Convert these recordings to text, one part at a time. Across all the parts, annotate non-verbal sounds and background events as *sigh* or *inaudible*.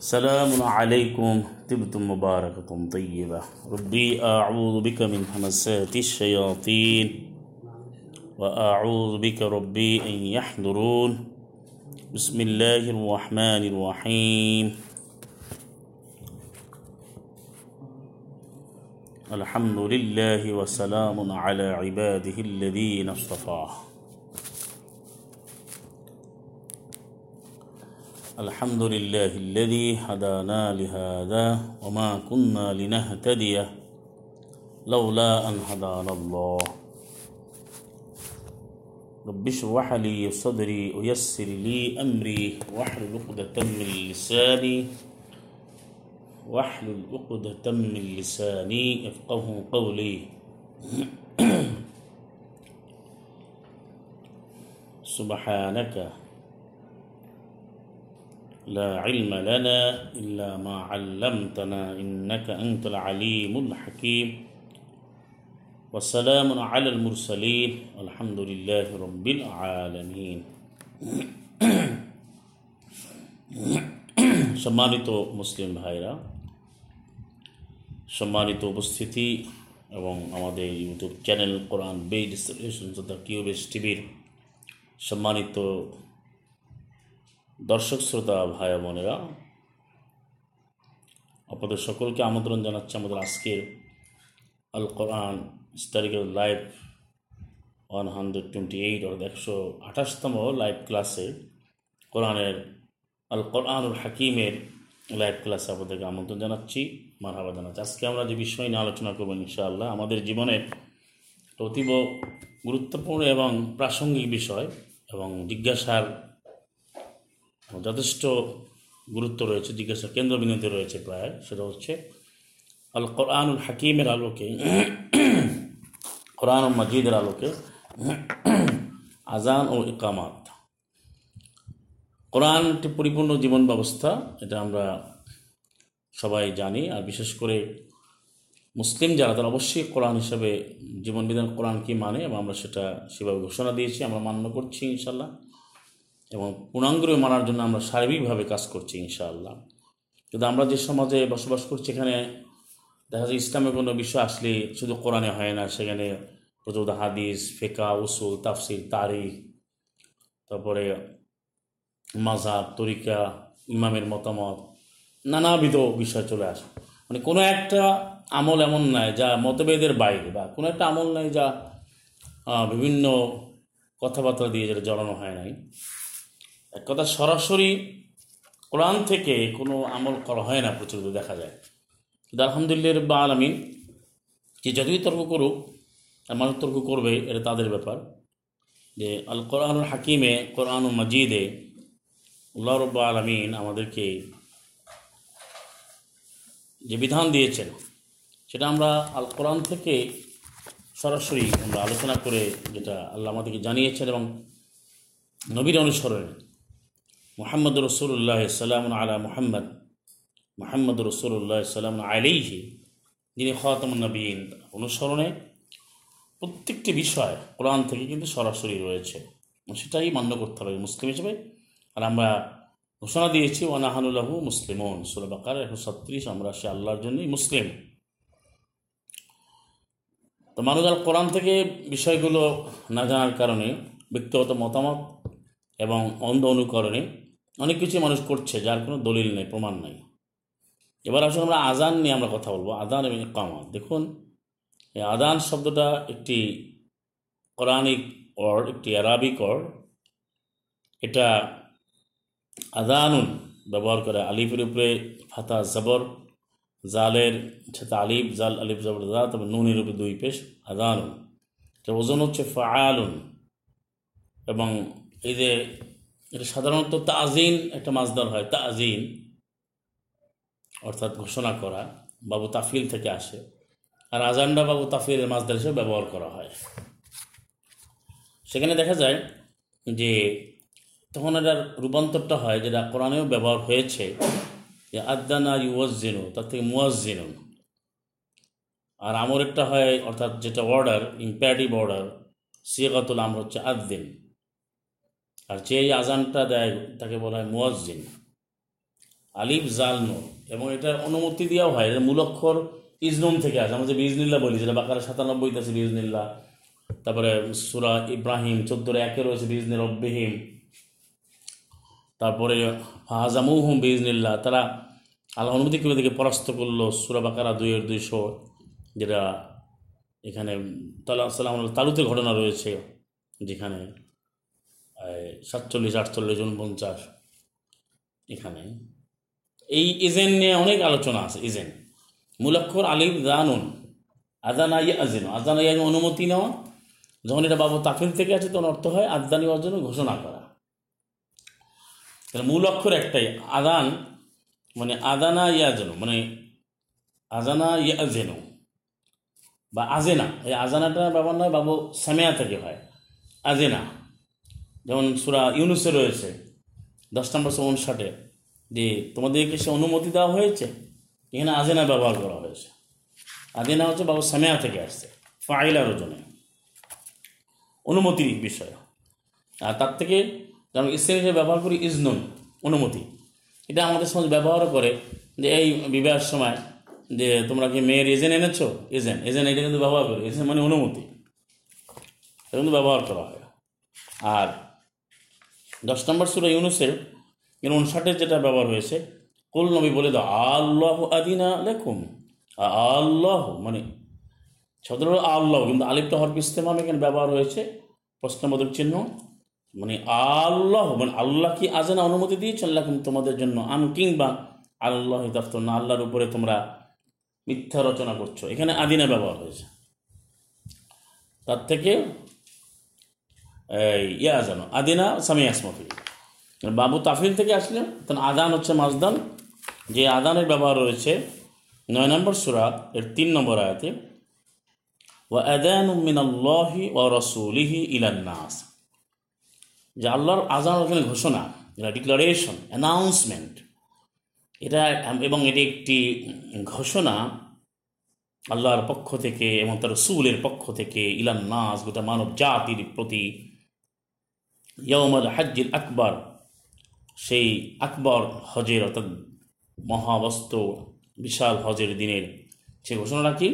سلام عليكم. طبتم مباركة طيبة. ربي أعوذ بك من همسات الشياطين وأعوذ بك ربي أن يحضرون. بسم الله الرحمن الرحيم. الحمد لله وسلام على عباده الذين اصطفاه. الحمد لله الذي هدانا لهذا وما كنا لنهتدي لولا أن هدانا الله. رب اشرح لي صدري ويسر لي أمري واحلل عقدة من لساني واحلل عقدة من لساني يفقه قولي. سبحانك لا علم لنا إلا ما علمتنا إنك أنت العليم الحكيم والسلام على المرسلين الحمد لله رب العالمين সম্মানিত মুসলিম ভাইরা সম্মানিত উপস্থিতি এবং আমাদের ইউটিউব চ্যানেল কোরআন বেড তথা কিউবেস টিভির সম্মানিত দর্শক, শ্রোতা, ভাই বোনেরা, আপনাদের সকলকে আমন্ত্রণ জানাচ্ছি আমাদের আজকের Al Quran historical live one hundred twenty eight, অর্থাৎ একশো আঠাশতম লাইভ ক্লাসে কোরআনের, আল কোরআনুল হাকিমের লাইভ ক্লাসে আপনাদেরকে আমন্ত্রণ জানাচ্ছি। মারহাবা জানাচ্ছি। আজকে আমরা যে বিষয় নিয়ে আলোচনা করব ইনশাআল্লাহ, আমাদের জীবনের অতীব গুরুত্বপূর্ণ এবং প্রাসঙ্গিক বিষয় এবং জিজ্ঞাসার যথেষ্ট গুরুত্ব রয়েছে, জিজ্ঞাসা কেন্দ্রবিন্দুতে রয়েছে প্রায়, সেটা হচ্ছে আল কোরআনুল হাকিমের আলোকে কোরআন মজিদের আলোকে আজান ও ইকামাত। কোরআন একটি পরিপূর্ণ জীবন ব্যবস্থা, এটা আমরা সবাই জানি, আর বিশেষ করে মুসলিম যারা, তারা অবশ্যই কোরআন হিসাবে জীবন বিধান কোরআন কি মানে এবং আমরা সেটা সেভাবে ঘোষণা দিয়েছি, আমরা মান্য করছি ইনশাল্লাহ এবং পূর্ণাঙ্গরে মানার জন্য আমরা সার্বিকভাবে কাজ করছি, ইনশাআল্লাহ। কিন্তু আমরা যে সমাজে বসবাস করছি, এখানে দেখা যায় ইসলামের কোনো বিষয় আসলে শুধু কোরআনে হয় না, সেখানে প্রচুর হাদিস, ফেকা, উসুল, তাফসির, তারিখ, তারপরে মাজাব তরিকা, ইমামের মতামত, নানাবিধ বিষয় চলে আসে। মানে কোনো একটা আমল এমন নাই যা মতভেদের বাইরে বা কোনো একটা আমল নাই যা বিভিন্ন কথাবার্তা দিয়ে যেটা জড়ানো হয় নাই। এক কথা, সরাসরি কোরআন থেকে কোনো আমল করা হয় না প্রচুর দেখা যায়। কিন্তু আলহামদুলিল্লাহ রব্বা আলমিন যে যতই তর্ক করুক, আর মানুষ তর্ক করবে, এটা তাদের ব্যাপার। যে আল কোরআনুল হাকিমে কোরআন মজিদে উল্লাহ রব্বা আলমিন আমাদেরকে যে বিধান দিয়েছেন, সেটা আমরা আল কোরআন থেকে সরাসরি আমরা আলোচনা করে যেটা আল্লাহ আমাদেরকে জানিয়েছেন এবং নবীর অনুসরণে মোহাম্মদ রসুল্লাহ সাল্লাম আলা মোহাম্মদ মোহাম্মদ রসুল্লাহ সাল্লাম আলাইহি, যিনি খাতম নবীন। অনুসরণে প্রত্যেকটি বিষয় কোরআন থেকে কিন্তু সরাসরি রয়েছে। সেটাই মান্য করতে হবে মুসলিম হিসেবে। আর আমরা ঘোষণা দিয়েছি ওয়ানাহানুল্লাহু মুসলিমন। সুলবাকার একশো ছত্রিশ, আমরা সে আল্লাহর জন্যই মুসলিম। তো মানুষ আর কোরআন থেকে বিষয়গুলো না জানার কারণে, ব্যক্তিগত মতামত এবং অন্ধ অনুকরণে অনেক কিছু মানুষ করছে, যার কোনো দলিল নেই, প্রমাণ নাই। এবার আসলে আমরা আজান নিয়ে আমরা কথা বলব। আদান এবং কামাত দেখুন, এই আদান শব্দটা একটি কোরআনিক অর্ড একটি আরাবিক অর্ড এটা আদানুন ব্যবহার করে আলিফের উপরে ফাতা, জবর, জালের সাথে আলিফ, জাল, আলিফ, জবর জা তবে নুনের উপরে দুই পেশ, আদানুন। এটা ওজন হচ্ছে ফায়ালুন এবং এই যে এটা সাধারণত তাজিন একটা মাছদার হয়, তাজিন অর্থাৎ ঘোষণা করা, বাবু তাফিল থেকে আসে। আর আজান্ডা বাবু তাফিলের মাছদার হিসেবে ব্যবহার করা হয়। সেখানে দেখা যায় যে তখন এটার রূপান্তরটা হয় যেটা কোরআনেও ব্যবহার হয়েছে, যে আদানা ইউজিনু তার থেকে মুয়াজ্জিনুন। আর আমর একটা হয়, অর্থাৎ যেটা অর্ডার ইম্প্যারেটিভ অর্ডার সিয়াকাতুল আমর হচ্ছে আদ্দিন। আর যে এই আজানটা দেয়, তাকে বলা হয় মুয়াজ্জিন। আলিফ, জাল, নুন। এবং এটার অনুমতি দেওয়াও হয়। এটা মূলক্ষর ইজনুম থেকে আসে। আমরা যে বিজনিল্লা বলি, যেটা বাকারা সাতানব্বইতে আছে বিজনিল্লা। তারপরে সুরা ইব্রাহিম, চোদ্দোর একে রয়েছে বিজনি রব্বিহিম। তারপরে ফাহাজামুহুম বিজনিল্লা। তারা আল্লাহ অনুমতি করে থেকে পরাস্ত করল সুরা বাকারা দুইয়ের দুইশো, যেটা এখানে তালা সাল্লাম তালুতে ঘটনা রয়েছে, যেখানে সাতচল্লিশ, আটচল্লিশ উনপঞ্চাশ এখানে। এই ইজেন নিয়ে অনেক আলোচনা আছে ইজেন মুলক্ষর আলিফ দানুন আজান আই আজেন। আজান আই অনুমতি নেওয়া। যখন এটা বাবু তাফিল থেকে আছে, তখন অর্থ হয় আদানি অর্জন ঘোষণা করা। তাহলে মূল অক্ষর একটাই আদান মানে আদানা ইয়াজেন মানে আজানা ইয়াজেন বা আজেনা। এই আজানাটা ব্যবহার নয়, বাবু সামেয়া থেকে হয়। আজেনা। যেমন সুরা ইউনুসে রয়েছে, দশ নম্বর সে উনষাটে, যে তোমাদেরকে সে অনুমতি দেওয়া হয়েছে, এখানে আজেনা ব্যবহার করা হয়েছে। আজেনা হচ্ছে বাবু সামেয়া থেকে আসছে, ফাইলার ওজনে। অনুমতির বিষয়। আর তার থেকে যেমন হিসেবে ব্যবহার করি ইজনুন, অনুমতি। এটা আমাদের সমাজ ব্যবহারও করে যে এই বিবাহের সময় যে তোমরা কি মেয়ের এজেন্ট এনেছো? এজেন্ট। এজেন্ট এটা কিন্তু ব্যবহার করি, এজেন্ট মানে অনুমতি। এটা কিন্তু ব্যবহার করা হয়। আর দশ নম্বর সুরা ইউনুসের উনষাটের যেটা ব্যবহার হয়েছে, কুল নবী বলে দাও, আল্লাহ আদিনা লেখুন আল্লাহ মানে ছদ্র আল্লাহ কিন্তু আলিপ্ত হরফ ইস্তেমাম এখানে ব্যবহার হয়েছে প্রশ্নবোধক চিহ্ন মানে আল্লাহ মানে আল্লাহ কি আজানা অনুমতি দিয়েছেন লেখুন তোমাদের জন্য? আন কিংবা আল্লাহ দফতর না, আল্লাহর উপরে তোমরা মিথ্যা রচনা করছ। এখানে আদিনা ব্যবহার হয়েছে। তার থেকে ইয়া আজানো আদিনা সামি আসমফি বাবু তাফিল থেকে আসলে তখন আদান হচ্ছে মাজদান যে আদানের ব্যবহার রয়েছে, নয় নম্বর সুরা, এর তিন নম্বর আয়াতে ও আদান মিনাল্লাহি ও রসুলিহি ইলান্নাস যে আল্লাহর আজান ওখানে ঘোষণা, এটা ডিক্লারেশন অ্যানাউন্সমেন্ট এটা এবং এটি একটি ঘোষণা আল্লাহর পক্ষ থেকে এবং তার সুলের পক্ষ থেকে, ইলান নাস গোটা মানব জাতির প্রতি ইয়মল হাজ্জিল আকবর, সেই আকবর হজের অর্থাৎ মহাবস্ত বিশাল হজের দিনের সে ঘোষণাটা কি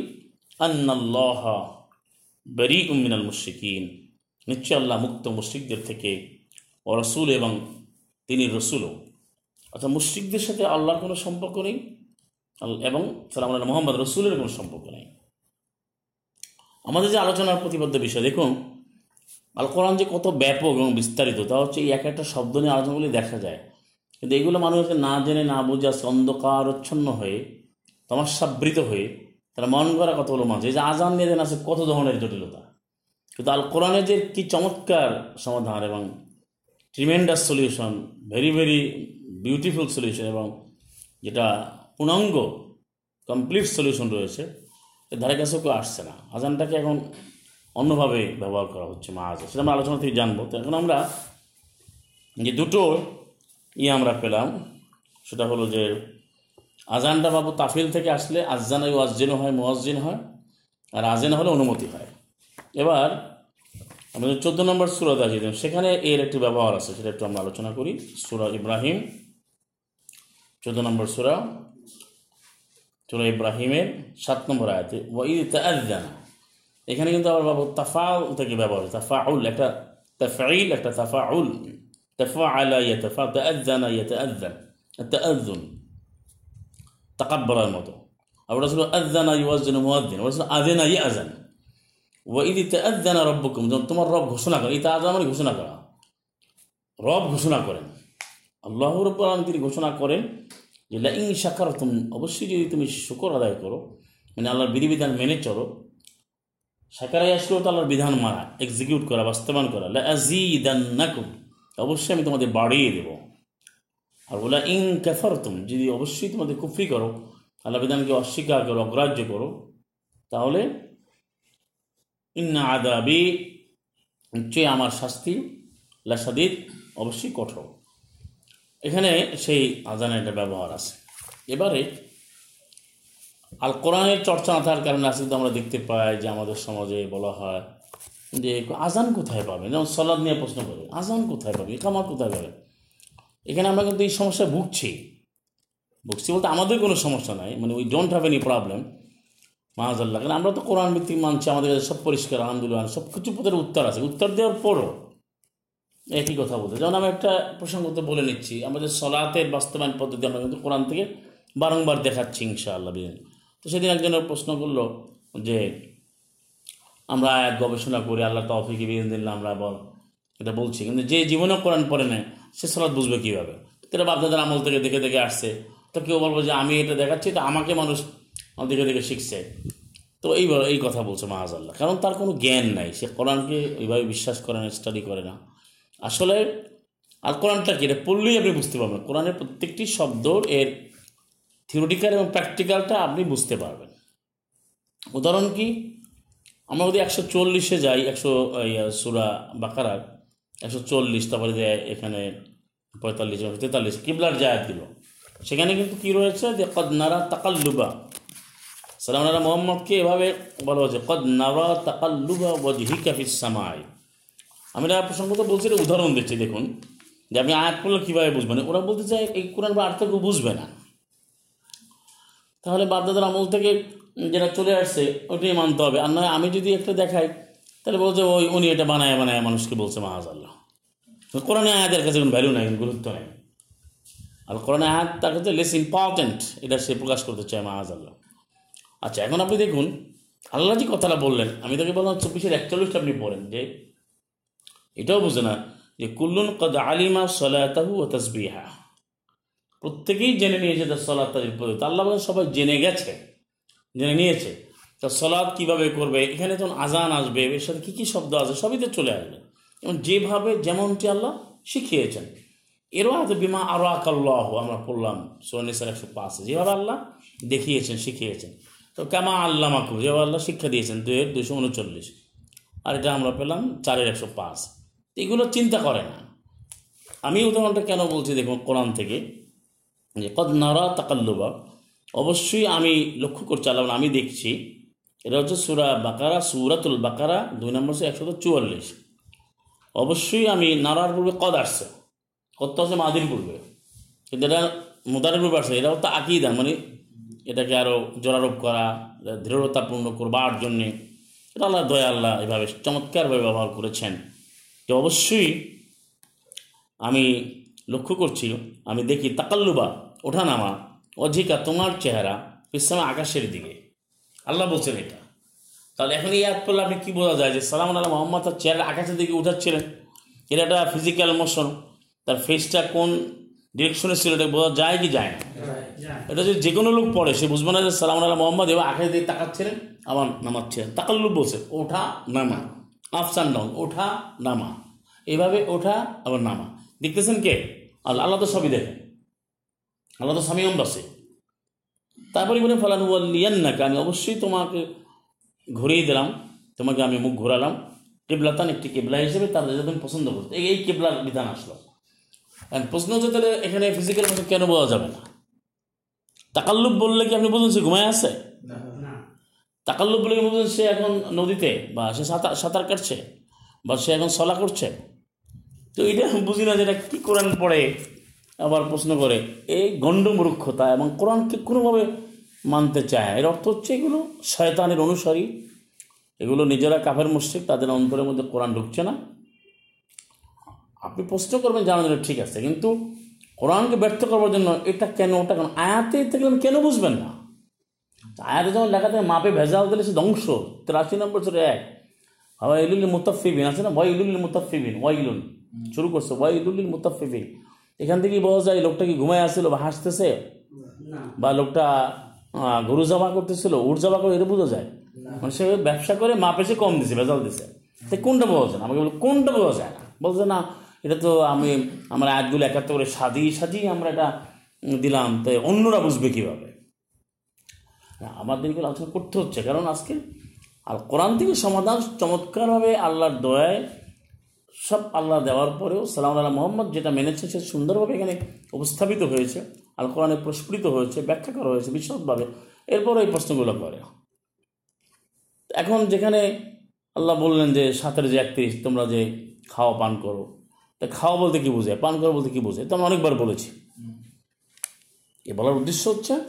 আন্নাল্লাহ বেরি উমিনাল মুশিকিন নিশ্চয় আল্লাহ মুক্ত মুশ্রিকদের থেকে ও রসুল এবং তিনি রসুলও। অর্থাৎ মুশ্রিকদের সাথে আল্লাহর কোনো সম্পর্ক নেই? এবং সালাম মোহাম্মদ রসুলের কোনো সম্পর্ক নেই? আমাদের যে আলোচনার প্রতিবদ্ধ বিষয়, দেখুন আল কোরআন যে কত ব্যাপক এবং বিস্তারিত, তা হচ্ছে এই এক একটা শব্দ নিয়ে আলোচনাগুলি দেখা যায়। কিন্তু এগুলো মানুষকে না জেনে, না বুঝে আসছে অন্ধকারচ্ছন্ন হয়ে, তমাশাবৃত হয়ে তারা মন করা কতগুলো মানুষ। এই যে আজান নিয়ে দেন আছে কত ধরনের জটিলতা। কিন্তু আল কোরআনের যে কী চমৎকার সমাধান এবং tremendous solution very very beautiful solution এবং যেটা পূর্ণাঙ্গ কমপ্লিট সলিউশন রয়েছে, এর ধারে কাছেও কেউ আসছে না। আজানটাকে এখন অন্যভাবে ব্যবহার করা হচ্ছে মা আজ সেটা আমরা আলোচনা থেকে জানব। তো এখন আমরা যে দুটো ইয়ে আমরা পেলাম, সেটা হলো যে আজানটা বাবু তাফিল থেকে আসলে আজানাই ওয়াজিন হয় মোয়াজ্জিন হয়, আর আজেন হলে অনুমতি হয়। এবার আমাদের চোদ্দ নম্বর সুরত আছে সেখানে এর একটি ব্যবহার আছে, সেটা একটু আমরা আলোচনা করি। সুরা ইব্রাহিম, চোদ্দ নম্বর সুরা সুরা ইব্রাহিমের সাত নম্বর আয়াতে ওয়াইদ তাআযানা। এখানে কিন্তু আবার বাবু তাফাউল থেকে ব্যবহার? হয় তাফাউল, একটা তাফাইল একটা তাফাউল। তাফাআলা ইয়াতাফা তাআযানা ইয়াতাআযান, তাআযুন। তাকাব্বরার মতো। ওটা ছিল আযানা ইউয়াজ্জিনু মুয়াজ্জিন ছিল আযানা ইয়াযান। ওয়াইদ তাআযানা রাব্বুকুম, যখন তোমার রব ঘোষণা করে ইতা আযান ঘোষণা করা। রব ঘোষণা করেন। আল্লাহ রব্বুল আলামিন তিনি ঘোষণা করেন যে লা ইন শাকারতুম, অবশ্যই যদি তুমি শুকর আদায় করো মানে আল্লাহর বিধিবিধান মেনে চলো সাকারাই আসলেও তো আল্লাহর বিধান মানা এক্সিকিউট করা, বাস্তবায়ন করা। লাকুম অবশ্যই আমি তোমাদের বাড়িয়ে দেবো। আর বলে ইন ক্যাফার তুমি যদি অবশ্যই তোমাদের কুফরি করো আল্লাহ বিধানকে অস্বীকার করো, অগ্রাহ্য করো, তাহলে ইন্না আদাবি নিশ্চয়ই আমার শাস্তি লাসাদিদ অবশ্যই কঠোর। এখানে সেই আজানের একটা ব্যবহার আছে। এবারে আল কোরআনের চর্চা না থাকার কারণে আজকে আমরা দেখতে পাই যে আমাদের সমাজে বলা হয় যে আজান কোথায় পাবে? যেমন সলাদ নিয়ে প্রশ্ন করে, আজান কোথায় পাবে? একামা কোথায় পাবে? এখানে আমরা কিন্তু এই সমস্যায় ভুগছি। ভুগছি বলতে আমাদের কোনো সমস্যা নাই মানে we don't have any problem মাহাজাল্লাহ, কারণ আমরা তো কোরআন ভিত্তিক মানছি, আমাদের কাছে সব পরিষ্কার, আলহামদুলিল্লাহ, সব কিছু পদের উত্তর আছে। উত্তর দেওয়ার পরও একই কথা বলতে যেমন আমি একটা প্রসঙ্গ তো বলে নিচ্ছি, আমাদের সলাতের বাস্তবায়ন পদ্ধতি আমরা কিন্তু কোরআন থেকে বারংবার দেখাচ্ছি, ইনশাআল্লাহ, বিদিন। তো সেদিন একজনের প্রশ্ন করল যে, আমরা এক গবেষণা করি, আল্লাহ তফিকে বিদিন দিল্লা, আমরা বল এটা বলছি। কিন্তু যে জীবনে কোরআন পড়ে নেয় সে সলাৎ বুঝবে কীভাবে? এটা বাপদাদার আমল থেকে দেখে দেখে আসছে। তো কেউ বলব যে, আমি এটা দেখাচ্ছি তো আমাকে মানুষ দেখে দেখে শিখছে। তো এই এই কথা বলছে মাহাজ আল্লাহ কারণ তার কোনো জ্ঞান নাই। সে কোরআনকে এইভাবে বিশ্বাস করে না স্টাডি করে না। আসলে আর কোরআনটা কি? এটা পড়লেই আপনি বুঝতে পারবেন। কোরআনের প্রত্যেকটি শব্দ এর থিওরিটিক্যাল এবং প্র্যাকটিক্যালটা আপনি বুঝতে পারবেন। উদাহরণ কি? আমরা যদি একশো চল্লিশে যাই, একশো সুরা বাকারার একশো চল্লিশ, তারপরে যে এখানে পঁয়তাল্লিশ তেতাল্লিশ, কিবলার জায়াত দিল। সেখানে কিন্তু কী রয়েছে? যে কদনারা তাকাল্লুবা। সালামনারা মোহাম্মদকে এভাবে বলা হয়েছে, কদ নারা তাকাল্লুবা ওয়াজহি কাফিস সামাই। আমি এটা প্রসঙ্গত বলছি, এটা উদাহরণ দিচ্ছি, দেখুন। যে আপনি আয়াত করলে কীভাবে বুঝবেন? ওরা বলতে চায়, এই কোরআন বা আর্থ বুঝবে না। তাহলে বাপদাদার আমল থেকে যেটা চলে আসছে ওটাই মানতে হবে। আর নয়, আমি যদি একটা দেখাই, তাহলে বলছে, ওই উনি এটা বানায় বানায় মানুষকে বলছে মাহাজ আল্লাহ কোরআনে আয়াতের কাছে কোনো ভ্যালু নাই গুরুত্ব নেই। আর কোরআনে আয়াত তার কাছে লেস ইম্পর্ট্যান্ট এটা সে প্রকাশ করতে চায় মাহাজ আল্লাহ আচ্ছা এখন আপনি দেখুন, আল্লাহ যে কথাটা বললেন, আমি তাকে বললাম, চব্বিশের একচল্লিশটা আপনি পড়েন। যে এটাও বুঝে না, যে কুল্লুন কদ আলিমা সলাতাহু ও তসবিহা। প্রত্যেকেই জেনে নিয়েছে তার সলাৎ তাদের পদ্ধতি আল্লাহ সবাই জেনে গেছে, জেনে নিয়েছে। তা সলাদ কীভাবে করবে? এখানে যখন আজান আসবে, এর সাথে কী কী শব্দ আছে, সবই তো চলে আসবে। এবং যেভাবে যেমনটি আল্লাহ শিখিয়েছেন। এরও আছে, বিমা আরও আকাল্লাহ আমরা পড়লাম সোনিসার একশো পাঁচে। যেভাবে আল্লাহ দেখিয়েছেন, শিখিয়েছেন। তো কামা আল্লাহ মাকু যেভাবে আল্লাহ শিক্ষা দিয়েছেন দুয়ের দুশো উনচল্লিশ। আর এটা আমরা পেলাম চারের একশো পাঁচ। এগুলো চিন্তা করে না। আমি উদাহরণটা কেন বলছি, দেখুন, কোরআন থেকে। যে কদ নারা তাকাল্লুবা। অবশ্যই আমি লক্ষ্য করছি, আল্লাহ আমি দেখছি। এটা হচ্ছে সুরা বাকারা, সুরাতুল বাকারা, দুই নম্বর হচ্ছে একশো চুয়াল্লিশ। অবশ্যই আমি নারার পূর্বে কদ আসছে। কত আছে মাদির পূর্বে। কিন্তু এটা মোদারের পূর্বে আসছে এটাও তো আকিদা মানে এটাকে আরও জোরারোপ করা দৃঢ়তাপূর্ণ করবার জন্যে। এটা আল্লাহ দয়া, আল্লাহ এভাবে চমৎকারভাবে ব্যবহার করেছেন। যে অবশ্যই আমি লক্ষ্য করছি, আমি দেখি তাকাল্লুবা। ওঠানামা, অধিকা তোমার চেহারা ইসলামে আকাশের দিকে। আল্লাহ বলছেন এটা। তাহলে এখন এই আয়াত পড়লে আপনি কী বোঝা যায় যে সালাম আল্লাহ মোহাম্মদ তার চেহারা আকাশের দিকে উঠাচ্ছিলেন? এটা একটা ফিজিক্যাল মোশন তার ফেসটা কোন ডিরেকশনে ছিল এটা বোঝা যায় কি যায় না? এটা যদি যে কোনো লোক পড়ে, সে বুঝবে না যে সালাম আল্লাহ মোহাম্মদ এবার আকাশের দিকে তাকাচ্ছিলেন, আবার নামাচ্ছিলেন। তাকাল্লুব বলছে, ওঠা, নামা। আপস অ্যান্ড ডাউন ওঠা, নামা। এভাবে ওঠা, আবার নামা। দেখতেছেন কে? আল্লাহ আল্লাহ তো সবই দেখেন। আল্লাহ তো স্বামী বাসে তারপরে বলে ফলানুয়াল্লিয়ান নাকি আমি অবশ্যই তোমাকে ঘুরিয়ে দিলাম তোমাকে আমি মুখ ঘোরালাম। কেবলাতান একটি কেবলা হিসেবে তার তুমি পছন্দ করতে। এই এই কেবলার বিধান আসলো। প্রশ্ন হচ্ছে তাহলে এখানে ফিজিক্যাল মতো কেন বোঝা যাবে না? তাকাল্লুব বললে কি আপনি বলছেন সে ঘুমায় আছে? তাকাল্লুব বলে বুঝুন সে এখন নদীতে বা সে সাঁতার সাঁতার কাটছে বা সে এখন সলা করছে? তো এটা বুঝি না যে এটা কী কোরআন পড়ে। আবার প্রশ্ন করে, এই গণ্ডমূর্খতা এবং কোরআনকে কোনোভাবে মানতে চায় এর অর্থ হচ্ছে এগুলো শয়তানের অনুসারী। এগুলো নিজেরা কাফের মুশ্রিক, তাদের অন্তরের মধ্যে কোরআন ঢুকছে না। আপনি প্রশ্ন করবেন, জানার জন্য ঠিক আছে, কিন্তু কোরআনকে ব্যর্থ করবার জন্য এটা কেন, ওটা কেন? আয়াতে থেকে কেন বুঝবেন না? আয়াতে যখন লেখা থাকে, মাপে ভেজাল দিলে সে ধ্বংস। তিরাশি নম্বর ছিল এক, হাওয়া ইলুল মুতাফিবিন আছে না? ওয়াই ইলুল মুতাফিবিন ওয়াই ইলুল শুরু করছে ওয়াই ইলুল মুতাফিবিন এখান থেকেই বোঝা যায় লোকটা কি ঘুমায় আসছিল বা হাসতেছে? বা লোকটা গরু জমা করতেছিল উট জমা করে এটা বোঝা যায়। মানে সে ব্যবসা করে মাপে সে কম দিছে ভেজাল দিছে। তো কোনটা বোঝা যায় না? আমাকে বলো কোনটা বোঝা যায় না? বলছে না এটা তো আমি আমরা আজগুলো একাত্তর করে সাজিয়ে সাজিয়ে আমরা এটা দিলাম। তো অন্যরা বুঝবে কীভাবে? আমাদের এগুলো আলোচনা করতে হচ্ছে। কারণ আজকে আর কোরআন থেকে সমাধান চমৎকারভাবে আল্লাহর দয়ায় সব আল্লাহ দেওয়ার পরেও সালাম আল্লাহ মোহাম্মদ যেটা মেনেছে সে সুন্দরভাবে এখানে উপস্থাপিত হয়েছে আল কোরআনে প্রস্ফুটিত হয়েছে ব্যাখ্যা করা হয়েছে বিশদভাবে। এরপর এই প্রশ্নগুলো করে। এখন যেখানে আল্লাহ বললেন যে সাতের যে একত্রিশ তোমরা যে খাওয়া পান করো। তা খাওয়া বলতে কি বোঝায়? পান করো বলতে কি বোঝায়? তো আমি অনেকবার বলেছি। এ বলার উদ্দেশ্য হচ্ছে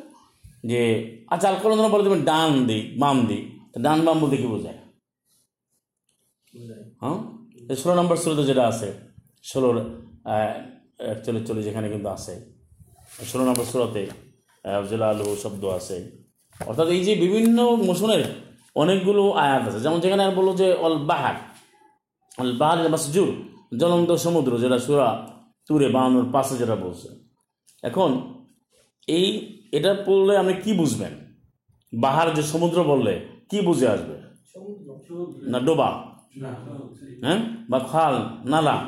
যে আচ্ছা আল কোরআন বলে তুমি ডান দিক বাম দিক তা ডান বাম বলতে কি বোঝায়? হ্যাঁ? ষোলো নম্বর সুরতে যেটা আছে ষোলোর একচল্লিশ চল্লিশ যেখানে কিন্তু আছে ষোলো নম্বর ষোলোতে জেলা আলু শব্দ আছে। অর্থাৎ এই যে বিভিন্ন মোশনের অনেকগুলো আয়াত আছে যেমন যেখানে আর বলল যে অল বাহার অল বাহার মাসজুর জ্বলন্ত সমুদ্র যেটা সুরা তুরে বানানোর পাশে যেটা বলছে। এখন এই এটা পড়লে আপনি কি বুঝবেন? বাহার যে সমুদ্র বললে কি বুঝে আসবে? না ডোবা? হ্যাঁ? বা খাল নালা।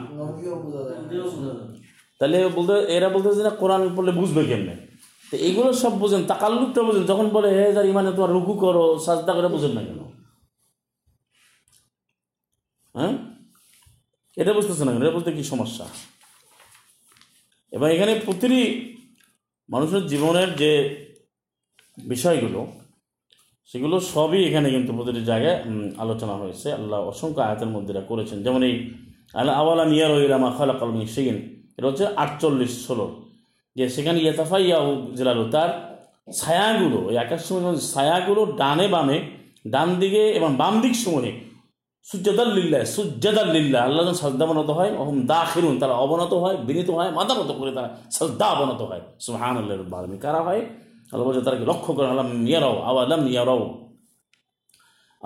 তাহলে বলতে, এরা বলতেছে না, কোরআন পড়লে বুঝবে কেমনে? তো এইগুলো সব বুঝেন, তাকাল্লুকটা বুঝেন, যখন বলে, হে যার ইমানে তোমার রুকু করো, সাজদা করে, বুঝেন না কেন? হ্যাঁ? এটা বুঝতেছে না কেন? এটা বলতে কি সমস্যা? এবং এখানে প্রতিটি মানুষের জীবনের যে বিষয়গুলো সেগুলো সবই এখানে কিন্তু প্রতিটি জায়গায় আলোচনা হয়েছে। আল্লাহ অসংখ্য আয়াতের মধ্যে এটা করেছেন। যেমন এই আল্লাহ আওয়ালা নিয়ার ওইরামা খালা কলমি সেগিন এটা হচ্ছে আটচল্লিশ ষোলো। যে সেখানে ইয়াতাফাই ইয়াউ জেলালু, তার ছায়াগুলো, ওই আকাশ সময় ছায়াগুলো ডানে বামে, ডান দিকে এবং বাম দিক সময়ে সুজ্জাদার লিল্লাহ সুজ্জাদার লিল্লাহ, আল্লাহ যখন সাজদা হয় অহম দা খিরুন তারা অবনত হয়, বিনীত হয় মাথা মতো করে তারা সাজদা অবনত হয়। সুহান আল্লাহ কারা হয়? আল্লাহ বলছে, তারা লক্ষ্য করে আল্লাহ ইয়ারাও? আওয়ালাম ইয়ারাও?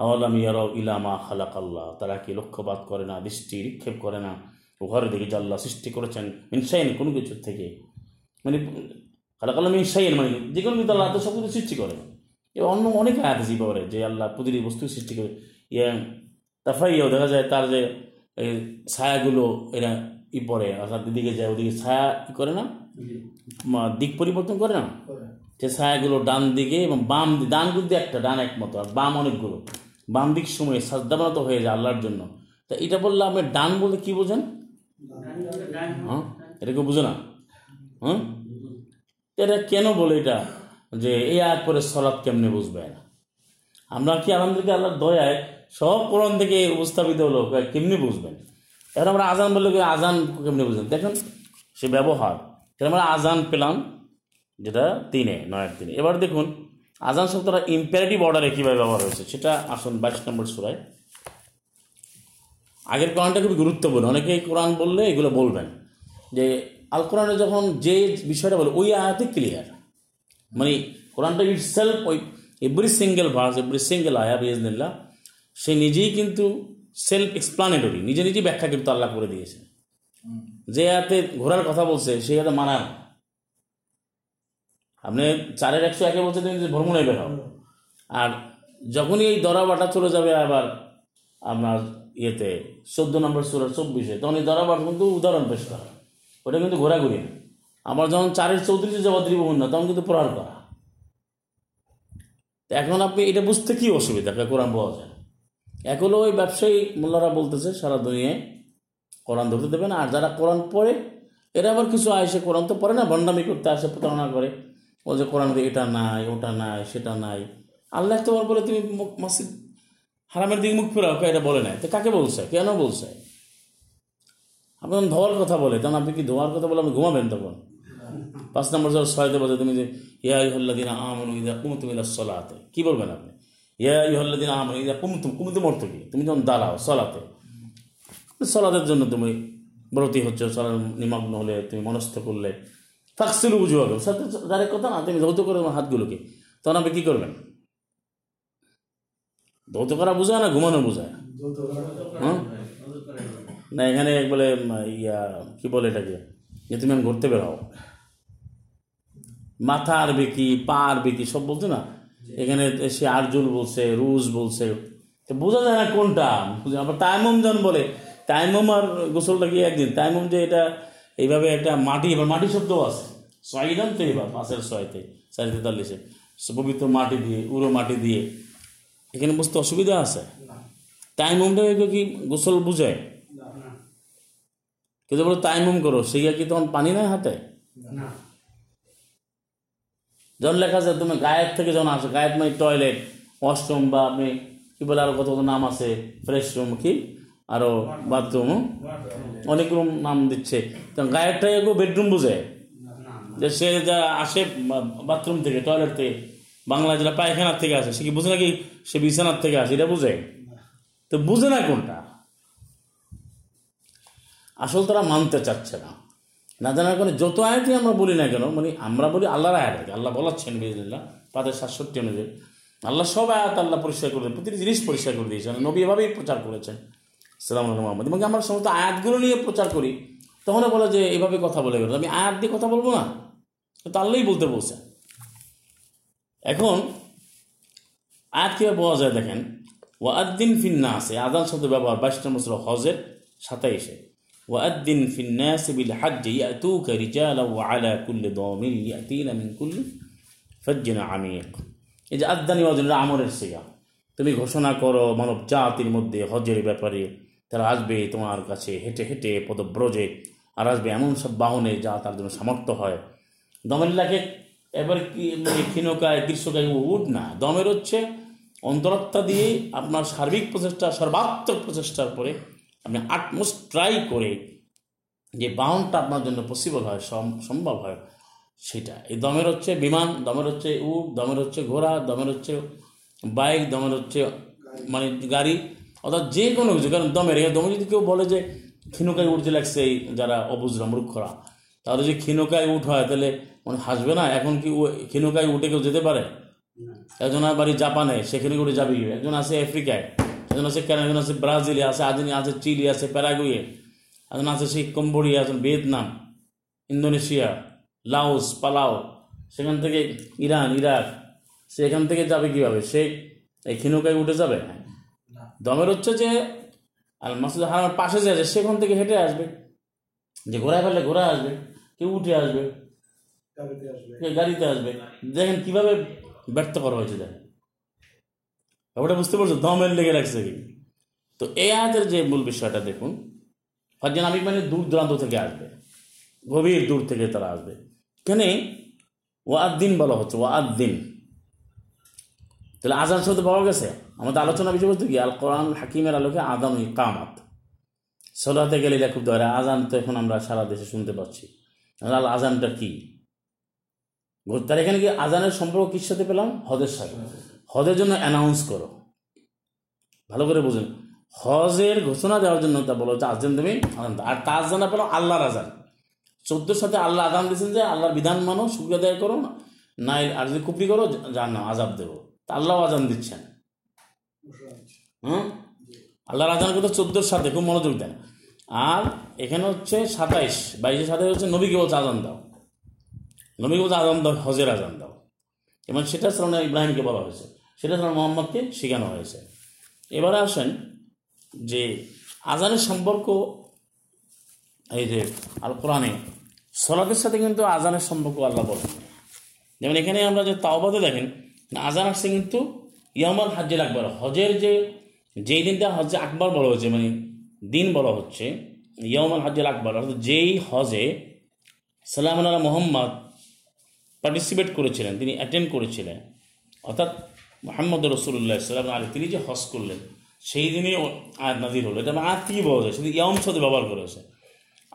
আওয়ালাম ইয়ারাও ইলামা খালাক আল্লাহ তারা কি লক্ষ্যপাত করে না, দৃষ্টি নিক্ষেপ করে না? ঘরে দেখে যে আল্লাহ সৃষ্টি করেছেন মিনসাইন কোনো কিছুর থেকে। মানে খালাক আল্লাহ মিনসাইন মানে যে কোনো কিন্তু আল্লাহ সব কিছু সৃষ্টি করে। এবার অন্য অনেক আয়াত ব্যাপারে, যে আল্লাহ প্রতিটি বস্তু সৃষ্টি করে। ইয়ে তাফাইয়াও দেখা যায় তার যে, এই ছায়াগুলো, এরা ই পরে অর্থাৎ দিদিকে যায় ওদিকে ছায়া করে না? দিক পরিবর্তন করে না? যে ছায়াগুলো ডান দিকে এবং বাম ডান কিন্তু একটা ডান একমতো আর বাম অনেকগুলো। বাম দিক সময়ে সাজদাবানত হয়ে যায় আল্লাহর জন্য। তা এটা বললে আপনি ডান বলতে কি বোঝেন? হ্যাঁ? এটা কেউ বুঝে না? হ্যাঁ? এটা কেন বলে এটা? যে এই আয়াত পরে সলাৎ কেমনে বুঝবে না আমরা কি আলহামদুলিল্লাহ আল্লাহর দয়ায় সব কোরআন থেকে উপস্থাপিত হলো কেমনি বুঝবেন? এখন আমরা আজান বললে আজান কেমনি বুঝবেন দেখুন, সে ব্যবহার। তাহলে আমরা আজান পেলাম, যেটা তিনে, নয়ের তিনে। এবার দেখুন, আজান শব্দটা ইম্পারেটিভ অর্ডারে কীভাবে ব্যবহার হয়েছে, সেটা আসুন বাইশ নম্বর সুরায়। আগের কোরআনটা খুবই গুরুত্বপূর্ণ। অনেকেই কোরআন বললে এগুলো বলবেন। যে আল কোরআনে যখন যে বিষয়টা বলে, ওই আয়াতে ক্লিয়ার মানে কোরআনটা ইট সেলফ ওই every single verse every single আয়া বিজনিল্লা সে নিজেই কিন্তু সেলফ এক্সপ্লানেটরি নিজে নিজেই ব্যাখ্যা কিন্তু আল্লাহ করে দিয়েছে যে আয়াতে ঘোরার কথা বলছে, সেই হাতে মানার আপনি চারের একশো একে বলছে তুমি ভ্রমণে বের হও। আর যখনই এই দরাবাটা চলে যাবে আবার আপনার ইয়েতে, চোদ্দ নম্বর সুরার চব্বিশে, তখন এই দরাবার কিন্তু উদাহরণ পেশ করা। ওটা কিন্তু ঘোরাঘুরি না। আমার যখন চারের চৌত্রিশে যাওয়া ত্রিভুবন না তখন কিন্তু প্রহার করা। এখন আপনি এটা বুঝতে কি অসুবিধা? কোরআন পাওয়া যায় এখন ওই ব্যবসায়ী মোল্লারা বলতেছে, সারা দুনিয়ায় কোরআন ধরতে দেবে না। আর যারা কোরআন পড়ে, এরা আবার কিছু আসে কোরআন তো পড়ে না, ভণ্ডামি করতে আসে, প্রতারণা করে। ও যে কোরআন এটা নাই, ওটা নাই, সেটা নাই। আল্লাহ তোমার বলে, তুমি মসজিদ হারামের দিকে মুখ ফেরাও এটা বলে নাই। তো কাকে বলছে? কেন বলছে? আপনি যখন ধোয়ার কথা বলে, তখন আপনি কি ধোয়ার কথা বলে আপনি ঘুমাবেন তখন? পাঁচ নম্বর জল ছয়তে বলছে তুমি যে, ইয়া ইহল্লাদিন আমন ইদা কুমতুম ইলা সলাতে। কি বলবেন আপনি? ইয়া ইহল্লাদিন আমন ইদা কুমতুম কুমতুম অর্থ কি? তুমি যখন দাঁড়াও সলাতে সলাদের জন্য তুমি ব্রতী হচ্ছে সলার নিমগ্ন হলে, তুমি মনস্থ করলে ফাকসিল বুঝু হবে সাথে ডাইরেক্ট কথা না, তুমি ধৌত করে হাতগুলোকে তখন আপনি কী করবেন? ধৌত করা বোঝায় না, ঘুমানো বোঝায়? হ্যাঁ না, এখানে বলে ইয়া, কি বলে এটাকে? যে তুমি আমি ঘুরতে বেরো মাথা আর বেকি পা আর বেকি সব বলতো না? এখানে সে আরজুল বলছে রুজ বলছে। তো বোঝা যায় না কোনটা। বুঝে- আবার তাইমম যখন বলে তাইমম আর গোসলটা কি একদিন? তাইমম যে এটা এইভাবে একটা মাটি এবার মাটি শব্দও আছে। ছয়দান তো এবার পাশের ছয়তে চারি তেতাল্লিশে। পবিত্র মাটি দিয়ে উড়ো মাটি দিয়ে। এখানে বুঝতে অসুবিধা আছে? তাইমমটা কি গোসল বুঝায়? কিন্তু বলো তাইমুম করো সেই কি তখন পানি নাই হাতে? যখন লেখা আছে, তুমি গায়ের থেকে যখন আসো, গায়ের মানে টয়লেট ওয়াশরুম বা আপনি কি বলে আরও কত কত নাম আছে ফ্রেশ রুম কি? আরও বাথরুম অনেক রুম নাম দিচ্ছে। তখন গায়েরটাই একটু বেডরুম বুঝে? যে সে যা আসে বাথরুম থেকে টয়লেট থেকে বাংলা যেটা পায়খানার থেকে আসে, সে কি বুঝে নাকি সে বিছানার থেকে আসে? এটা বুঝে? তো বুঝে না কোনটা? আসল তারা মানতে চাচ্ছে না। না জানার কারণে যত আয়াতই আমরা বলি না কেন মানে আমরা বলি আল্লাহর আয়াত আর কি। আল্লাহ বলাচ্ছেন বিদিল্লাহ তাদের সাতষট্টি অনুযায়ী। আল্লাহ সব আয়াত আল্লাহ পরিষ্কার করে দেন প্রতিটি জিনিস পরিষ্কার করে দিয়েছেন। নবী এভাবেই প্রচার করেছেন। সালাম মোহাম্মদ। এবং আমরা সমস্ত আয়াতগুলো নিয়ে প্রচার করি তখন বলে যে এভাবে কথা বলে গেল। আমি আয়াত দিয়ে কথা বলব না? তো আল্লাহই বলতে বলছেন এখন আয়াত কীভাবে বলা যায় দেখেন ওয়াদ্দিন ফিন্না আছে আদান শব্দ ব্যবহার বাইশ নম্বর হজের সাতাইশে। ফিন্নাস বিল হাজ্জ ইয়াতুকা রিজালা ওয়া আলা কুল্লি দামির ইয়াতিনা মিন কুল্লি ফজ্জিন আমিক এই যে আদানি ওয়াজন আমরের তুমি ঘোষণা করো মানব জাতির মধ্যে হজের ব্যাপারে। তারা আসবে তোমার কাছে হেঁটে হেঁটে পদব্রজে। আর আসবে এমন সব বাহনে যা তার জন্য সামর্থ্য হয়। দমের লাগে এবার কি মানে ক্ষীণকায় গ্রীষ্মকায় উঠ না। দমের হচ্ছে অন্তরাত্মা দিয়ে আপনার সার্বিক প্রচেষ্টা, সর্বাত্মক প্রচেষ্টার পরে আপনি আটমোস্ট ট্রাই করে যে বাহনটা আপনার জন্য পসিবল হয় সম- সম্ভব হয় সেটা। এই দমের হচ্ছে বিমান দমের হচ্ছে উট দমের হচ্ছে ঘোড়া দমের হচ্ছে বাইক দমের হচ্ছে মানে গাড়ি অর্থাৎ যে কোনো কিছু। কারণ দমের এই দমে যদি কেউ বলে যে ক্ষীণকায় উঠতে লাগছে এই যারা অবুজরা মূর্খরা তাহলে যে ক্ষীণকায় উঠ হয় তাহলে মানে হাসবে না এখন কি ক্ষীণকায় উঠে কেউ যেতে পারে? একজন বাড়ি জাপানে সেখানে করে যাবে। একজন আছে আফ্রিকায়। একজন আছে কেন? একজন আছে ব্রাজিলে আছে আজ আছে চিলি আছে প্যারাগুয়ে একজন আছে সেই কম্বোডিয়া একজন ভিয়েতনাম ইন্দোনেশিয়া লাওস পালাও সেখান থেকে ইরান ইরাক সে এখান থেকে যাবে কীভাবে? সে এই ক্ষীণকায় উঠে যাবে? দমের হচ্ছে যে আর মাসুদ হারামের পাশে যে আছে সেখান থেকে হেঁটে আসবে। যে ঘোরায় ফেললে ঘোরা আসবে কেউ উঠে আসবে গাড়িতে আসবে। কেউ গাড়িতে আসবে। দেখেন কীভাবে ব্যর্থ করা হয়েছে দেখেন। ওটা বুঝতে পারছ? দমের লেগে রাখছে কি তো এই আয়াতের যে মূল বিষয়টা দেখুন, ফারজান আমিক মানে দূর দূরান্ত থেকে আসবে। গভীর দূর থেকে তারা আসবে। এখানে ওয়াদ্দিন বলা হচ্ছে, ওয়াদ্দিন। তাহলে আজান শব্দ পাওয়া গেছে? আমাদের আলোচনা বিষয় বলতে কি? আল কোরআন হাকিমের আলোকে আদান কামাত। সলাতে গেলে এটা খুব দরকার আজান তো এখন আমরা সারা দেশে শুনতে পাচ্ছি। আল আজানটা কি? তার এখানে কি আজানের সম্পর্ক কির সাথে পেলাম? হজের সাথে। হজের জন্য অ্যানাউন্স করো। ভালো করে বুঝুন। হজের ঘোষণা দেওয়ার জন্য তা বলো হচ্ছে আজান তুমি আজান। আর তার জানা পেল আল্লাহর আজান। চোদ্দোর সাথে আল্লাহ আজান দিয়েছেন যে আল্লাহর বিধান মানো, শুক্রিয়া আদায় করো। না আর যদি কুপরি করো যার নাম আজাব দেবো। তা আল্লাহ আজান দিচ্ছেন। হুম? আল্লাহর আজান কিন্তু চোদ্দোর সাথে, খুব মনোযোগ দেন। আর এখানে হচ্ছে সাতাইশ বাইশের সাথে হচ্ছে নবীকে বলছে আজান দাও। নবীকে বলছে আজান দাও, হজের আজান দাও। এবং সেটা সালাম ইব্রাহিমকে বলা হয়েছে। সেটা সালাম মোহাম্মদকে শেখানো হয়েছে। এবারে আসেন যে আজানের সম্পর্ক, এই যে আল কোরআনে সলাতের সাথে কিন্তু আজানের সম্পর্ক আল্লাহ বলেন। যেমন এখানে আমরা যে তাওবাদে দেখেন আজান আসছে কিন্তু ইয়ামাল হাজ্জের আকবর, হজের যে, যেই দিনটা হজে আকবর বলা হচ্ছে মানে দিন বলা হচ্ছে ইয়ামাল হাজ্জের আকবর, অর্থাৎ যেই হজে সালাম আল্লাহ মোহাম্মদ পার্টিসিপেট করেছিলেন, তিনি অ্যাটেন্ড করেছিলেন। অর্থাৎ মোহাম্মদ রসুল্লাহ সাল্লাম আলী তিনি যে হজ করলেন, সেই দিনই আয়াত নাজির হলো। এটা আয়াত কি বলা যায়, শুধু ইয়ম সাথে ব্যবহার করেছে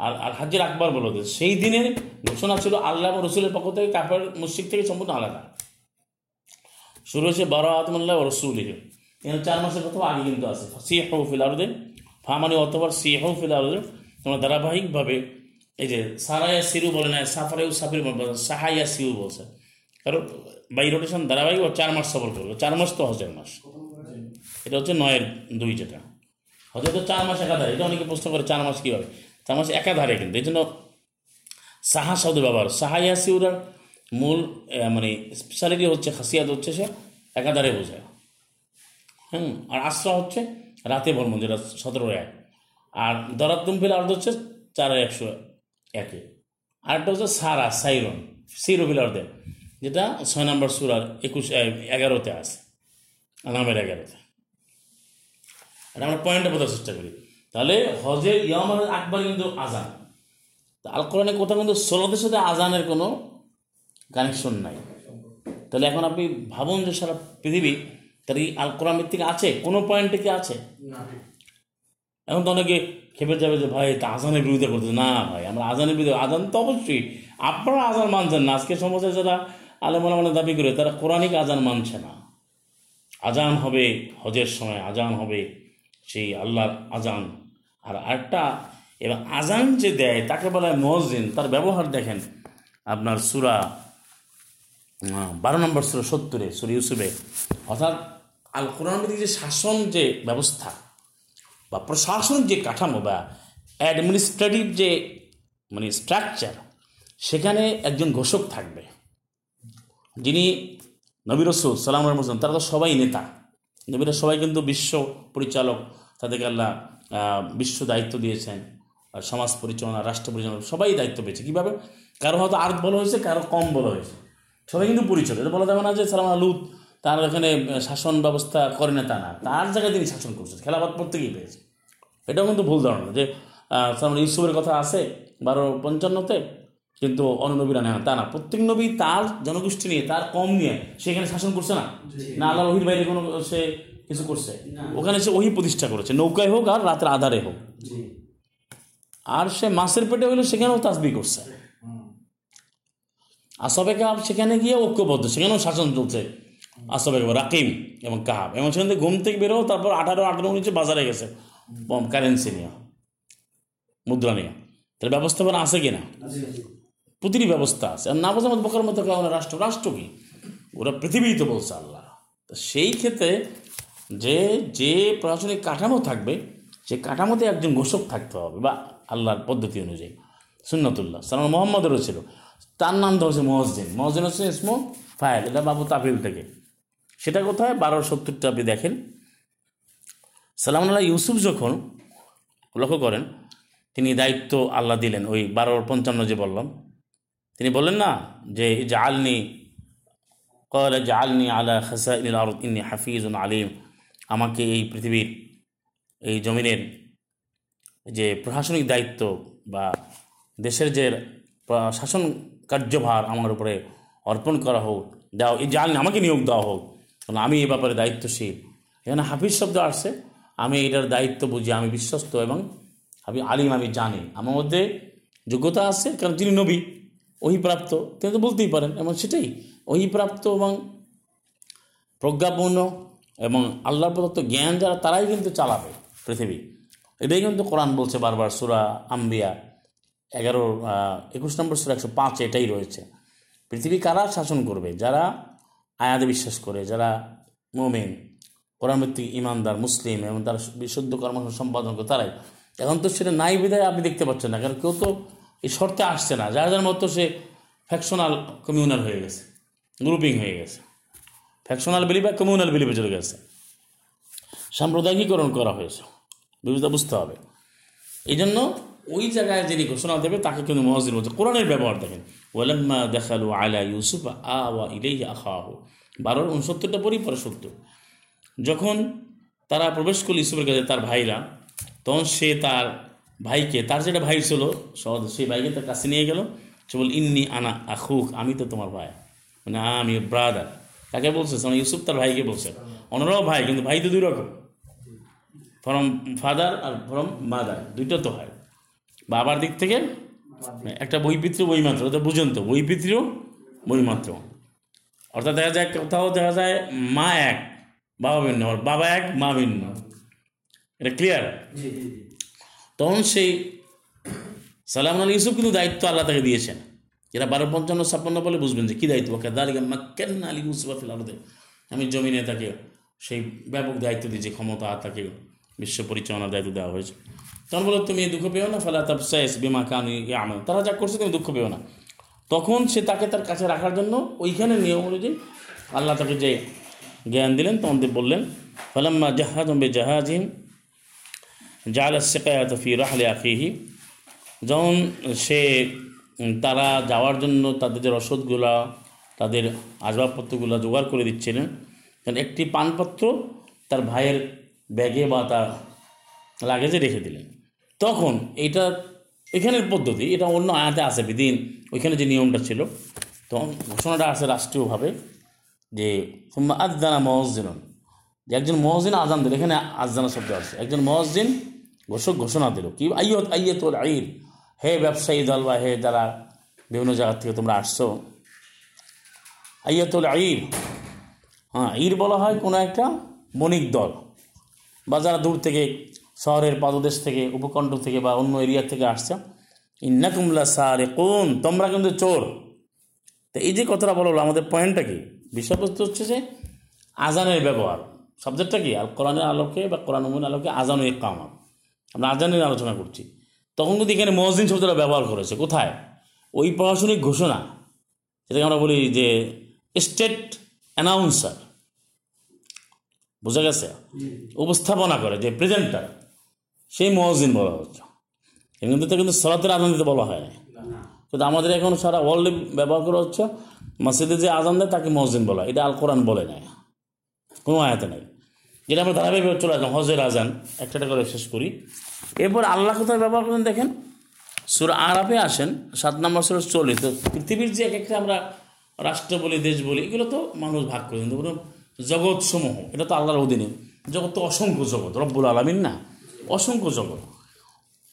আর আর হাজির আকবর বলা যায় সেই দিনের ঘোষণা ছিল আল্লাহ রসুলের পক্ষ থেকে কাপড় মুশিক থেকে সম্পূর্ণ আলাদা। শুরু হয়েছে বারো আতমাল্লাহ রসুল এখানে চার মাসের কথা আগে কিন্তু আছে। সি হৌ ফিলারুদে ফামানি অতবার সি হৌ ফিলারুদে তোমরা ধারাবাহিকভাবে এই যে সারাইয়া সিরু বলে না সাফারেও সাফির বলে সাহাইয়া সিউ বলছে। কারণ বাই রোটেশন ধারাবাহিক ও চার মাস সফর করবে। চার মাস তো হজের মাস। এটা হচ্ছে নয়ের দুই যেটা। হজে তো চার মাস একাধারে। এটা অনেকে প্রশ্ন করে, চার মাস কীভাবে? চার মাস একাধারে কিন্তু। এই জন্য সাহা শব্দ ব্যবহার সাহাইয়া সিউরার মূল মানে স্পেশালিটি হচ্ছে, খাসিয়াত হচ্ছে সে একাধারে বোঝায়। হুম, আর আশ্রা হচ্ছে রাতে বর্ম যেটা সতেরো এক। আর দরাতুম ফিল অর্ধ হচ্ছে চার একশো একে। আরেকটা হচ্ছে সারা, সাইরন। সিরো ফিল অর্ধে যেটা ছয় নম্বর সুরার একুশ এগারোতে আছে নামের এগারোতে। এটা আমরা পয়েন্টে বোঝার চেষ্টা করি। তাহলে হজের ইয়াম আকবর কিন্তু আজান তা আল কোরআনে কোথাও কিন্তু সোলাদের সাথে আজানের কোনো কানেকশন নাই। তাহলে এখন আপনি ভাবুন যে সারা পৃথিবী তার এই আল কোরআন ভিত্তিক আছে? কোনো পয়েন্টে কি আছে? না এখন তো অনেকে খেপে যাবে যে ভাই এটা আজানের বিরুদ্ধে করতে না ভাই আমরা আজানের বিরুদ্ধে আজান তো অবশ্যই আপনারা আজান মানছেন না। আজকে সমাজে যারা আলেমনা মানে দাবি করে, তারা কোরআনিক আজান মানছে না। আজান হবে হজের সময় আজান হবে সেই আল্লাহর আজান আর আরেকটা, এবার আজান যে দেয়, তাকে বলা হয় মসজিদ তার ব্যবহার দেখেন, আপনার সুরা বারো নম্বর সুরা সত্তরে, সুর ইউসুফে। অর্থাৎ আল কোরআন যে শাসন যে ব্যবস্থা, বা প্রশাসনিক যে কাঠামো, বা অ্যাডমিনিস্ট্রেটিভ যে মানে স্ট্রাকচার সেখানে একজন ঘোষক থাকবে। যিনি নবী রসুল সালাম রহমান তারা তো সবাই নেতা। নবীরা সবাই কিন্তু বিশ্ব পরিচালক, তাদেরকে আল্লাহ বিশ্ব দায়িত্ব দিয়েছেন সমাজ পরিচালনা, রাষ্ট্র পরিচালনা, সবাই দায়িত্ব পেয়েছে। কীভাবে? কারও হয়তো আর বলা হয়েছে, কারও কম বলা হয়েছে। সবাই কিন্তু পরিচালক। এটা বলা যাবে না যে সালাম লুত, তার এখানে শাসন ব্যবস্থা করে না তা না। তার জায়গায় তিনি শাসন করছেন খেলাবাদ প্রত্যেকেই পেয়েছে। এটাও কিন্তু ভুল ধারণা যে সালাম ইউসুফের কথা আছে, বারো পঞ্চান্নতে কিন্তু অন্য নবীরা নেয় তা না প্রত্যেক নবী তার জনগোষ্ঠী নিয়ে তার কম নিয়ে সেখানে শাসন করছে না? না আল্লাহ ওহির বাইরে কোনো সে কিছু করছে? ওখানে সে ওহি প্রতিষ্ঠা করেছে নৌকায় হোক আর রাতের আধারে হোক। আর সে মাছের পেটে হইলে সেখানেও তাসবি করছে। আসবে কাহাব সেখানে গিয়ে ঐক্যবদ্ধ সেখানেও শাসন চলছে। আসবে রাকিম এবং কাহাব এবং সেখান থেকে ঘুম থেকে বেরো তারপর আঠারো আঠারো উনিশে বাজারে গেছে। কারেন্সি নিয়ে মুদ্রা নিয়ে। তাহলে ব্যবস্থাপনা আছে কিনা? প্রতিটি ব্যবস্থা আছে। আর না বোঝার মতো বকার মতো কেউ রাষ্ট্র রাষ্ট্র কি? ওরা পৃথিবী তো বলছে আল্লাহ। তো সেই ক্ষেত্রে যে যে প্রশাসনিক কাঠামো থাকবে, সে কাঠামোতে একজন ঘোষক থাকতে হবে, বা আল্লাহর পদ্ধতি অনুযায়ী। সুন্নতুল্লাহ, সালাম মোহাম্মদেরও ছিল। তার নাম ধরছে মহসদিন মহসদিন হচ্ছে ইসমো ফায়েল, এটা বাবু তাফিল থেকে। সেটা কোথায়? বারো সত্তরটা আপনি দেখেন। সালাম আল্লাহ ইউসুফ যখন লক্ষ্য করেন, তিনি দায়িত্ব আল্লাহ দিলেন, ওই বারো পঞ্চান্ন যে বললাম তিনি বললেন, না, যে জালনি কল জালনি আলা খাসাইল আরদ, ইন্নি হাফিজুন আলিম, আমাকে এই পৃথিবীর, এই জমিনের যে প্রশাসনিক দায়িত্ব বা দেশের যে শাসন কার্যভার আমার উপরে অর্পণ করা হোক দাও এই জালনি আমাকে নিয়োগ দেওয়া হোক কারণ আমি এই ব্যাপারে দায়িত্বশীল। এখানে হাফিজ শব্দ আসছে। আমি এটার দায়িত্ব বুঝি, আমি বিশ্বস্ত এবং আমি আলিম, আমি জানি। আমার মধ্যে যোগ্যতা আছে, কারণ তিনি নবী। অহিপ্রাপ্ত, তিনি তো বলতেই পারেন, এবং সেটাই। অহিপ্রাপ্ত এবং প্রজ্ঞাপূর্ণ এবং আল্লাহ প্রদত্ত জ্ঞান যারা, তারাই কিন্তু চালাবে পৃথিবী। এটাই কিন্তু কোরআন বলছে বারবার, সুরা আম্বিয়া, এগারো একুশ নম্বর সুরা একশো পাঁচ, এটাই রয়েছে। পৃথিবী কারা শাসন করবে? যারা আয়াতে বিশ্বাস করে, যারা মোমেন কোরআন ভিত্তিক ইমানদার, মুসলিম এবং তারা বিশুদ্ধ কর্ম সম্পাদন করে, তারাই। এখন তো সেটা নাই বিধায় আপনি দেখতে পাচ্ছেন না, কারণ কেউ তো এই শর্তে আসছে না। যার যার মতো সে ফ্যাকশনাল কমিউনাল হয়ে গেছে গ্রুপিং হয়ে গেছে। ফ্যাকশনাল বিলিভ বা কমিউনাল বিলিভে চলে গেছে। সাম্প্রদায়িকীকরণ করা হয়েছে। বিবেচনা বুঝতে হবে। এই জন্য ওই জায়গায় যিনি ঘোষণা দেবে, তাকে কিন্তু মহাজির বলছে, কোরআনের ব্যবহার দেখেন। ওয়ালাম্মা দেখালু আলা ইউসুফ আওয়া ইলেই আখাহ। বারোর উনসত্তরটা পরই পরে সত্তর যখন তারা প্রবেশ করল ইউসুফের কাছে তার ভাইরা, তখন সে তার ভাইকে, তার যেটা ভাই ছিল, সহজ, সেই ভাইকে তার কাছে নিয়ে গেল। সে বল ইন্নি আনা আখুক, আমি তো তোমার ভাই। মানে আমি ব্রাদার তাকে বলছে? মানে ইউসুফ তার ভাইকে বলছে। অন্যরাও ভাই, কিন্তু ভাই তো দুই রকম ফ্রম ফাদার আর ফ্রম মাদার দুইটা তো হয়। বাবার দিক থেকে একটা বইপিত্র বইমাত্র ওটা বুঝুন তো বইপিত্র বইমাত্র অর্থাৎ দেখা যায়, কোথাও দেখা যায়, মা এক, বাবা ভিন্ন, বাবা এক, মা ভিন্ন। এটা ক্লিয়ার তখন সেই সালাম আলী ইউসুফ কিন্তু দায়িত্ব আল্লাহ তাকে দিয়েছেন। এরা বারো পঞ্চান্ন ছাপ্পান্ন বলে বুঝবেন যে কী দায়িত্ব? কেদালিকা মাক্কেন আলী ইউসুফ আফিল আলাদে আমি জমিনে তাকে সেই ব্যাপক দায়িত্ব দিয়েছি, ক্ষমতা তাকে বিশ্ব পরিচালনার দায়িত্ব দেওয়া হয়েছে। তখন বলো, তুমি দুঃখ পেও না? ফালা তাবসাইস বিমা কানি আমল তারা যা করছে তুমি দুঃখ পেও না। তখন সে তাকে তার কাছে রাখার জন্য ওইখানে নিয়ম অনুযায়ী আল্লাহ তাকে যে জ্ঞান দিলেন, তখন বললেন, ফালাম্মা জাহাজ জাহাজিম জাল সেকায়াত ফি রাহলে আখিহি। যখন সে তারা যাওয়ার জন্য তাদের যে রসদগুলা, তাদের আসবাবপত্রগুলো জোগাড় করে দিচ্ছিলেন তখন একটি পানপত্র তার ভাইয়ের ব্যাগে বা তার লাগেজে রেখে দিলেন। তখন এটা এখানের পদ্ধতি, এটা অন্য আয়াতে আছে বিদিন, ওইখানে যে নিয়মটা ছিল, তখন ঘোষণাটা আছে রাষ্ট্রীয়ভাবে যে আদানা মহজিন যে একজন মহজিন আজান দিল, এখানে আজানা শব্দ আছে একজন মহজিন ঘোষক ঘোষণা দিল কি, আইয়ত আইয়ত আইর হে ব্যবসায়ী দল বা হে যারা বিভিন্ন জায়গা থেকে তোমরা আসছো, আইয়াতুল ঈদ। হ্যাঁ ঈদ বলা হয় কোনো একটা বণিক দল বা যারা দূর থেকে শহরের পাদদেশ থেকে, উপকণ্ঠ থেকে বা অন্য এরিয়া থেকে আসছে। ইন্নাকুমলা সারে কোন তোমরা কিন্তু চোর। তো এই যে কথাটা বলো আমাদের পয়েন্টটা কি? বিষয়বস্তু হচ্ছে যে আজানের ব্যবহার। সাবজেক্টটা কি? আল কোরআনের আলোকে বা কোরআন আলোকে আজান এক কামাত আমরা আজানের আলোচনা করছি। তখন কিন্তু এখানে মহজিন শব্দটা ব্যবহার করেছে। কোথায়? ওই প্রশাসনিক ঘোষণা। যেটাকে আমরা বলি যে স্টেট অ্যানাউন্সার। বোঝা গেছে? উপস্থাপনা করে যে প্রেজেন্টার। সেই মহজিন বলা হচ্ছে। কিন্তু তো কিন্তু সলাতের আজান দিতে বলা হয় কিন্তু আমাদের এখন সারা ওয়ার্ল্ডে ব্যবহার করা হচ্ছে। মসজিদে যে আজান দেয় তাকে মসজিদ বলা। এটা আল কোরআন বলে না কোনো আয়াতে নেই। যেটা আমরা ধারাবাহিকভাবে চলে আসলাম হজের আজান একটা করে শেষ করি। এরপর আল্লাহ কোথায় ব্যবহার করেন দেখেন? সুর আরবে আসেন, সাত নম্বর সুর তো পৃথিবীর যে এক একটা আমরা রাষ্ট্র বলি, দেশ বলি, এগুলো তো মানুষ ভাগ করে কিন্তু জগৎ সমূহ এটা তো আল্লাহর অধীনে। জগৎ তো অসংখ্য জগৎ, রব্বুল আলমিন না? অসংখ্য জগৎ।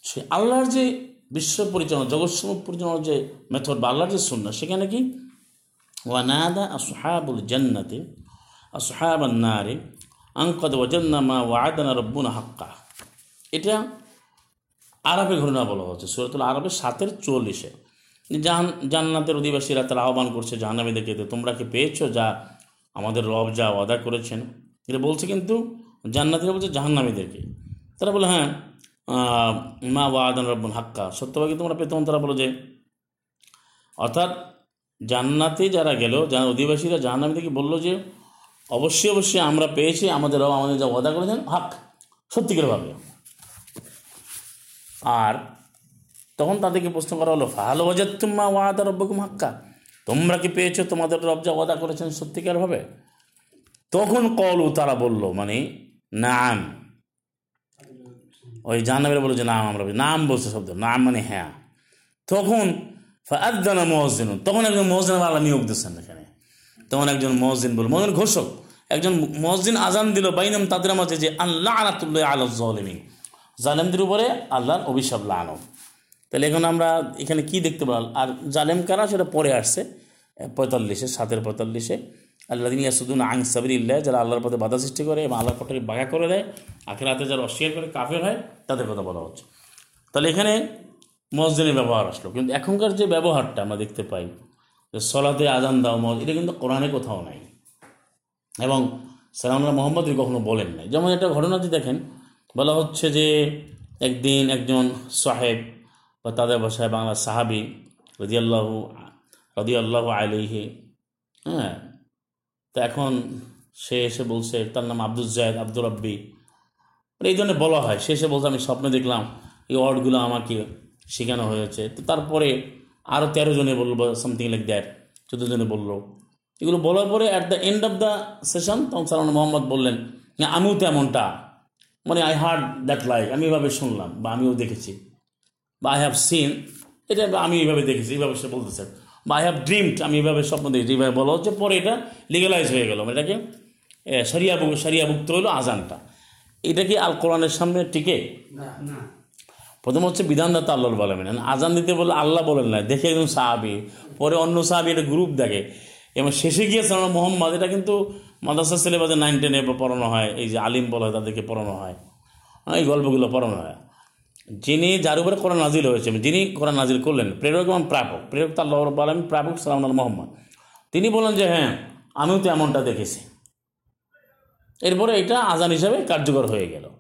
সে আল্লাহর যে বিশ্ব পরিচালনা জগৎ জগৎসমূহ পরিচালনার যে মেথড বা আল্লাহর যে শূন্য সেখানে কি? ওয়ানাদা আসহাবুল জান্নাতে আসহাব নারে আঙ্কদ ওয়াজান্না মা ওয়াদানা রব্বুনা হাক্কা। এটা আরবে ঘটনা বলা হচ্ছে সুরতুল আরবের সাতের চল্লিশে। জাহান জান্নাতের অধিবাসীরা তারা আহ্বান করছে জাহান্নামীদেরকে তোমরা কি পেয়েছ যা আমাদের রব যা অদা করেছেন? এটা বলছে কিন্তু জান্নাতিরা বলছে জাহান্নামীদেরকে। তারা বলে হ্যাঁ মা ওয়াদান রব্বুন হাক্কা। সত্যভাবে তোমরা পেতে তারা বলো যে, অর্থাৎ জান্নাতে যারা গেল, যারা অধিবাসীরা জাহান্নামীদেরকে বলল যে অবশ্যই অবশ্যই আমরা পেয়েছি, আমাদের রব আমাদের যা ওয়াদা করেছেন, হাক সত্যিকারভাবে আর তখন তাদেরকে প্রশ্ন করা হলো, ফাহাল ওয়াজাত্তুম্মা ওয়াদা রব্বকুম হাক্কা? তোমরা কি পেয়েছ তোমাদের রব যা ওয়াদা করেছেন সত্যিকারভাবে তখন কলু তারা বলল মানে নাম। ওই জাহান্নামীরা বলল যে, নাম আমরা নাম বলছে শব্দ, নাম মানে হ্যাঁ। তখন ফাদ্দানা মহসিন তখন একজন মহসিন আল্লাহ নিয়োগ দিচ্ছেন এখানে। তখন একজন মহসিন বল মহসিন ঘোষক, একজন মহসিন আজান দিল, বাইনাম তাদের মাঝে যে আল্লাহ আনাতুল্লাহ আল্লাহ জলিমিন জালেমদের উপরে আল্লাহর অভিশাপ লানো তাহলে এখন আমরা এখানে কি দেখতে পারলাম? আর জালেম কারা? সেটা পরে আসছে। পঁয়তাল্লিশে, সাতের পঁয়তাল্লিশে। আল্লাহ দিন ইয়াসুদ্দিন আং সাবিরিল্লাহ যারা আল্লাহর পথে বাধা সৃষ্টি করে এবং আল্লাহর পথে বাঘা করে দেয়, আখেরাতে যারা অস্বীকার করে কাফের হয়, তাদের কথা বলা হচ্ছে। তাহলে এখানে মসজিদের ব্যবহার আসলো। কিন্তু এখনকার যে ব্যবহারটা আমরা দেখতে পাই সলাতে আজান দাও মজ এটা কিন্তু কোরআনে কোথাও নাই। এবং সালামুল্লাহ মোহাম্মদ কখনো বলেন নাই। যেমন একটা ঘটনা যদি দেখেন, বলা হচ্ছে যে একদিন একজন সাহেব বা তাদের ভাষায় বাংলা সাহাবি রদিয়াল্লাহু রদিয়াল্লাহু আলিহি হ্যাঁ তো এখন সে এসে বলছে, তার নাম আব্দুল জায়দ আব্দুল রব্বি। মানে এই জন্য বলা হয়। সে এসে বলছে, আমি স্বপ্নে দেখলাম, এই ওয়ার্ডগুলো আমাকে শেখানো হয়েছে। তো তারপরে আরও তেরো জনে বলল বা সামথিং লাইক দ্যাট চোদ্দ জনে বলল। এগুলো বলার পরে at the end of the session তখন সালাম মোহাম্মদ বললেন না আমিও তো এমনটা। মানে আই হার্ড দ্যাট লাইক আমি এভাবে শুনলাম, বা আমিও দেখেছি। বা আই হ্যাভ সিন এটা আমি এইভাবে দেখেছি এইভাবে সে বলতেছে। বা আই হ্যাভ ড্রিমড আমি এভাবে স্বপ্ন দেখেছি এইভাবে বলা হচ্ছে পরে এটা লিগালাইজ হয়ে গেল। মানে এটাকে সরিয়া সরিয়াভুক্ত হলো আজানটা। এটা কি আল কোরআনের সামনে টিকে প্রথম হচ্ছে বিধানদাতা আল্লাহর বলেন আজান দিতে বলে আল্লাহ বলেন না দেখে একজন সাহাবি পরে অন্য সাহাবি একটা গ্রুপ দেখে। এবং শেষে গিয়ে সালাম মোহাম্মদ এটা কিন্তু মাদ্রাসা সিলেবাসে নাইন টেনে পড়ানো হয় এই যে আলিম বলা হয় তাদেরকে পড়ানো হয়। হ্যাঁ, এই গল্পগুলো পড়ানো হয়। যিনি যার উপরে কোরআন নাজিল হয়েছে যিনি কোরআন নাজিল করলেন প্রেরক এবং প্রাপক প্রেরক তো রব্বুল আলম প্রাপক সালাম মোহাম্মদ। তিনি বললেন যে হ্যাঁ আমিও তো এমনটা দেখেছি। এরপরে এটা আজান হিসাবে কার্যকর হয়ে গেল।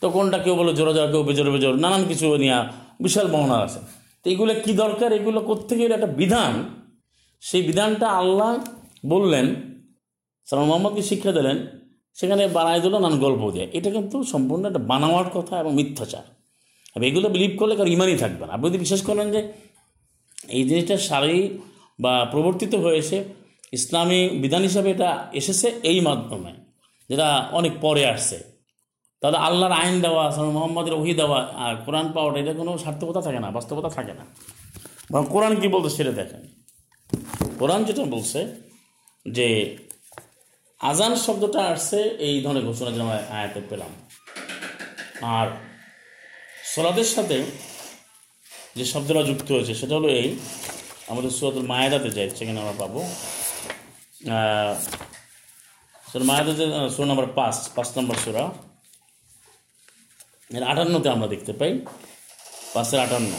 তো কোনটা কেউ বলো জোরে জোরে কেউ বেজোরে বেজোর নানান কিছু নিয়ে বিশাল বহনা আছে। তো এগুলো কী দরকার? এগুলো কোথেকে এর একটা বিধান। সেই বিধানটা আল্লাহ বললেন সালাম মোহাম্মদকে শিক্ষা দিলেন, সেখানে বানায় দিল, নানান গল্প দিয়ে। এটা কিন্তু সম্পূর্ণ একটা বানাওয়ার কথা এবং মিথ্যাচার। আর এগুলো বিলিভ করলে কারও ইমানই থাকবে না। আপনি যদি বিশ্বাস করেন যে এই জিনিসটা সারি বা প্রবর্তিত হয়েছে, ইসলামী বিধান হিসাবে এটা এসেছে এই মাধ্যমে, যেটা অনেক পরে আসছে। তাহলে আল্লাহর আইন দেওয়া মোহাম্মদের ওহি দেওয়া, আর কোরআন পাওয়াটা, এটা কোনো সার্থকতা থাকে না, বাস্তবতা থাকে না। বা কোরআন কী বলতে সেটা দেখেন। কোরআন যেটা বলছে যে আজান শব্দটা আসছে, এই ধরনের ঘোষণা যেন আমরা আয়াতে পেলাম। আর সলাদের সাথে যে শব্দটা যুক্ত হয়েছে, সেটা হলো এই, আমাদের সুরাতুল মায়েদাতে যাই, সেখানে আমরা পাবো। সুর মায়েদাতে সুরা নম্বর পাঁচ পাঁচ নম্বর সুরা। এর আটান্নতে আমরা দেখতে পাই। পাঁচের আটান্ন।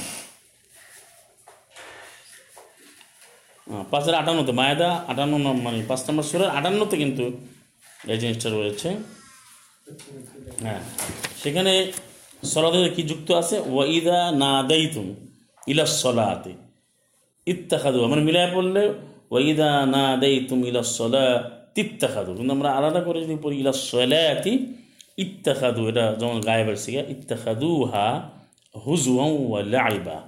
আহ, পাঁচের আটান্নতে মায়েদা আটান্ন মানে পাঁচ নম্বর সুরের আটান্নতে কিন্তু এই জিনিসটা রয়েছে। হ্যাঁ সেখানে সলাদের কি যুক্ত আছে? ওয়াইদা না দেইতুম ইলা সলাতে। ইত্তাখাদু আমরা মিলায় পড়লে ওয়াইদা না দেইতুম ইলা সলা তিত্তাখাদু কিন্তু আমরা আলাদা করে যদি পড়ি ইলা সলাতি ইত্তাখাদু এটা যেমন গায়েবের শিখা ইত্তাখাদু হা হুজুয়া ওয়া লাইবা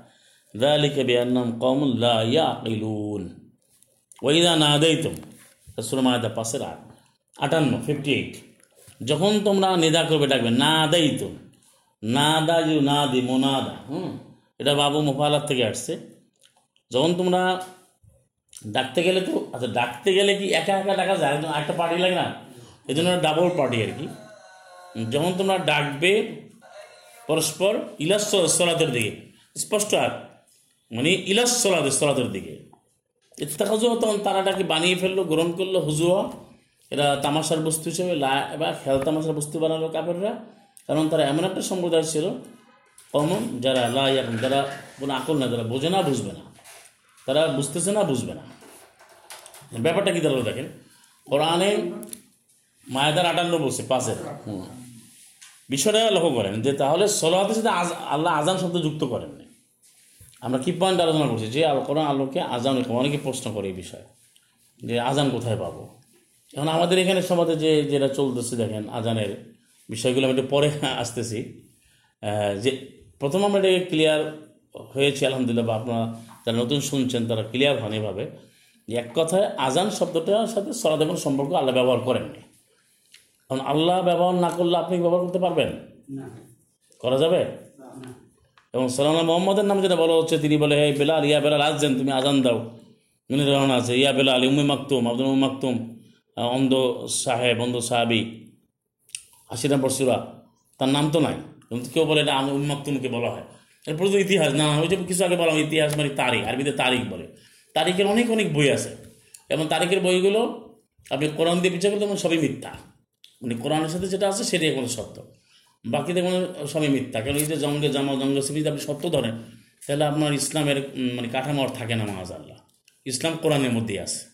ذلك بأنهم قوم لا يعقلون ওইদা না দেইতুম সুরমায়দা পাশের আট আটান্ন ফিফটি এইট যখন তোমরা নিদা করবে ডাকবে না দেইতুম না দা ইউ না দি মোনাদা হুম এটা বাবু মোফালার থেকে আসছে যখন তোমরা ডাকতে গেলে তো আচ্ছা ডাকতে গেলে কি একা একা ডাকা যায় একদম একটা পার্টি লাগে না এই জন্য ডাবল পার্টি আর কি যখন তোমরা ডাকবে পরস্পর ইলাস সলাতের দিকে। স্পষ্ট আর? মানে ইলাস সলাদের সলাতের দিকে। ইত্তাখাজুয়া তখন তারাটাকে বানিয়ে ফেলল গ্রহণ করল হুজুয়া এরা তামাশার বস্তু হিসেবে লা বা খেল তামাশার বস্তু বানালো কাপড়রা কারণ তারা এমন একটা সম্প্রদায় ছিল, কমন, যারা লা ইয়াকুন যারা কোনো আকল না যারা বোঝে না, বুঝবে না। তারা বুঝতেছে না, বুঝবে না। ব্যাপারটা কি দাঁড়াল দেখেন? কোরআনে মায়াদার আটান্ন বলছে, পাঁচের। হুম। বিষয়টা লক্ষ্য করেন যে তাহলে সলাতের সাথে আল্লাহ আজান শব্দ যুক্ত করেননি। আমরা কি পয়েন্ট আলোচনা করছি? যে আল আলোকে আজান অনেকে প্রশ্ন করে এই বিষয়ে, যে আজান কোথায় পাবো? এখন আমাদের এখানে সমাজে যে যেটা চলতেছে, দেখেন আজানের বিষয়গুলো আমি একটু পরে *laughs* আসতেছি। যে প্রথম আমরা এটাকে ক্লিয়ার হয়েছে, আলহামদুলিল্লাহ, বা আপনারা যারা নতুন শুনছেন, তারা ক্লিয়ার হন এভাবে। এক কথায় আজান শব্দটার সাথে সলাদের কোনো সম্পর্ক আল্লাহ ব্যবহার করেননি। কারণ আল্লাহ ব্যবহার না করলে আপনি ব্যবহার করতে পারবেন? করা যাবে? এবং সালানা মোহাম্মদের নাম যেটা বলা হচ্ছে তিনি বলে হে বেলাল ইয়া বেলাল আসছেন তুমি আজান দাও। মিনি রহমান আছে ইয়া বেলাল উম্মে মাকতুম আব্দুল উম্মে মাকতুম অন্ধ সাহেব অন্ধ সাহাবি আশি নম্বর সুরা তার নাম তো নাই। কিন্তু কেউ বলে এটা উম মাকতুমকে বলা হয়। এরপর তো ইতিহাস না ওই যে কিছু আগে বলা হয় ইতিহাস মানে তারিখ আরবিতে তারিখ বলে। তারিখের অনেক অনেক বই আছে। এবং তারিখের বইগুলো আপনি কোরআন দিয়ে বিচার করতে সবই মিথ্যা। মানে কোরআনের সাথে যেটা আছে সেটাই কোনো সত্য বাকি দেখুন সবই মিথ্যা। কারণ এই যে জঙ্গে জামা জঙ্গে সিবি আপনি সত্য ধরেন, তাহলে আপনার ইসলামের মানে কাঠামো থাকে না মাহাজ আল্লাহ ইসলাম কোরআনের মধ্যেই আছে।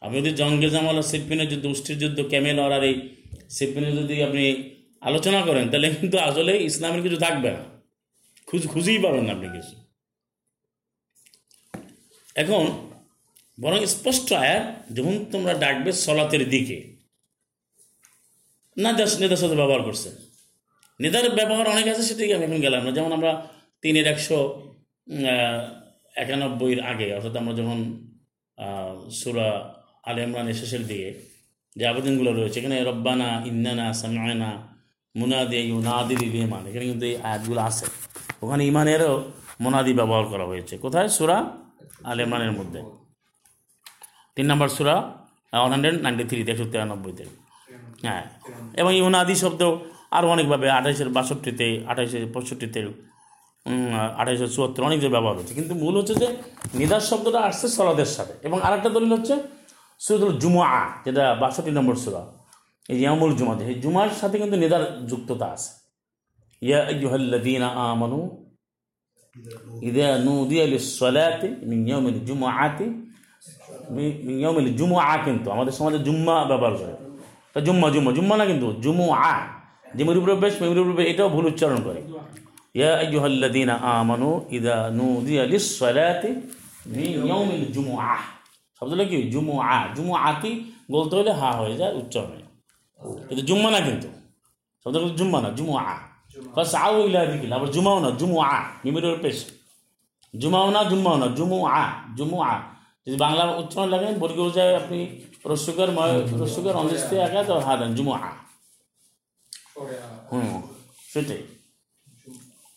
আপনি যদি জঙ্গে জামাল আর সিপিনের যুদ্ধ উষ্টির যুদ্ধ, ক্যামেল আর এই সিপিনের যদি আপনি আলোচনা করেন, তাহলে কিন্তু আসলে ইসলামের কিছু থাকবে না। খুঁজ, খুঁজেই পাবেন না আপনি কিছু। এখন, বরং স্পষ্ট আয়াত, যখন তোমরা ডাকবে সলাতের দিকে না, নেতার সাথে ব্যবহার করছে। নেতার ব্যবহার অনেক আছে সেটাই আমি এখন গেলাম না। যেমন আমরা তিনের একশো একানব্বইয়ের আগে, অর্থাৎ আমরা যখন সুরা আল ইমরানের শেষের দিকে যে আবেদনগুলো রয়েছে, এখানে রব্বানা ইন্নানা সামায়না মুনাদি ইউনাদির ইমান এখানে কিন্তু এই আয়াতগুলো আছে। ওখানে ইমানেরও মোনাদি ব্যবহার করা হয়েছে। কোথায়? সুরা আল ইমরানের মধ্যে। তিন নম্বর সুরা ওয়ান হান্ড্রেড নাইনটি থ্রিতে একশো তিরানব্বইতে হ্যাঁ। এবং ইউনাদি শব্দ আরও অনেকভাবে, আঠাইশের বাষট্টিতে আঠাইশের পঁয়ষট্টিতে আঠাইশো চুয়াত্তর অনেক যে ব্যবহার হচ্ছে। কিন্তু মূল হচ্ছে যে নিদাস শব্দটা আসছে সলাদের সাথে। এবং আরেকটা দলিল হচ্ছে সুরতুল জুমা যেটা বাষট্টি নম্বর সুরা। এই ইয়ামুল জুমাতে এই জুমার সাথে কিন্তু নিদার যুক্ততা আছে। ইয়া আমানু জুমআ কিন্তু। আমাদের সমাজে জুম্মা ব্যবহার করে। তা জুম্মা জুম্মা জুম্মা না কিন্তু জুমু আ যে মুরিবুর বেশ মুরিবুর এটাও ভুল উচ্চারণ করে। ইয়া আইয়ুহাল্লাযীনা আমানু ইযা নুদিয়া লিস-সালাতি মিন ইয়াউমিল জুমআ। শব্দটা কি? জুমুআ। জুমুআতি বলতে হলে হা হয়ে যায়, উচ্চারণে কিন্তু জুম্মা না কিন্তু। শব্দটা জুম্মা না, জুমুআ। ফাস আউ ইলা দিকিল আবার জুমাও না, জুমুআ। মিমিরের পেশ জুমাও না, জুম্মাও না, জুমুআ জুমুআ। যদি বাংলা উচ্চারণ লাগেন বর্গীয় যায় আপনি রস্যকার রস্যকার অনিস্তে আগে তো হা দেন জুমুআ হুম সেটাই।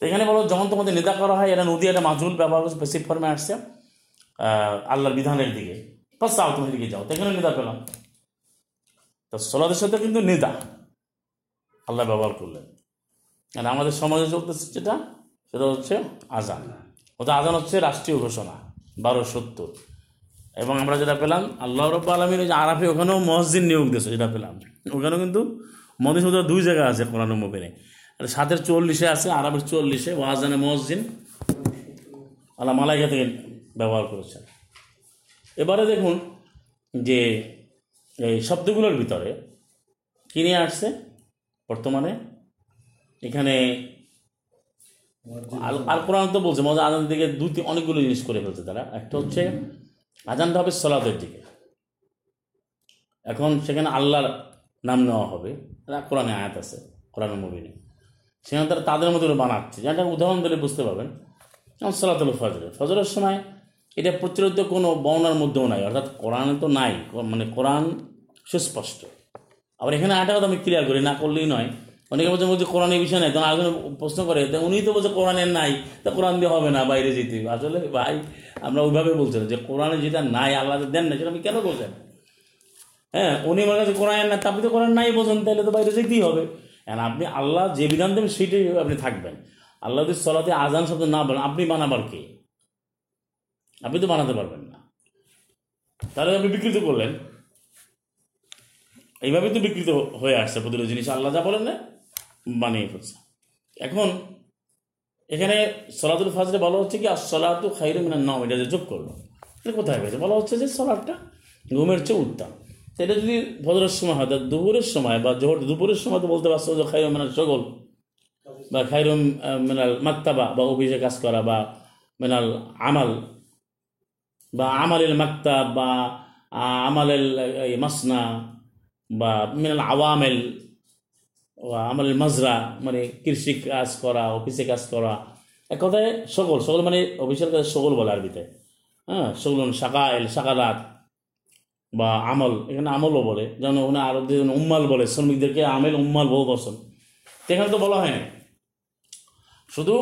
এখানে বলো যখন তোমাদের নেতা করা হয় এরা নদী একটা মাজুল ব্যবহার করছে বেসিক ফর্মে আসছে আল্লাহর বিধানের দিকে। বাস যাও তুমি দিকে যাও এখানে নেতা পেলাম। তো সলাদের সাথে কিন্তু নেতা আল্লাহ ব্যবহার করলেন। আর আমাদের সমাজে চলতেছে যেটা সেটা হচ্ছে আজান। ওটা আজান হচ্ছে রাষ্ট্রীয় ঘোষণা বারো সত্তর। এবং আমরা যেটা পেলাম, আল্লাহ রব্বা আলমীর ওই যে আরাফে ওখানেও মসজিদ নিয়োগ দিয়েছে, যেটা পেলাম। ওখানেও কিন্তু মসজিদ শুধু দুই জায়গা আছে কোরআন মুবিনে সাতের চল্লিশে আছে, আরবের চল্লিশে, ওয়াজানে মসজিদ। আল্লাহ মালাইকা থেকে ব্যবহার করেছেন এবারে দেখুন যে এই শব্দগুলোর ভিতরে কী নিয়ে আসছে? বর্তমানে এখানে আল কোরআন তো বলছে মজা দিকে দুই তিন- অনেকগুলো জিনিস করে ফেলছে তারা। একটা হচ্ছে আজানটা হবে সলাতের দিকে। এখন সেখানে আল্লাহর নাম নেওয়া হবে। কোরআনে আয়াত আছে কোরআনের মুবিনে। সেখানে তারা তাদের মতো বানাচ্ছে। যেটা উদাহরণ দিলে বুঝতে পারবেন। যেমন সলাতুল ফজরে ফজরের সময় এটা প্রচলিত কোনো বর্ণার মধ্যেও নাই। অর্থাৎ কোরআনে তো নাই। মানে কোরআন সুস্পষ্ট। আবার এখানে আরেকটা কথা আমি ক্লিয়ার করি, না করলেই নয়। অনেকে বলছে বলছে কোরআনের বিষয় নাই। তখন আরেকজন প্রশ্ন করে উনি তো বলছে কোরআনের নাই। তা কোরআন দিয়ে হবে না বাইরে যেতে। আসলে ভাই আমরা ওইভাবে বলছিলাম যে কোরআনে যেটা নাই, আল্লাহ দেন না, সেটা আপনি কেন বলছেন? হ্যাঁ উনি আমার কাছে কোরআন না আপনি কোরআন নাই বলছেন, তাহলে তো বাইরে যেতেই হবে। আর আপনি আল্লাহ যে বিধান দেবেন সেইটাই আপনি থাকবেন। আল্লাহ যদি সলাতে আজান শব্দ না বলেন, আপনি বানাবার কে? আপনি তো বানাতে পারবেন না। তাহলে আপনি বিকৃত করলেন। এইভাবে তো বিকৃত হয়ে আসছে প্রতিটা জিনিস। আল্লাহ যা বলেন না, বানিয়ে ফেলছে। এখন এখানে সলাতুল ফাজরে বলা হচ্ছে কি আর সলাতু খাইরু মিনার নাম এটা যে যোগ করল। এটা কোথায় গেছে বলা হচ্ছে যে সলাটটা ঘুমের চেয়ে উত্তম। সেটা যদি ভদ্রের সময় হয় তাহলে দুপুরের সময় বা জোহর দুপুরের সময় তো বলতে পারছ যে খাইরু মিনার সগল বা খাইরুম মিনাল মাক্তাবা বা অফিসে কাজ করা বা মিনাল আমাল বা আমালেল মাক্তাব বা আহ, আমালেল মাসনা বা মিনাল আওয়ামেল আমালেল মাজরা মানে কৃষি কাজ করা অফিসে কাজ করা। এক কথায় সকল সকল মানে অফিসের কাছে সকল বলে আরবিতে। হ্যাঁ সকল সাকাইল সাকারাত বা আমল এখানে আমলও বলে। যেমন ওখানে আরবদের উম্মাল বলে শ্রমিকদেরকে আমেল উম্মাল বহু বসন তো এখানে তো বলা হয় না শুধু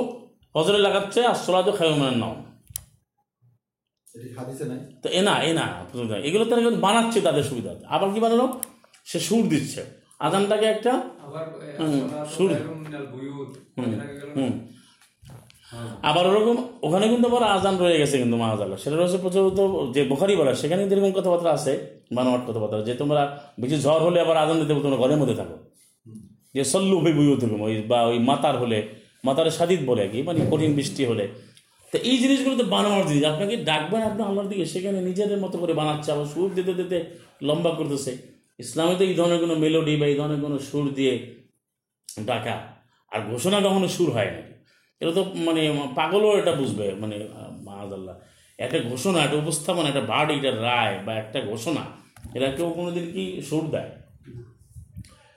হজরে লাগাচ্ছে আর সোলা তো খায়ুমানের নাম এটি তো এ না এ না এগুলো তারা বানাচ্ছে তাদের সুবিধা। আবার কি বানালো? সে সুর দিচ্ছে। আজানটাকে একটা আবার হুম আবার ওরকম ওখানে কিন্তু আবার আজান রয়ে গেছে কিন্তু মাহাজাল্লাহ সেটা রয়েছে প্রচলিত যে বোখারি বলা সেখানে কিন্তু এরকম কথাবার্তা আছে বানোয়াট কথাবার্তা যে তোমরা বেশি ঝড় হলে আবার আজান দিতে তোমরা ঘরের মধ্যে থাকো। যে সল্লু হয়ে বুঝে থাকুম ওই বা ওই মাতার হলে মাতার সাদিত বলে কি মানে কঠিন বৃষ্টি হলে। তো এই জিনিসগুলো তো বানানোর জিনিস আপনাকে ডাকবেন আপনি আল্লাহর দিকে সেখানে নিজেদের মতো করে বানাচ্ছে আবার সুর দিতে দিতে লম্বা করতেছে। ইসলামে তো এই ধরনের কোনো মেলোডি বা এই ধরনের কোনো সুর দিয়ে ডাকা। আর ঘোষণা কখনো সুর হয় না। এটা তো মানে পাগলও এটা বুঝবে মানে মাহাদাল্লাহ। একটা ঘোষণা, একটা উপস্থাপনা, একটা বাড়ি একটা রায় বা একটা ঘোষণা, এরা কেউ কোনোদিন কি সুর দেয়?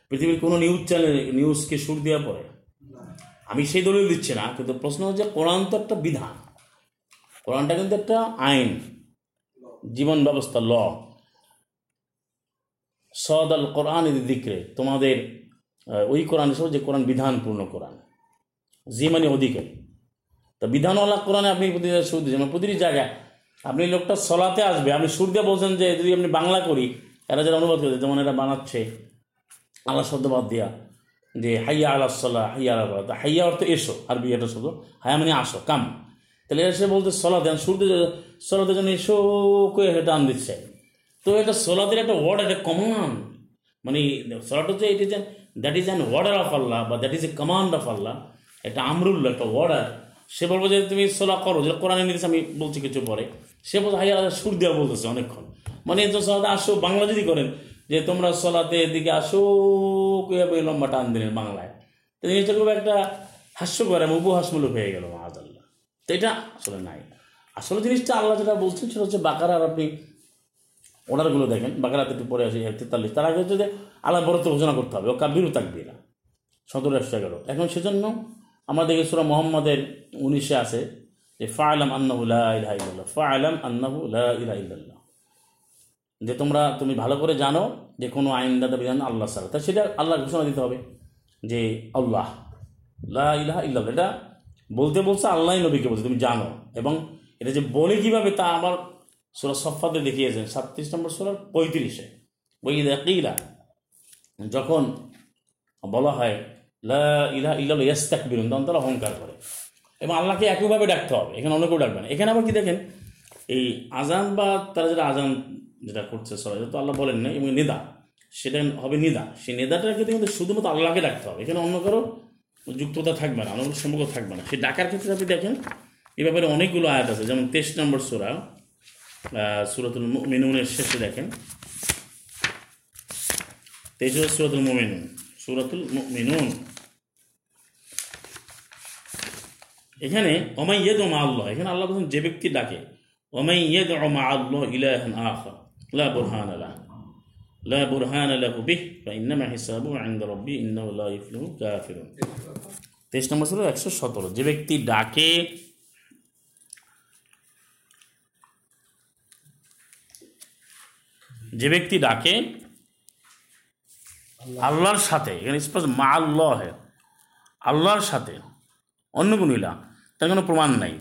পৃথিবীর কোনো নিউজ চ্যানেল নিউজকে সুর দেওয়া পরে আমি সেই দলিল দিচ্ছি না, কিন্তু প্রশ্ন হচ্ছে কোরআন তো একটা বিধান। কোরআনটা কিন্তু একটা আইন, জীবন ব্যবস্থা, ল। সদ আল কোরআন দিক্রে। তোমাদের ওই কোরআন হিসেবে যে কোরআন বিধানপূর্ণ কোরআন। জি মানে অধিকারী। তা বিধানওয়ালা কোরআনে আপনি প্রতিটা সুর দিচ্ছেন মানে প্রতিটি জায়গায় আপনি লোকটা সলাতে আসবে, আপনি সুর দিয়ে বলছেন যে যদি আপনি বাংলা করি, এরা যারা অনুবাদ করছে যেমন এরা বানাচ্ছে, আল্লাহ শব্দ বাদ দিয়া, যে হাইয়া আল্লাহ সাল্লাহ হাইয়া আল্লাহ তা হাইয়া অর্থ এসো, আরবি এটা শব্দ। হাইয়া মানে আসো, কাম। তাহলে এসে বলতে সলা দেন শুরুতে সলাতে যেন এসো করে টান দিচ্ছে। তো এটা সলাতের একটা ওয়ার্ড একটা কমান মানে সোলাট হচ্ছে এটি যে that is an order of আল্লাহ বা that is a command of আল্লাহ একটা আমরুল্লাহ একটা ওয়ার্ডার সে বলব যে, তুমি সোলা করো। যে কোরআনে নির্দেশ আমি বলছি কিছু পরে। সে বলছে হাইয়া আল্লাহ, সুর দেওয়া বলতেছে অনেকক্ষণ। মানে তো সলাতে আসো, বাংলা যদি করেন, যে তোমরা সোলাতে এদিকে আসো কীভাবে লম্বা টান দিলেন বাংলায়। তো জিনিসটা খুব একটা হাস্যকর এবং উপহাসমূলক হয়ে গেল, মাহাদাল্লাহ। তো এটা আসলে নাই। আসলে জিনিসটা আল্লাহ যেটা বলছেন, সেটা হচ্ছে বাকারার আপনি অর্ডারগুলো দেখেন বাকারাতে একটু পরে আসি তেতাল্লিশ। তার আগে হচ্ছে যে আল্লাহ বরত্ব ঘোষণা করতে হবে, ও কাব্বিরও তাকবিরা। সতেরো একশো এগারো। এখন সেজন্য আমরা দেখি সুরা মোহাম্মদের উনিশে আছে যে ফা আলাম আন্নাহু ইলাহা ফা আলাম আন্নাহু ইলাহা যে তোমরা, তুমি ভালো করে জানো যে কোনো আইনদাতা বিধান আল্লাহ ছাড়া। তা সেটা আল্লাহ ঘোষণা দিতে হবে যে, আল্লাহ, লা ইলাহা ইল্লাল্লাহ। এটা বলতে বলছে আল্লাহ নবীকে বলছে, তুমি জানো। এবং এটা যে বলে কীভাবে তা আমার সুরা সফাতে দেখিয়েছেন, সাতত্রিশ নম্বর সুরার পঁয়ত্রিশে। ওই দেখিলা যখন বলা হয়, লা ইলাহা ইল্লাল্লাহ, ইয়াস্তাকবিরুন তখন তারা অহংকার করে। এবং আল্লাহকে একইভাবে ডাকতে হবে, এখানে অন্য কেউ ডাকবে না। এখানে আবার কি দেখেন, এই আজান বা তারা যেটা আজান যেটা করছে সবাই তো আল্লাহ বলেন না এবং নেদা, সেটা হবে নিদা। সেই নেদাটার ক্ষেত্রে কিন্তু শুধুমাত্র আল্লাহকে ডাকতে হবে, এখানে অন্য কারও যুক্ততা থাকবে না অন্য সম্পর্ক থাকবে না। সেই ডাকার ক্ষেত্রে আপনি দেখেন, এ ব্যাপারে অনেকগুলো আয়াত আছে, যেমন তেইশ নম্বর সুরা সুরাতুল মিনুনের শেষে দেখেন। তেইশ সুরাতুল মিনুন সুরাতুল মিনুন এখানে, ওমাই ইয়েদ মা আল্লাহ, এখানে আল্লাহ বলছেন যে ব্যক্তি ডাকে, ওমাই ইয়েদ মা আল্লাহ ইলাহান আখা লা বুরহান আলা লা বুরহান লাহু বিহ ফাইন্নামা হিসাবু ইনদা রাব্বি, ইন্নাহু লা ইফলিহু কাফিরুন তেইশ নম্বর ছিল একশো সতেরো, যে ব্যক্তি ডাকে যে ব্যক্তি ডাকে, আল্লাহর সাথে, এখানে স্পষ্ট মা আল্লাহ, আল্লাহর সাথে, অন্য কোনো ইলা, তার কোনো প্রমাণ নাই।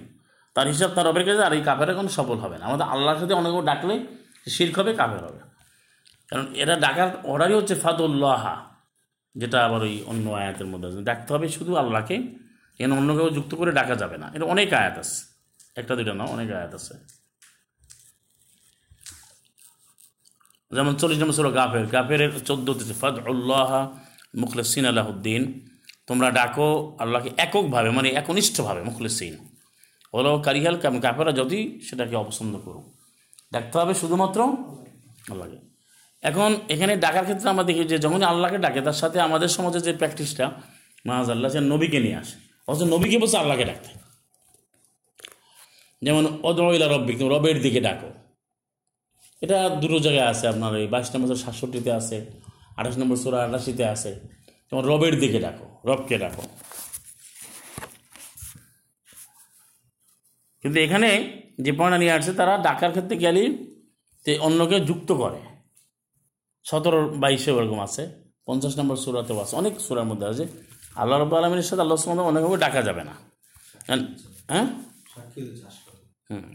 তার হিসাব তার রবের কাছে, আর এই কাফের কোনো সফল হবে না। আমাদের আল্লাহর সাথে অনেক ডাকলে শির্ক হবে, কাফের হবে। কারণ এটা ডাকার অর্ডারই হচ্ছে ফাদুল্লাহা, যেটা আবার ওই অন্য আয়াতের মধ্যে আছে। ডাকতে হবে শুধু আল্লাহকে, এখানে অন্য কেউ যুক্ত করে ডাকা যাবে না। এটা অনেক আয়াত আছে। একটা দুইটা না, অনেক আয়াত আছে। যেমন চল্লিশ নম্বর ছিল গাফের গাফের চোদ্দোতে ফাদ উল্লাহ মুখলেসিন আলাহদ্দিন তোমরা ডাকো আল্লাহকে এককভাবে মানে একনিষ্ঠভাবে মুখলেসিন। হলো কারিহাল কাফেরা যদি সেটাকে অপছন্দ করুক। ডাকতে হবে শুধুমাত্র আল্লাহকে। এখন এখানে ডাকার ক্ষেত্রে আমরা দেখি যে যখনই আল্লাহকে ডাকে, তার সাথে আমাদের সমাজে যে প্র্যাকটিসটা মাহাজ আল্লাহ সে নবীকে নিয়ে আসে। অথচ নবীকে বলছে আল্লাহকে ডাকতে। যেমন অদমিলা রব্বিক রবের দিকে ডাকো। এটা দুটো জায়গায় আছে আপনার এই বাইশ নম্বর সাতষট্টিতে আছে আঠাশ নম্বর সোলা আটাশিতে আছে। তোমার রবের দিকে ডাকো রবকে ডাকো। কিন্তু এখানে যে পয়েন্ট নিয়ে আসছে তারা ডাকার ক্ষেত্রে গেলেই তে অন্যকে যুক্ত করে। সতেরো বাইশে ওরকম আছে পঞ্চাশ নম্বর সুরাতেও আছে অনেক সুরার মধ্যে আছে। আল্লাহ রব আলমীর সাথে আল্লাহ সুমদ অনেকভাবে ডাকা যাবে না। হ্যাঁ? হাসপাতাল হুম।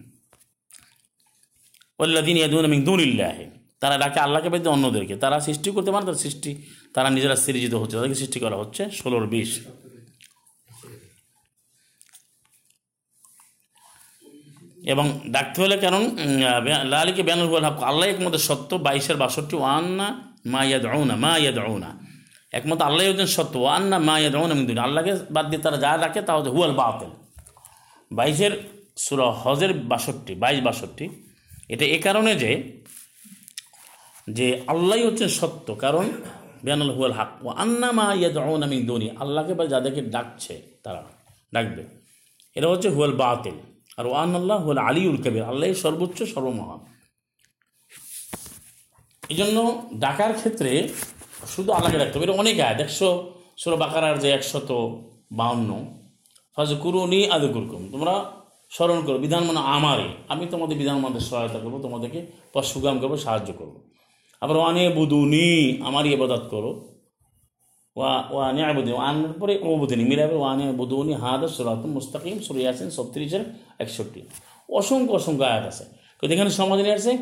ওল্লাদিন ইয়াদুন মিন দুনিল্লাহি। তারা ডাকে আল্লাহকে বেঁধে অন্যদেরকে। তারা সৃষ্টি করতে পারে তার সৃষ্টি, তারা নিজেরা সৃজিত হচ্ছে, তাদেরকে সৃষ্টি করা হচ্ছে ষোলোর বিশ। এবং ডাকতে হলে কারণ লালিকে বেনুল হক, আল্লাহ একমতে সত্য, বাইশের বাষট্টি, ওয়ান্না মা ইয়াদ না মা ইয়াদ না একমত আল্লাহ হচ্ছেন সত্য, ওয়ান্না মা ইয়াদ না মিন আল্লাহকে বাদ দিয়ে তারা যা ডাকে তা হচ্ছে হুয়াল বাতিল। বাইশের সুরা হজের বাষট্টি, বাইশ বাষট্টি। এটা এ কারণে যে যে আল্লাহ হচ্ছেন সত্য, কারণ বেয়ানুল হুয়াল হাক। ও আন্না মা ইয়াদ আমি দনি, আল্লাহকে বা যাদেরকে ডাকছে তারা, ডাকবে। এটা হচ্ছে হুয়াল বাতিল। আর ওয়ান আল্লাহ হুয়াল আলিউল কবির আল্লাহ সর্বোচ্চ সর্বমহান। এই জন্য ডাকার ক্ষেত্রে শুধু আল্লাহকে ডাকতে হবে, এটা অনেক আয়াত। একশো ষোলো বাকারার যে একশত বাউন্ন ফাজ কুরুনি আদু কুরকুম তোমরা স্মরণ করো, বিধান মানে আমারই আমি তোমাদের বিধান মধ্যে সহায়তা করব, তোমাদেরকে সুগাম করব, সাহায্য করব। আবার ওয়ানে বুদুনি, আমারই এবাদত করো। ওয়া, ওয়ানে আবুদিন ওয়ানের পরে ও ওবুদিনী, মিলাবে ওয়ানে বুদুনি, হাদ সুরাত মুস্তাকিম সুরিয়াসিন ছত্রিশের একষট্টি। অসংখ্য অসংখ্য আয়াত আছে। কিন্তু এখানে সমাজ নিয়ে আসছে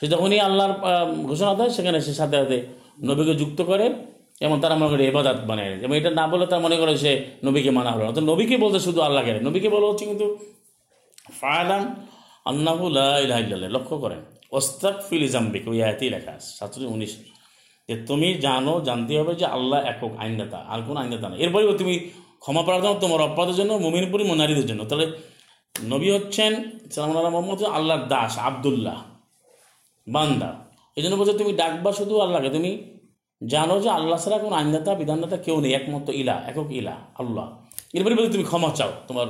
সে যখনই আল্লাহর ঘোষণা দেয়, সেখানে সে সাথে সাথে নবীকে যুক্ত করে এবং তারা মনে করে এবাদাত বানায় এবং এটা না বলে তার মনে করে সে নবীকে মানা হলো না। তো নবীকে বলতে শুধু আল্লাহকে। নবীকে বলা হচ্ছে কিন্তু ইলাহা ইল্লাল্লাহ। লক্ষ্য করেন ওস্তাক ফিল জাম্বিক ওই আয়াতেই লেখা আছে সাতশো উনিশ। যে তুমি জানো, জানতে হবে যে আল্লাহ একক আইনদাতা, আর কোনো আইনদাতা না এরপরেও তুমি ক্ষমা প্রার্থনা তোমার অপরাধের জন্য, মুমিনপুরি নারীদের জন্য। তাহলে নবী হচ্ছেন সালামুল্লাহ মোহাম্মদ আল্লাহর দাস, আবদুল্লাহ, বান্দা। এই জন্য বলছে, তুমি ডাকবা শুধু আল্লাহকে। তুমি জানো যে আল্লাহ ছাড়া কোনো আইনদাতা, বিধানদাতা কেউ নেই, একমাত্র ইলা একক ইলা আল্লাহ। এরপরে বলে তুমি ক্ষমা চাও তোমার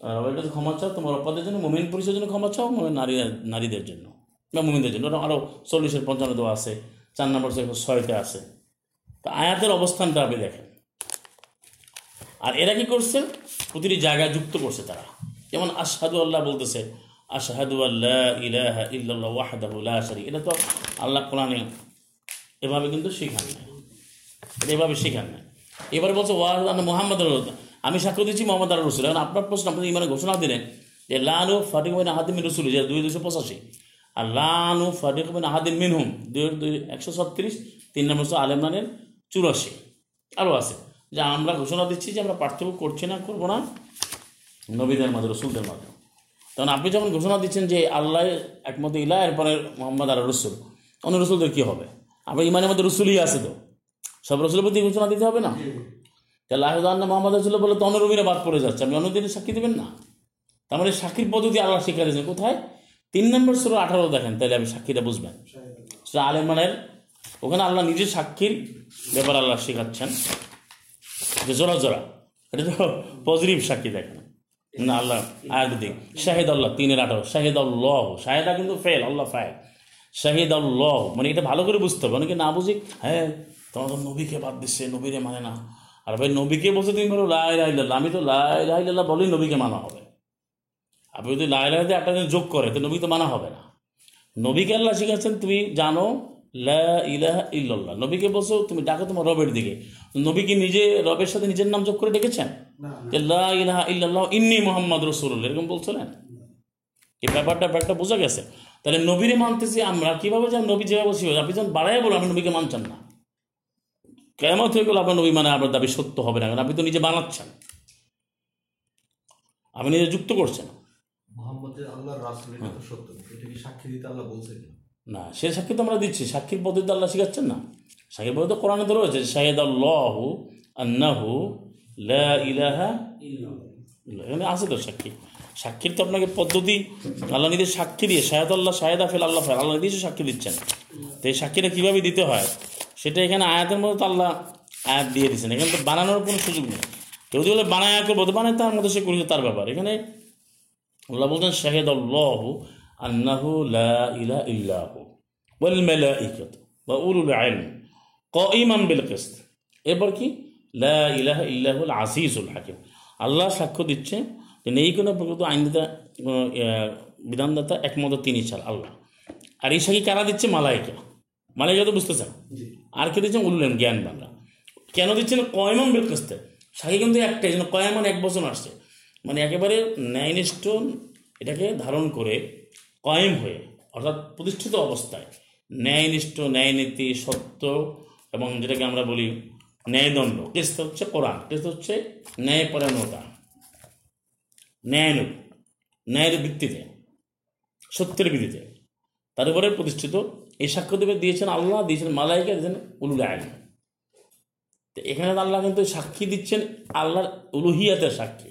রবের কাছে ক্ষমা চাও, তোমার অপরাধের জন্য, মুমিন পুরুষের জন্য ক্ষমা চাও, মুমিন নারী, নারীদের জন্য বা মুমিনদের জন্য। ওটা আরও চল্লিশের পঞ্চান্ন দেওয়া আছে, চার নম্বর ছয়তে আছে। তো আয়াতের অবস্থানটা আপনি দেখেন। আর এরা কি করছে? প্রতিটি জায়গায় যুক্ত করছে তারা। যেমন আশহাদু আল্লাহ বলতেছে, আশহাদু আল্লাহ ইলাহা ইল্লাল্লাহ ওয়াহদাহু লা এটা তো আল্লাহ কোরআনে এভাবে কিন্তু শেখান এটা এভাবে শেখান নাই। এবারে বলছে ওয়াহ মোহাম্মদ আমি সাক্ষ্য দিচ্ছি মোহাম্মদ আল্লাহ রসুল। এখন আপনার প্রশ্ন আপনি ইমানে ঘোষণা দিলেন যে, লানু ফাটিক বিন আহাদিম রসুল যে দুই দুশো পঁচাশি। আর লানু ফাটিক বিন আহাদিন মিনহুম, দুই দুই একশো ছত্রিশ, তিন নম্বর আলেমানের চুরাশি। আরও আছে, যে আমরা ঘোষণা দিচ্ছি যে আমরা পার্থক্য করছি না, করব না নবীদের মাঝে, রসুলদের মাঝে। তখন আপনি যখন ঘোষণা দিচ্ছেন যে আল্লাহ একমত ইলা এরপরে মোহাম্মদ আর রসুল, অন্য রসুলদের কী হবে? আপনার ইমানের মধ্যে রসুলই আছে তো? সব রসুলের প্রতি ঘোষণা দিতে হবে না? তাহলে আহদান্না মোহাম্মদ রসুল বলে তো অন্য বাদ পড়ে যাচ্ছে, আপনি অন্য দিনে সাক্ষী দেবেন না? তার মানে সাক্ষীর পদ্ধতি আল্লাহ শিক্ষা দিয়েছেন কোথায়? তিন নম্বর সুরো আঠারো দেখেন, তাহলে আপনি সাক্ষীটা বুঝবেন। সেটা আলেমানের ওখানে আল্লাহ নিজের সাক্ষীর ব্যাপার আল্লাহ শেখাচ্ছেন। যে জোড়া জোড়া, এটা তো পজিটিভ সাক্ষী দেখেন। না, আল্লাহ আয়াত দিক। শাহিদ আল্লাহ তিনের আঠারো। শাহিদ আল্লাহ শাহেদা কিন্তু ফেল, আল্লাহ ফাইল শাহিদ আল্লাহ মানে এটা ভালো করে বুঝতে হবে। অনেকে না বুঝি হ্যাঁ তোমার তো নবীকে বাদ দিচ্ছে নবীরে মানে না। আর ভাই নবীকে বলছে তুমি বলো লাই লাইল্লাহ আমি তো লাই লাইল্লাহ বলেই নবীকে মানা হবে। আপনি যদি লাই লাইতে একটা জিনিস যোগ করে তো নবী তো মানা হবে না। নবীকে আল্লাহ শিখাচ্ছেন তুমি জানো লা ইলাহা ইল্লাল্লাহ। নবীকে বলছো তুমি ডাকো তোমার রবের দিকে। নবীকে নিজে রবের সাথে নিজের নাম যোগ করে ডেকেছেন? যে লা ইলাহা ইল্লাল্লাহ ইন্নি মোহাম্মদ রসুল্লাহ এরকম বলছিলেন? এই ব্যাপারটা ব্যাপারটা বোঝা গেছে। তাহলে নবীরে মানতেছি আমরা কীভাবে যান নবী যেভাবে আপনি যখন বাড়াই বলো আপনি নবীকে মানছেন না। কেমন হয়ে গেল আপনার নবী মানে আপনার দাবি সত্য হবে না কারণ আপনি তো নিজে বানাচ্ছেন। আপনি নিজে যুক্ত করছেন। না। সে সাক্ষী তো আমরা দিচ্ছি। সাক্ষীর পদ্ধতি আল্লাহ শিখাচ্ছেন না। সাক্ষীর পদ্ধতি কোরআনে তো রয়েছে শাহেদ আল্লাহু আন্নাহু লা ইলাহা। এখানে আছে তো সাক্ষী। সাক্ষীর তো আপনাকে পদ্ধতি আল্লাহ নিজের সাক্ষী দিয়ে শাহেদ আল্লাহ শাহেদ আফেল আল্লাহ আল্লাহ নিজে সাক্ষী দিচ্ছেন। তো এই সাক্ষীটা কীভাবে দিতে হয়? সেটা এখানে আয়াতের মধ্যে তো আল্লাহ আয়াত দিয়ে দিচ্ছেন এখানে তো বানানোর কোনো সুযোগ নেই। কেউ যদি বলে বানায় করব, তো বানায় তার মধ্যে সে করেছে তার ব্যাপার। এখানে আল্লাহ বলছেন শাহেদ আল্লাহ আন্নাহু লা ইলা ইল্লাহু ওয়াল মালাইকাত ওয়া উলুল ইলম কাইমান বিল কিসত। এরপর কি? লা ইলাহা ইল্লাহুল আজিজুল হাকিম। আল্লাহ সাক্ষ্য দিচ্ছে যে নেই কোনো প্রকৃত আইনদাতা বিধানদাতা একমত তিনি ছাড় আল্লাহ। আর সাক্ষী কারা দিচ্ছে? মালাইকা। মালাইকা তো বুঝতে জি। আর কে দিচ্ছেন উল্লেন, জ্ঞান বাংলা। কেন দিচ্ছেন? কয়মন করতে সাক্ষী কিন্তু একটাই, যেন কয়মন এক বছর আসছে। মানে একেবারে ন্যায়নিষ্ঠ এটাকে ধারণ করে কয়েম হয়ে, অর্থাৎ প্রতিষ্ঠিত অবস্থায় ন্যায়নিষ্ঠ ন্যায়নীতি সত্য এবং যেটাকে আমরা বলি ন্যায়দণ্ড। কেসটা হচ্ছে কোরআন, কেসটা হচ্ছে ন্যায়পরায়ণতা। ন্যায়ানুক ন্যায়ের ভিত্তিতে, সত্যের ভিত্তিতে, তার উপরে প্রতিষ্ঠিত এই সাক্ষ্য দেবে দিয়েছেন আল্লাহ, দিয়েছেন মালাইকা, দিয়েছেন উলুল আইন। তো এখানে তো আল্লাহ কিন্তু সাক্ষী দিচ্ছেন আল্লাহর উলুহিয়াতের সাক্ষী।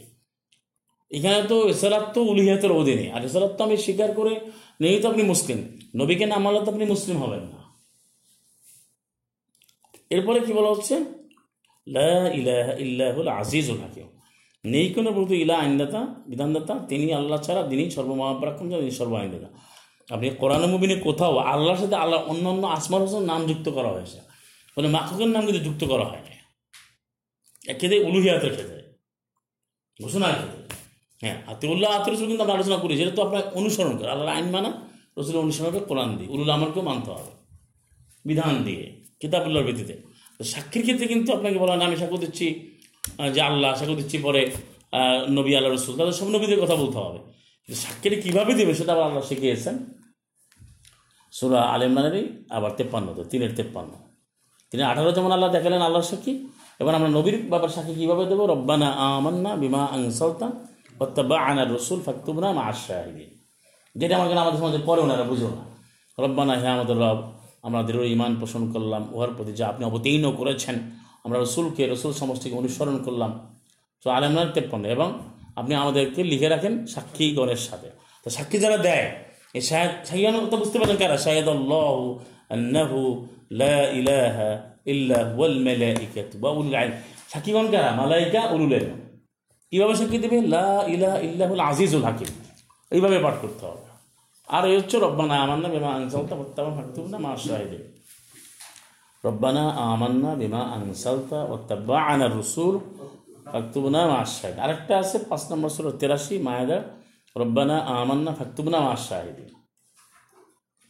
এখানে তো এসালাত তো উলুহিয়াতের অধীনে। আর এসালাত তো আমি স্বীকার করে নেই তো আপনি মুসলিম। নবীকে না মানলে তো আপনি মুসলিম হবেন না। এরপরে কি বলা হচ্ছে? আজিজুল হাকিম। নেই কোনো প্রভু ইলা আইনদাতা, বিধানদাতা, তিনি আল্লাহ ছাড়া, তিনি সর্বমহাপরাক্রম তিনি সর্ব আইনদাতা। আপনি কোরআন মুবিনে কোথাও আল্লাহর সাথে আল্লাহ অন্য অন্য আসমার হোসেন নাম যুক্ত করা হয়েছে। মানে মাখুকের নাম কিন্তু যুক্ত করা হয় না এক্ষেত্রে উলুহিয়াতের ক্ষেত্রে। ঘোষণার ক্ষেত্রে। হ্যাঁ আতিউল্লাহ আতির রসুল কিন্তু আমরা আলোচনা করি যেটা তো আপনার অনুসরণ করে। আল্লাহর আইন মানা, রসুলের অনুসরণ করে কোরআন দিয়ে। উলুল আমারকেও মানতে হবে। বিধান দিয়ে, কিতাবুল্লাহর ভিত্তিতে। সাক্ষীর ক্ষেত্রে কিন্তু আপনাকে বলা আমি সাক্ষ্য দিচ্ছি যে আল্লাহ সাক্ষ্য দিচ্ছি পরে নবী আল্লাহ রসুল। তাদের সব নবীদের কথা বলতে হবে। সাক্ষীর কীভাবে দেবে সেটা আবার আল্লাহ শিখিয়েছেন। সুরা আলেমানেরই আবার তেপ্পান্ন, তো তিনের তেপ্পান্ন। তিনি আঠারো যেমন আল্লাহ দেখালেন আল্লাহর সাক্ষী, এবার আমরা নবীর ব্যাপার সাক্ষী কীভাবে দেবো? রব্বানা আমান্না বিমা আনসালতা অত্যাবা আনার রসুল ফাকতুবনা মা আশাহিদিন যেটা আমাকে আমাদের সমাজে পরে ওনারা বুঝো না রব্বানা হ্যাঁ আমাদের রব, আমরা দৃঢ় ইমান পোষণ করলাম, উহার প্রতি যা আপনি অবতীর্ণ করেছেন, আমরা রসুলকে, রসুল সমষ্টিকে অনুসরণ করলাম। তো আলেমনার তেপ্পন্ন, এবং আপনি আমাদেরকে লিখে রাখেন সাক্ষীগণের সাথে। তো সাক্ষী যারা দেয়, এই শাহেদ সাক্ষীগণ তো বুঝতে পারেন কারা? শাহেদ আল্লাহ আন্নাহু লা ইলাহা ইল্লা ওয়াল মালাইকাতু। ওয়া উলুল ইলম সাক্ষীগণ কারা? মালাইকা উলুল ইলম কীভাবে সাক্ষী দেবে? লা ইলাহা ইল্লাহুল আজিজুল হাকিম। এইভাবে পাঠ করতে হবে। আর এই হচ্ছে রব্বানা আমান্না বিমা আনসালতা ওয়াত্তাবা ফাকতুবনা মা শাহিদিন। রব্বানা আমান্না বিমা আনসালতা ওয়াত্তাবা'আনা রাসূল। ফাকতুবনা মা শাহিদিন আরেকটা আছে, পাঁচ নম্বর সূরা 83 মায়াদা রব্বানা আমান্না ফাকতুবনা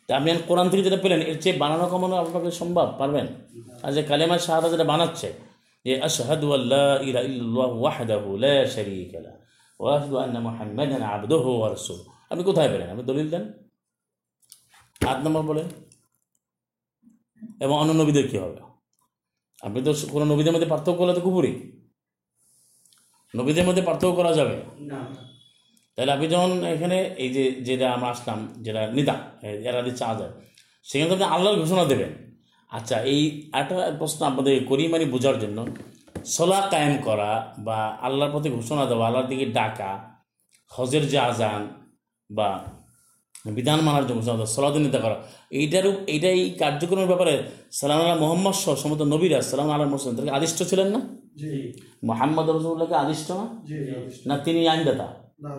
তা আপনি কোরআন থেকে যেটা পেলেন, এর চেয়ে বানানো কমানো আপনাকে সম্ভব, পারবেন? আর যে কালেমা শাহাদা যেটা বানাচ্ছে, যে আশহাদু আল্লাহ ইলা ইল্লাল্লাহ ওয়াহদাহু লা শারীকা লা ওয়া আন্না মুহাম্মাদান আবদুহু ওয়া রাসূলুহু। আপনি কোথায় পেলেন? আপনি দলিল দেন। আট নম্বর বলেন এবং অন্য নবীদের কী হবে? আপনি তো কোনো নবীদের মধ্যে পার্থক্য করলে তো কুপুরি নবীদের মধ্যে পার্থক্য করা যাবে? না। তাহলে আপনি যখন এখানে এই যে যেটা আমরা আসলাম যেটা নিদা এরা দিচ্ছে আজাদ সেখানে আপনি আল্লাহর ঘোষণা দেবেন। আচ্ছা এই একটা প্রশ্ন আপনাদের করি মানে বোঝার জন্য সলা কায়েম করা বা আল্লাহর প্রতি ঘোষণা দেওয়া আল্লাহর দিকে ডাকা হজের যে আজান বা বিধান মানার জন্য সলাদ নিতে করা এইটার উপ- এইটা এই কার্যক্রমের ব্যাপারে সালাম আল্লাহ মোহাম্মদ সহ সমস্ত নবীরা সালাম আল্লাহ মোসলাম তাদেরকে আদিষ্ট ছিলেন না? মোহাম্মদ রসুল্লাহকে আদিষ্ট না? না তিনি আইনদাতা?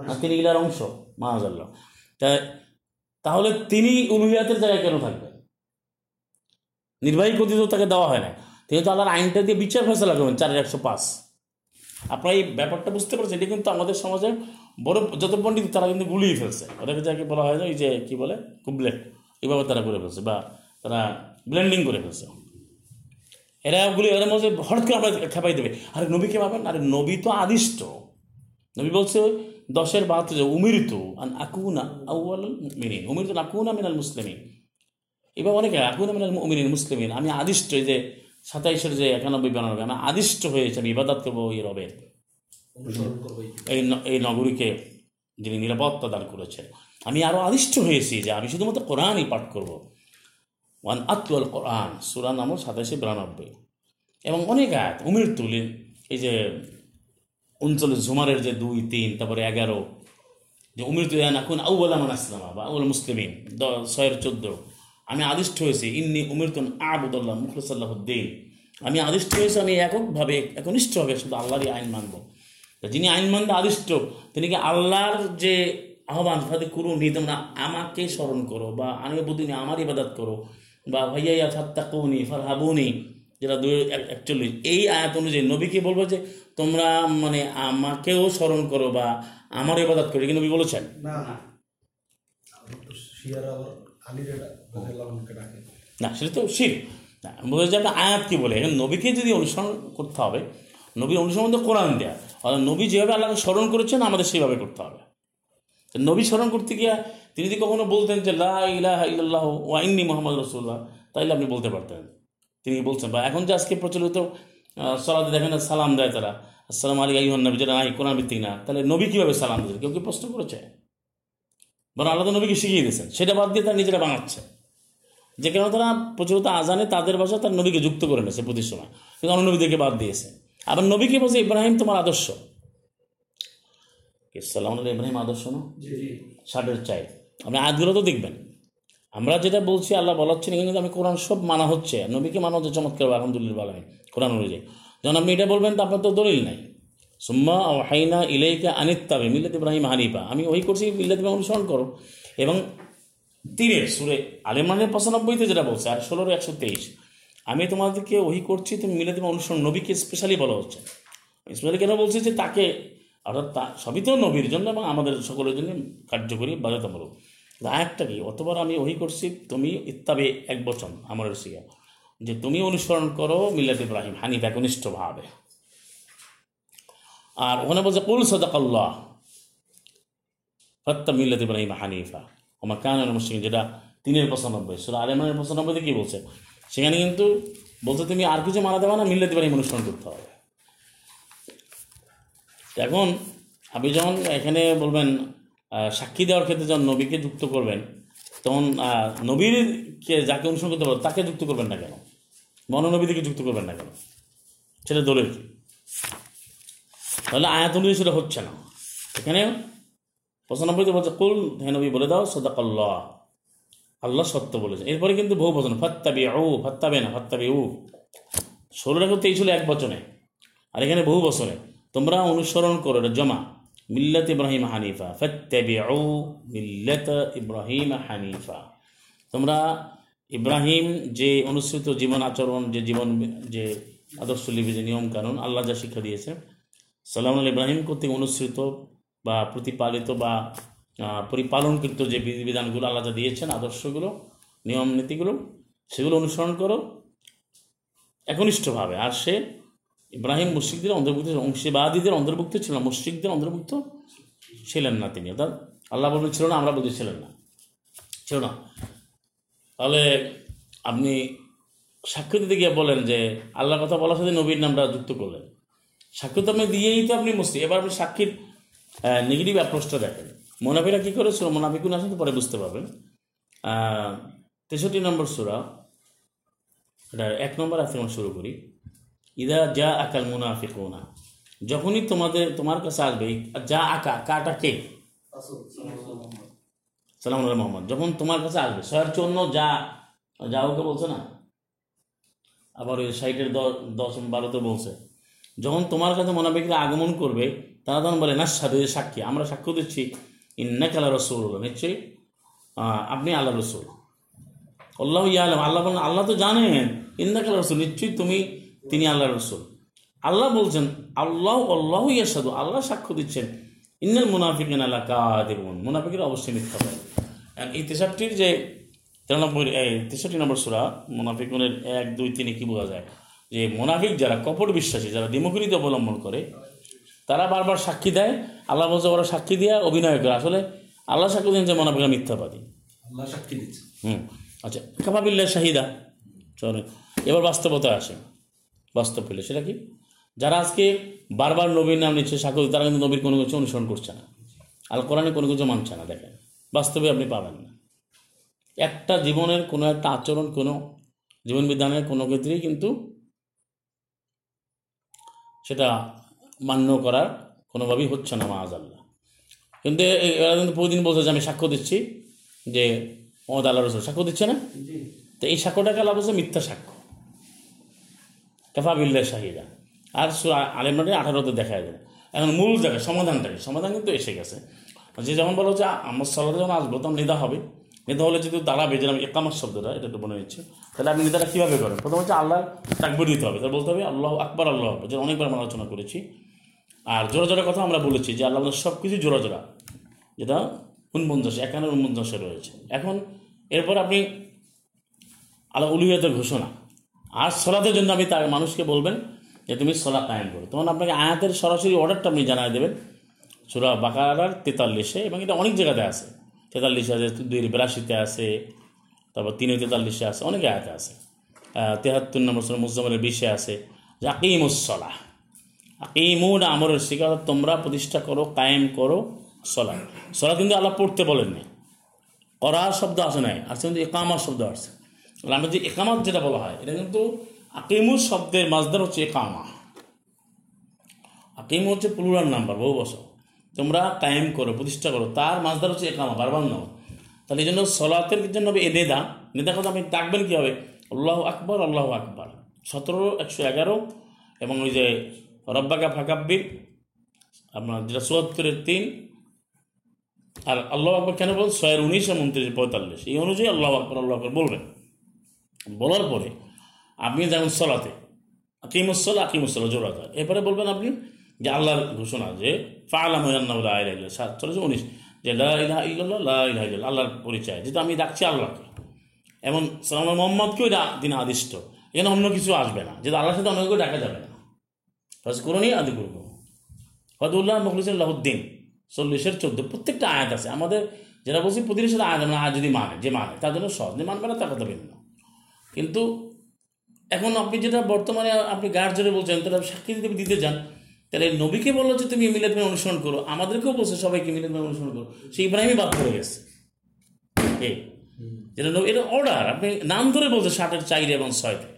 না তিনি ইলার অংশ? মাহাজাল্লাহ তা তাহলে তিনি উলুহিয়াতের জায়গায় কেন থাকবেন? নির্বাহী কর্তৃত্ব তাকে দেওয়া হয় না তিনি তো আল্লাহর আইনটা দিয়ে বিচার ফেসলা করবেন চারের একশো পাঁচ। আপনারা এই ব্যাপারটা বুঝতে পারছেন? এটা কিন্তু আমাদের সমাজে বড় যত পণ্ডিত তারা কিন্তু গুলিয়ে ফেলছে। ওটাকে যাকে বলা হয় না ওই যে কী বলে? কুবলেট। এইভাবে তারা করে ফেলছে বা তারা ব্লেন্ডিং করে ফেলছে। এরা ওগুলি এর মধ্যে হঠাৎ করে আমরা খেপাই দেবে। আরে নবীকে পাবেন আরে নবী তো আদিষ্ট। নবী বলছে দশের বাহাত্তর যে উমিরিত আন আকুনা মিনিন উমিরিত আকুনা মিনাল মুসলিমিন। এবার অনেকে আকুনা মিনাল মুমিনিন মুসলিমিন আমি আদিষ্ট এই যে সাতাইশের যে একানব্বই বিরানব্বই আমি আদিষ্ট হয়েছে আমি ইবাদত করব এই রবের। এই এই নগরীকে যিনি নিরাপত্তা দান করেছেন। আমি আরও আদিষ্ট হয়েছি যে আমি শুধুমাত্র কোরআনই পাঠ করব। ওয়ান আতুয়াল কোরআন, সুরা নামও সাতাশে বিরানব্বই। এবং অনেক আয়াত, উমির তুলি, এই যে উনচল্লিশ ঝুমারের যে দুই, তিন, তারপরে এগারো, যে উমির তুলিয়ান এখন আউ্বাল আমান আসলামা বা আউল মুসলিমিন ছয়ের চোদ্দ। আমি আদিষ্ট হয়েছি, ইন্নি উমির তুন আবুদুল্লাহ মুখলসাল্লাহদ্দিন আমি আদিষ্ট হয়েছি, আমি এককভাবে একনিষ্ঠভাবে শুধু আল্লাহরই আইন মানব। যিনি আইন মানতে আদিষ্ট, তিনি কি আল্লাহর যে আহ্বান তাদের করুন নি? তোমরা আমাকে স্মরণ করো বা আমি বুদিনী আমার ইবাদত করো। বা ভাইয়া ফাত্তাকুনি ফারহাবুনি যেটা দুই এক- একচল্লিশ। এই আয়াত অনুযায়ী নবীকে বলব যে তোমরা মানে আমাকেও স্মরণ করো বা আমার ইবাদত করো। কিন্তু নবী বলেছেন? না। সেটা তো শির। বলছি যে আপনার আয়াত কি বলে? এখন নবীকে যদি অনুসরণ করতে হবে নবীর অনুসরণ তো কোরআন দেয়া। অর্থাৎ নবী যেভাবে আল্লাহকে স্মরণ করেছেন আমাদের সেভাবে করতে হবে। নবী স্মরণ করতে গিয়া তিনি যদি কখনো বলতেন যে লা ইলাহা ওয়াইন্নি মোহাম্মদ রসুল্লাহ তাইলে আপনি বলতে পারতেন। তিনি বলছেন বা এখন যে আজকে প্রচলিত সলাদে দেখেন না সালাম দেয় তারা। আসসালাম আলী আইহান নবী যেটা নাই কোরআন ভিত্তিক না তাহলে নবী কীভাবে সালাম দিয়েছে কেউ কি প্রশ্ন করেছে? বরং আল্লাহ নবীকে শিখিয়ে দিয়েছেন। সেটা বাদ দিয়ে তারা নিজেরা বানাচ্ছে। যে কেন তারা প্রচলিত আজানে তাদের ভাষা তার নবীকে যুক্ত করে নিয়েছে প্রতি সময়। কিন্তু অন্য নবীদেরকে বাদ দিয়েছে। আবার নবীকে বলছে ইব্রাহিম তোমার আদর্শ সালাম ইব্রাহিম আদর্শ না? ষাটের চাই আপনি আয়াতগুলো তো দেখবেন। আমরা যেটা বলছি, আল্লাহ বলাচ্ছেন এখানে কিন্তু আমি কোরআন সব মানা হচ্ছে। নবীকে মানা হচ্ছে চমৎকার আলহামদুলিল্লাহ আলমী কোরআন অনুযায়ী। যখন আপনি এটা বলবেন, তা আপনার তো দলিল নাই। সুম্মা ও হাইনা ইলাইকা আনিত্তাবে মিল্লাত ইব্রাহিম হানিফা। আমি ওই করছি, মিল্লাত ইব্রাহিম অনুসরণ করো। এবং তীরের সুরে আলেমানের পঁচানব্বইতে যেটা বলছে, আর ষোলোর একশো তেইশ। আমি তোমাদেরকে ওই করছি, তুমি মিলাতে অনুসরণ নবীকে স্পেশালি বলা হচ্ছে। স্পেশালি কেন বলছি যে তাকে, অর্থাৎ তা সবই তো নবীর জন্য এবং আমাদের সকলের জন্য কার্যকরী, বাধ্যতামূলক। আরেকটা কি? অতবার আমি ওই করছি, তুমি ইত্তাবে এক বচন আমার শিখা যে তুমি অনুসরণ করো মিল্লাত ইব্রাহিম, হানিফ একনিষ্ঠভাবে। আর ওখানে বলছে, কুল সদাকাল্লাহ, ফত্তা মিল্লাত ইব্রাহিম হানিফা। আমার কানের মুসলিম যেটা তিনের পঁচানব্বই, সুরা আলেমানের পঁচানব্বইতে কী বলছে? সেখানে কিন্তু বলছে, তুমি আর কিছু মানা দেওয়া না, মিল্লাত ইব্রাহিম অনুসরণ করতে হবে। এখন, আপনি যখন এখানে বলবেন সাক্ষী দেওয়ার ক্ষেত্রে যখন নবীকে যুক্ত করবেন তখন আহ, নবীরকে যাকে অনুসরণ করতে পারবে তাকে যুক্ত করবেন না কেন? মনোনবীদেরকে যুক্ত করবেন না কেন? সেটা দলের তাহলে আয়াত অনুযায়ী সেটা হচ্ছে না। এখানে পঁচানব্বইতে বলছে কুল হে নবী বলে দাও সদাকাল্লাহ আল্লাহ সত্য বলেছে। এরপরে কিন্তু বহু বচন ফাত্তাবি ও ফাত্তাবে না ফাত্তাবি উ ষোলো রেখে তেইশ হলো এক বচনে। আর এখানে বহু বছরে তোমরা অনুসরণ করো জমা মিল্লাত ইব্রাহিম হানিফা ফাত্তাবি মিল্লাত ইব্রাহিম হানিফা। তোমরা ইব্রাহিম যে অনুসৃত জীবন আচরণ, যে জীবন, যে আদর্শ লিপি, যে নিয়ম কানুন, আল্লাহ যা শিক্ষা দিয়েছে সালাম আল ইব্রাহিম কর্তৃক অনুসৃত বা প্রতিপালিত বা পরিপালনকৃত যে বিধিবিধানগুলো আল্লাহ যা দিয়েছেন, আদর্শগুলো, নিয়ম নীতিগুলো, সেগুলো অনুসরণ করো, একনিষ্ঠভাবে। আর সে ইব্রাহিম মুশ্রিকদের অন্তর্ভুক্ত অংশীবাদীদের অন্তর্ভুক্ত ছিল না মুশ্রিকদের অন্তর্ভুক্ত ছিলেন না তিনি। অর্থাৎ আল্লাহ বলবেন ছিল না, আমরা বলতে ছিলেন না। ছিল না। তাহলে আপনি সাক্ষ্য দিতে গিয়ে বলেন যে, আল্লাহর কথা বলার সাথে নবীর নামটা যুক্ত করলেন। সাক্ষ্য তো আপনি দিয়েই তো আপনি মুসলিম। এবার আপনি সাক্ষীর নেগেটিভ অ্যাপ্রোচটা দেখেন। মোনাফিরা কী করে? সুরা মোনাফিকুন আসেন তো পরে বুঝতে পারবেন। তেষট্টি নম্বর সুরা, এটা এক নম্বর আমরা শুরু করি। ইদা যা আকাল মুনাফিকুনা যখনই তোমাদের, তোমার কাছে আসবে যা আকা কাটা কে? সালাম মোহাম্মদ। যখন তোমার কাছে আসবে ছয়ের চন্ন যা যা ওকে বলছে না? আবার ওই সাইটের দশ বারোতে বলছে। যখন তোমার কাছে মোনাফিকরা আগমন করবে, তারা তখন বলে না সাধু সাক্ষী আমরা সাক্ষ্য দিচ্ছি ইন্না কালা রসুল নিশ্চয়ই আপনি আল্লাহ রসুল। আল্লাহ ইয়ালাম, আল্লাহ বলেন, আল্লাহ তো জানেন ইন্না কালা রসুল। নিশ্চয়ই তুমি তিনি আল্লাহ রসুল। আল্লাহ বলছেন আল্লাহ আল্লাহ ইয়াসাদু আল্লাহ সাক্ষ্য দিচ্ছেন ইন্নাল মুনাফিকিন আল্লাহ কাদেবন মুনাফিকের অবশ্যই মিথ্যা বলে। এই তেষট্টির যে তেরো নম্বর এই তেষট্টি নম্বর সুরা মুনাফিকুনের এক দুই তিনে কি বোঝা যায়? যে মুনাফিক যারা কপট বিশ্বাসী যারা দিমকৃত অবলম্বন করে তারা বারবার সাক্ষী দেয় আল্লাহ বলছে ওরা সাক্ষী দিয়ে অভিনয় করে। আসলে আল্লাহ সাক্ষী দিন যে মোনাফিকা মিথ্যাবাদী। আল্লাহ সাক্ষী দিচ্ছে হুম। আচ্ছা কাপাবিল্লা শাহিদা। চলে এবার বাস্তবতা আসে। বাস্তব পেলে সেটা কি? যারা আজকে বারবার নবীর নাম নিচ্ছে সাক্ষ্য তারা কিন্তু নবীর কোনো কিছু অনুসরণ করছে না। আল কোরআনে কোনো কিছু মানছে না দেখেন। বাস্তবে আপনি পাবেন না। একটা জীবনের কোনো একটা আচরণ কোনো জীবন বিধানের কোনো ক্ষেত্রেই কিন্তু সেটা মান্য করার কোনোভাবেই হচ্ছে না মাজ আল্লাহ কিন্তু এরা কিন্তু প্রতিদিন বলছে যে আমি সাক্ষ্য দিচ্ছি যে মমদ আল্লাহ রসুল সাক্ষ্য দিচ্ছে না? তো এই সাক্ষ্যটাকে আল্লাহ বলছে মিথ্যা সাক্ষ্য। কাফাবিল্লা শাহিদা। আর আলেমারে আঠারোতে দেখা যায় এখন মূল জায়গায় সমাধানটাকে, সমাধান কিন্তু এসে গেছে। যে যেমন বলো যে আমার সলাতে যখন আসব তখন নিদা হবে। নিদা হলে যদি দাঁড়াবে যেরকম একামার শব্দটা, এটা একটু মনে হচ্ছে। তাহলে আপনি নিদাটা কীভাবে করেন? প্রথম হচ্ছে আল্লাহ তাকবির দিতে হবে। তাহলে বলতে হবে, আল্লাহ আকবর আল্লাহ আকবর যেটা অনেকবার আমরা আলোচনা করেছি। আর জোড়া জোড়া কথা আমরা বলেছি যে আল্লাহ আমাদের সব কিছু জোড়া জোড়া। যেটা উনপঞ্চাশে, একান্ন উনপঞ্চাশে রয়েছে। এখন এরপর আপনি আল্লাহ উলুহিয়াতের ঘোষণা। আর সলাতের জন্য আপনি তার মানুষকে বলবেন যে তুমি সলা কায়েম করো। তখন আপনাকে আয়াতের সরাসরি অর্ডারটা আপনি জানাই দেবেন। সুরা বাকারার তেতাল্লিশে, এবং এটা অনেক জায়গাতে আছে। তেতাল্লিশে আছে দুই বিরাশিতে আছে, তারপর তিনে তেতাল্লিশে আছে, অনেক আয়াতে আছে। তেহাত্তর নম্বর সুরা মুজামের বিশে আছে, যে আকিমুসলা আকিমুন আমরের শিকার, তোমরা প্রতিষ্ঠা করো, কায়েম করো সলা সলা কিন্তু আল্লাহ পড়তে বলেননি। করার শব্দ আসে নাই আসছে কিন্তু একামার শব্দ আসছে আমরা যে একামাত যেটা বলা হয়, এটা কিন্তু আকিমুর শব্দের মাজদার হচ্ছে একামা আকিম হচ্ছে প্লুরাল নাম্বার বহু বছর। তোমরা কায়েম করো, প্রতিষ্ঠা করো, তার মাজদার হচ্ছে একামা বারবার নাও। তাহলে এই জন্য সলাতের জন্য হবে এ নেদা নেদা কথা আপনি ডাকবেন কী হবে আল্লাহ আকবর আল্লাহ আকবর। সতেরো, একশো এগারো, এবং ওই যে রব্বাকা ফাকাব্বির, আপনার যেটা চুয়াত্তরের তিন, আর আল্লাহ আকবর কেন বল? ছয়ের উনিশ এবং উনত্রিশ, পঁয়তাল্লিশ। এই অনুযায়ী আল্লাহ আকবর আল্লাহ আকবর বলবেন। বলার পরে আপনি যেমন সলাতে। আকিমুসল আকিমুসল জোড়া যায় এরপরে বলবেন আপনি যে আল্লাহর ঘোষণা যে ফালাম সাতচল্লিশ উনিশ, যে আল্লাহর পরিচয় যেটা আমি ডাকছি আল্লাহকে। এমন সালাম মোহাম্মদকেও তিনি আদিষ্ট। এখানে অন্য কিছু আসবে না যেটা আল্লাহর সাথে অন্য কেউ ডাকা যাবে না। ফাজ করুনি আদি করব ফদুল্লাহ মখলিসুল্লাহদ্দিন চল্লিশের চোদ্দ, প্রত্যেকটা আয়াত আছে। আমাদের যেটা বলছি প্রতিদিনের সাথে আয়াত মানে আয়াত যদি মানে যে মানে তার জন্য সহজ মানবে না তার কথা ভিন্ন। কিন্তু এখন আপনি যেটা বর্তমানে আপনি গায়ের জোরে বলছেন, তাহলে সাক্ষী যদি দিতে যান, তাহলে নবীকে বলল যে তুমি মিলাদ অনুসরণ করো, আমাদেরকেও বলছে সবাইকে মিলাদ অনুসরণ করো। সেই ইব্রাহিমই বাদ পড়ে গেছে। যেটা এটা অর্ডার আপনি নাম ধরে বলছে ষাটের চাইরে এবং ছয়তে।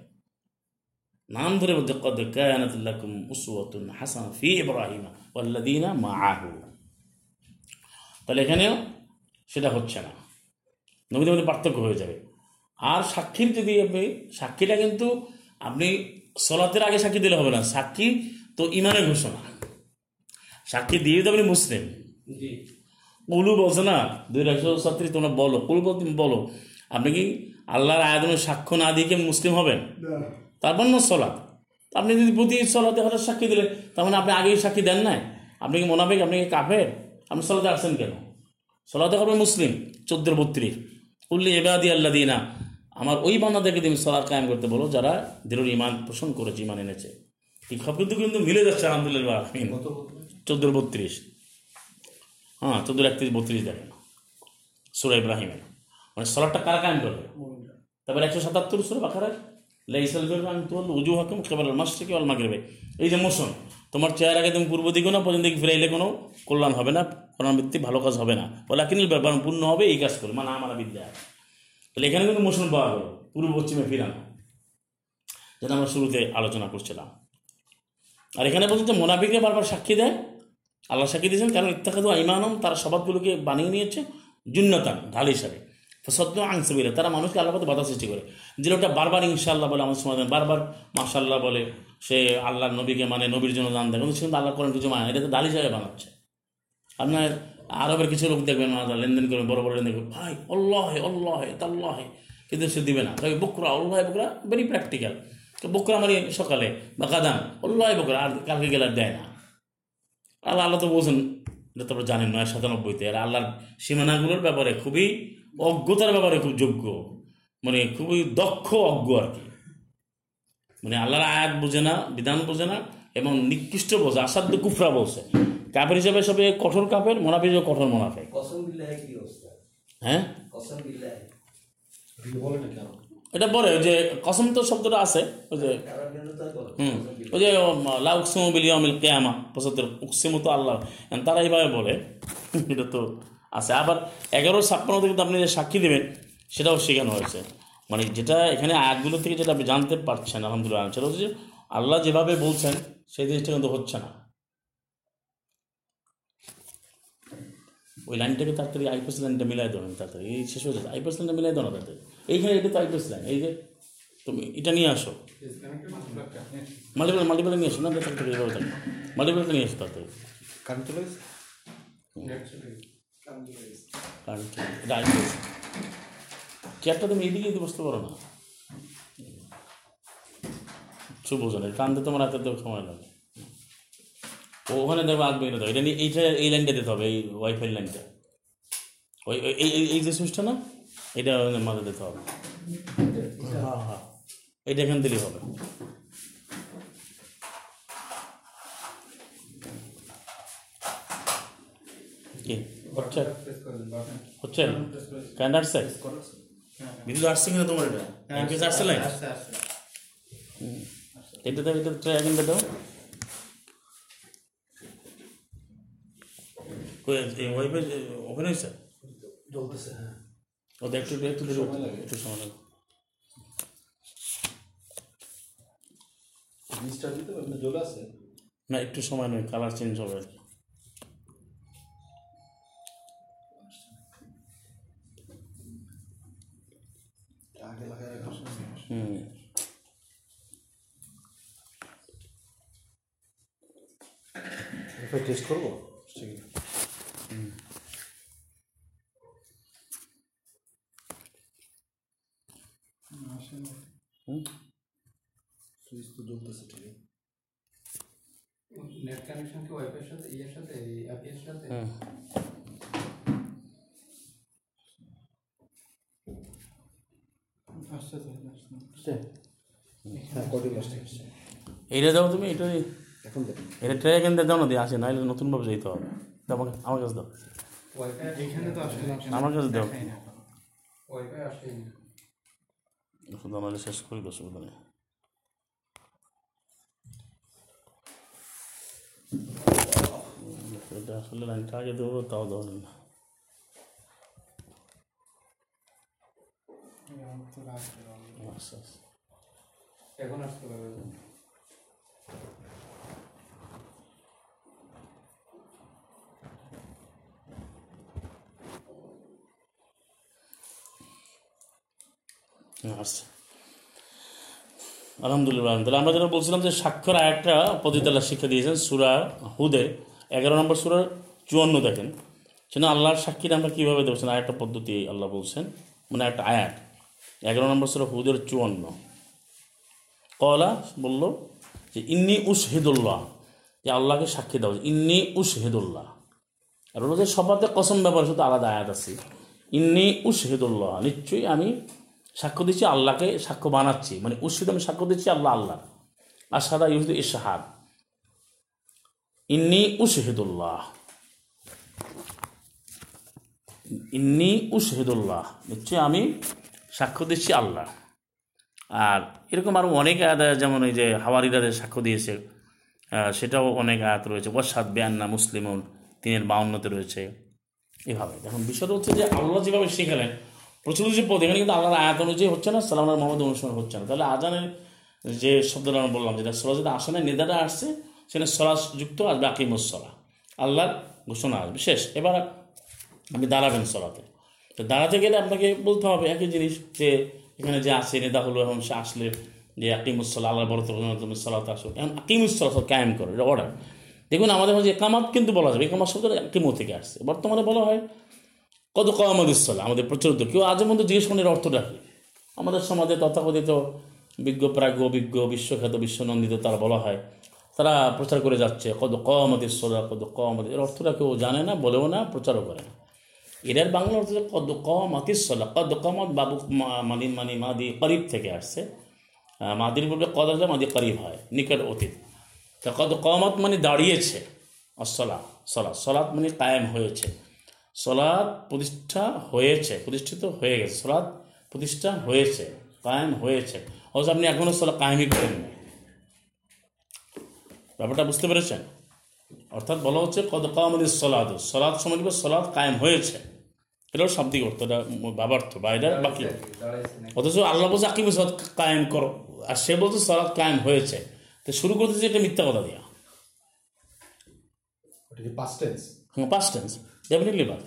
নাম ধরে বলতে, কদ কায়ানাত লাকুম উসওয়াতুন হাসানা ফি ইব্রাহিমা ওয়াল্লাযীনা মাআহু। তাহলে এখানেও সেটা হচ্ছে না। নবীদের মধ্যে পার্থক্য হয়ে যাবে। আর সাক্ষীর যদি আপনি সাক্ষীটা কিন্তু আপনি সলাতের আগে সাক্ষী দিলে হবে না। সাক্ষী তো ইমানের ঘোষণা। সাক্ষী দিয়ে তো আপনি মুসলিম কুলু বলছে না দুই একশো ছাত্রী তোমরা বলো কুলু বলতে বলো আপনি কি আল্লাহর আয়াতনের সাক্ষ্য না দিয়ে কি মুসলিম হবেন? তারপর না সলাৎ। আপনি যদি প্রতি সলাতে হঠাৎ সাক্ষী দিলে তার মানে আপনি আগেই সাক্ষী দেন নাই? আপনি কি মোনাফিক আপনি কি কাফের? আপনি সলাতে আসছেন কেন? সলাতে হবে মুসলিম চোদ্দোর বত্রিশ। উল্লি এবাদি আল্লাহ দিনা আমার ওই বান্দাদেরকে তুমি সলাৎ কায়েম করতে বলো যারা দৃঢ় ইমান পোষণ করেছে ইমান এনেছে। এই খবর কিন্তু মিলে যাচ্ছে আলহামদুলিল্লাহ চোদ্দোর বত্রিশ। হ্যাঁ চোদ্দোর একত্রিশ বত্রিশ দেখেন। সুরা ইব্রাহিমের মানে সলাটটা কারা কায়েম করবে? তারপরে একশো সাতাত্তর সুরা লাইসাল বিররা আন তুওয়াল্লু উজুহাকুম কিবালাল মাশরিকি ওয়াল মাগরিবি। এই যে মোশন তোমার চেহারাকে তুমি পূর্ব দিকে না পর্যন্ত দিকে ফিরাইলে কোনো কল্যাণ হবে না কোরআন ভিত্তিক ভালো কাজ হবে না। বলে কিনিল ব্যাপার পূর্ণ হবে এই কাজ করে মানে আমার বিদ্যা তাহলে এখানে কিন্তু মোশন পাওয়া গেল পূর্ব পশ্চিমে ফিরানো যেটা আমরা শুরুতে আলোচনা করছিলাম। আর এখানে বলছেন যে মোনাফিকে বারবার সাক্ষী দেয়, আল্লাহ সাক্ষী দিয়েছেন, কারণ ইত্তাকাদু ইমানম তারা স্বভাবগুলোকে বানিয়ে নিয়েছে জুন্নতান, ঢাল হিসাবে। সদ্য আংসবিরা তারা মানুষকে আল্লাহ বাধা সৃষ্টি করে। যে লোকটা বারবার ইনশাআল্লাহ বলে আমার সমাধান বারবার মাশাল্লাহ বলে, সে আল্লাহর নবীকে মানে নবীর জন্য দান দেয়, কিন্তু সে কিন্তু আল্লাহ করেন কিছু মানে এটা তো ঢাল হিসাবে বানাচ্ছে। আপনার আরবের কিছু লোক দেখবেন মাঝে লেনদেন করবেন বড় বড় লেনদেন করবেন ভাই অল্লাহ অল্লাহ তাল্লাহ। কিন্তু সে দিবে না। তবে বকরা অল্লাহ বকরা ভেরি প্র্যাকটিক্যাল বকরা মারি সকালে বা কাদান অল্লাহ বকরা, আর কালকে গেলে দেয় না। আল্লাহ আল্লাহ তো বলছেন, এটা তো আপনারা জানেন নয়, সাতানব্বইতে। আর আল্লাহর সীমানাগুলোর ব্যাপারে খুবই অজ্ঞতার ব্যাপারে খুব যোগ্য। মানে খুবই দক্ষ, অজ্ঞ আর কি। মানে আল্লাহর আয়াত বোঝে না, বিধান বোঝে না, এবং নিকৃষ্ট বোঝে আসাধ্য কুফরা বলছে। কাপের হিসাবে সবে কঠোর কাপের মোনাফি হিসেবে কঠোর মোনাফে হ্যাঁ? এটা বলে ওই যে কসম তো শব্দটা আছে ওই যে হুম ওই যে লা উকসিমু বিল ইয়াউমিল কিয়ামা পঁচাত্তর উকসিমু তো আল্লাহ। তারা এইভাবে বলে এটা তো আছে। আবার এগারো ছাপ্পান্ন থেকে তো আপনি যে সাক্ষী দেবেন সেটাও শেখানো হয়েছে। মানে যেটা এখানে আয়াতগুলো থেকে যেটা আপনি জানতে পারছেন আলহামদুলিল্লাহ সেটা হচ্ছে আল্লাহ যেভাবে বলছেন সেই জিনিসটা কিন্তু হচ্ছে না। ওই লাইনটাকে তাড়াতাড়ি আইপিএস লাইনটা মিলাই দেবেন তাড়াতাড়ি এই শেষ হয়ে যাচ্ছে। আইপিএস লাইনটা মিলাই দেওয়া না তাড়াতাড়ি এইখানে এটা তো আইপিএস লাইন। এই যে তুমি এটা নিয়ে আসো। মাল্টিপ্লার মাল্টিপ্লার নিয়ে আসো না? দেখা থেকে এইভাবে থাকে মাল্টিপ্লারটা নিয়ে আসো তাড়াতাড়ি কারেন্ট চলে গেছে এটা আইপিএস চেয়ারটা তুমি এইদিকে দিয়ে বসতে পারো না। কিছু বোঝো না তোমার হাতে তো সময় লাগে। ওখানে দেখো আসবে এটা এটা নিয়ে এইটা এই লাইনটা দিতে হবে এই ওয়াইফাই লাইনটা ওই এই এই- যে সুইচটা না এটা মাঝে দিতে হবে। হ্যাঁ হ্যাঁ। এটা এখান দিলেই হবে। কি? হচ্ছে? হচ্ছে? আসছে বিদ্যুৎ আসছে কিনা তোমার এটা? এমপিএস আসছে লাইন এটা তো এটা ট্রাই আগে দাও কই এই ওয়াইফাই ওপেন হয়েছে জ্বলতেছে হ্যাঁ। ও দেখ একটু একটু একটু একটু সময় লাগে। জিনিসটা দিতে পারবেন জ্বলে আছে। না একটু সময় নয় কালার চেঞ্জ হবে আর কি। হুম। টেস্ট করব? ঠিক আছে। হুম সুইচ তো জ্বলতেছে ঠিক আছে নেট কানেকশন কি ওয়াইফাই সাথে ইয়ের সাথে অ্যাপের সাথে? হ্যাঁ এইটা দাও তুমি এটা এখন এটা ট্রাই এখান দাও না দিয়ে আসে নাহলে নতুনভাবে যেতে হবে। দাও আমাকে আমার কাছে দাও। ওয়াইফাই তো আমার কাছে দাও। ওয়াইফাই আসেনি শুধু আমাদের শেষ করি অসুবিধা নেই আসলে লাইনটা আগে দেবো, তাও দেবো না। আচ্ছা আচ্ছা। এখন আসতে পারবে। আলহামদুলিল্লাহ তাহলে আমরা যেটা বলছিলাম যে স্বাক্ষর আয়াতটা পতিতাল্লাহ শিক্ষা দিয়েছেন সুরা হুদে, এগারো নম্বর সুরার চুয়ান্ন দেখেন। সেটা আল্লাহর সাক্ষীটা আমরা কীভাবে দেবছেন আয়াতটা পদ্ধতি আল্লাহ বলছেন মানে একটা আয়াত। এগারো নম্বর সুরা হুদের চুয়ান্ন। কলা বলল যে, ইন্নি উস হেদুল্লাহ যে আল্লাহকে সাক্ষী দাও ইন্নি উস হেদুল্লাহ আর ওরা যে সবাতে কসম ব্যাপারে শুধু আলাদা আয়াত আছে। ইন্নি উস হেদুল্লাহ নিশ্চয়ই আমি সাক্ষ্য দিচ্ছি আল্লাহকে সাক্ষ্য বানাচ্ছি। মানে উৎসিত আমি সাক্ষ্য দিচ্ছি আল্লাহ আল্লাহ আর সাদা ইহুদ ইশাহাদ ইন্নি উশহিদুল্লাহ। ইন্নি উশহিদুল্লাহ। নিশ্চয়ই আমি সাক্ষ্য দিচ্ছি আল্লাহ। আর এরকম আরও অনেক আয়াত যেমন ওই যে হাওয়ারিদাদের সাক্ষ্য দিয়েছে। সেটাও অনেক আয়াত রয়েছে। ওয়াসাদ বেয়ান্না মুসলিমুন, তিনের বাউন্নতে রয়েছে। এভাবে। এখন বিষয়টা হচ্ছে যে আল্লাহ যেভাবে শেখালেন প্রচলিত যে পদ, এখানে কিন্তু আল্লাহর আয়াত অনুযায়ী হচ্ছে না, সালাম মোহাম্মদ অনুসরণ হচ্ছে না। তাহলে আজানের যে শব্দটা আমরা বললাম, যেটা সরা যেটা আসে না, নেদাটা আসছে, সেখানে সরাস যুক্ত আসবে আকিমুসলা আল্লাহর ঘোষণা আসবে। শেষ। এবার আপনি দাঁড়াবেন সরাতে তো দাঁড়াতে গেলে আপনাকে বলতে হবে একই জিনিস, যে এখানে যে আসে নেতা হলো, এখন সে আসলে যে আকিমুসলা আল্লাহ বড় তুমি সলাত আসো। এখন আকিমুসলা কায়েম করো, এটা অর্ডার দেখুন, আমাদের মাঝে একামাত কিন্তু বলা যাবে, একামাত শব্দটা কিমো থেকে আসছে? বর্তমানে বলা হয় কত কমাদ ইসলা আমাদের প্রচলিত। কেউ আজের মধ্যে জিজ্ঞেস করেন অর্থটা আমাদের সমাজে তথাকথিত বিজ্ঞ প্রাজ্ঞ, বিজ্ঞ, বিশ্বখ্যাত, বিশ্বনন্দিত তারা বলা হয়। তারা প্রচার করে যাচ্ছে কত কমাদ ইসলা কত কমাদ এর অর্থটা কেউ জানে না, বলেও না, প্রচারও করে না। এটার বাংলা অর্থ কদ কমাত ইসলা কদ কমাত বাবু মানি মানি, মাদি করিব থেকে আসছে। মাদির বলবে কদ আসলে মাদি করিব হয়, নিকট অতীত। তা কদ কমাত মানে দাঁড়িয়েছে। অসলা সলাৎ। সলাৎ মানে কায়েম হয়েছে। সলাৎ প্রতিষ্ঠা হয়েছে প্রতিষ্ঠিত হয়ে গেছে সলাদ প্রতিষ্ঠা হয়েছে কায়েম হয়েছে। অথচ আপনি এখনও সলা কায়েমই করেন না ব্যাপারটা বুঝতে পেরেছেন? অর্থাৎ বলা হচ্ছে কদ কামাদের সলাদ সলাদ সময় সলাদ কায়েম হয়েছে। এটাও শাব্দিক অর্থ এটা বাবার্থ বা এটা বাকি। অথচ আল্লাহ বলছে আকিম সলাদ কায়েম করো আর সে বলছে সলাদ কায়েম হয়েছে। তো শুরু করতেছে এটা মিথ্যা কথা দিয়া। কি পাস্ট টেন্স হ্যাঁ ডেফিনেটলি বাদ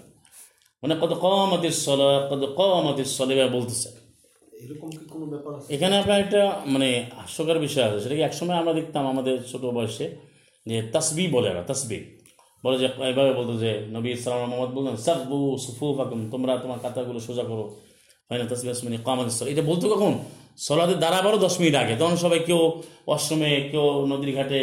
মানে কত কমাতির সলা কত কমাতির সলে বলতেছে। এরকম কি কোনো ব্যাপার আছে? এখানে আপনার একটা মানে হাস্যকর বিষয় আছে। সেটা কি একসময় আমরা দেখতাম আমাদের ছোট বয়সে যে তসবি বলে না তসবি। বলে যে এভাবে বলতো যে নবী ইসলাম মোহাম্মদ বলতেন সাব্বু সুফু ফাকুম তোমরা তোমার কাতাগুলো সোজা করো। হয় না তসবি আসমানি কামাদ এটা বলতো কখন? সলাতে দাঁড়াবারও দশ মিনিট আগে। তখন সবাই কেউ ওয়াশরুমে কেউ নদীর ঘাটে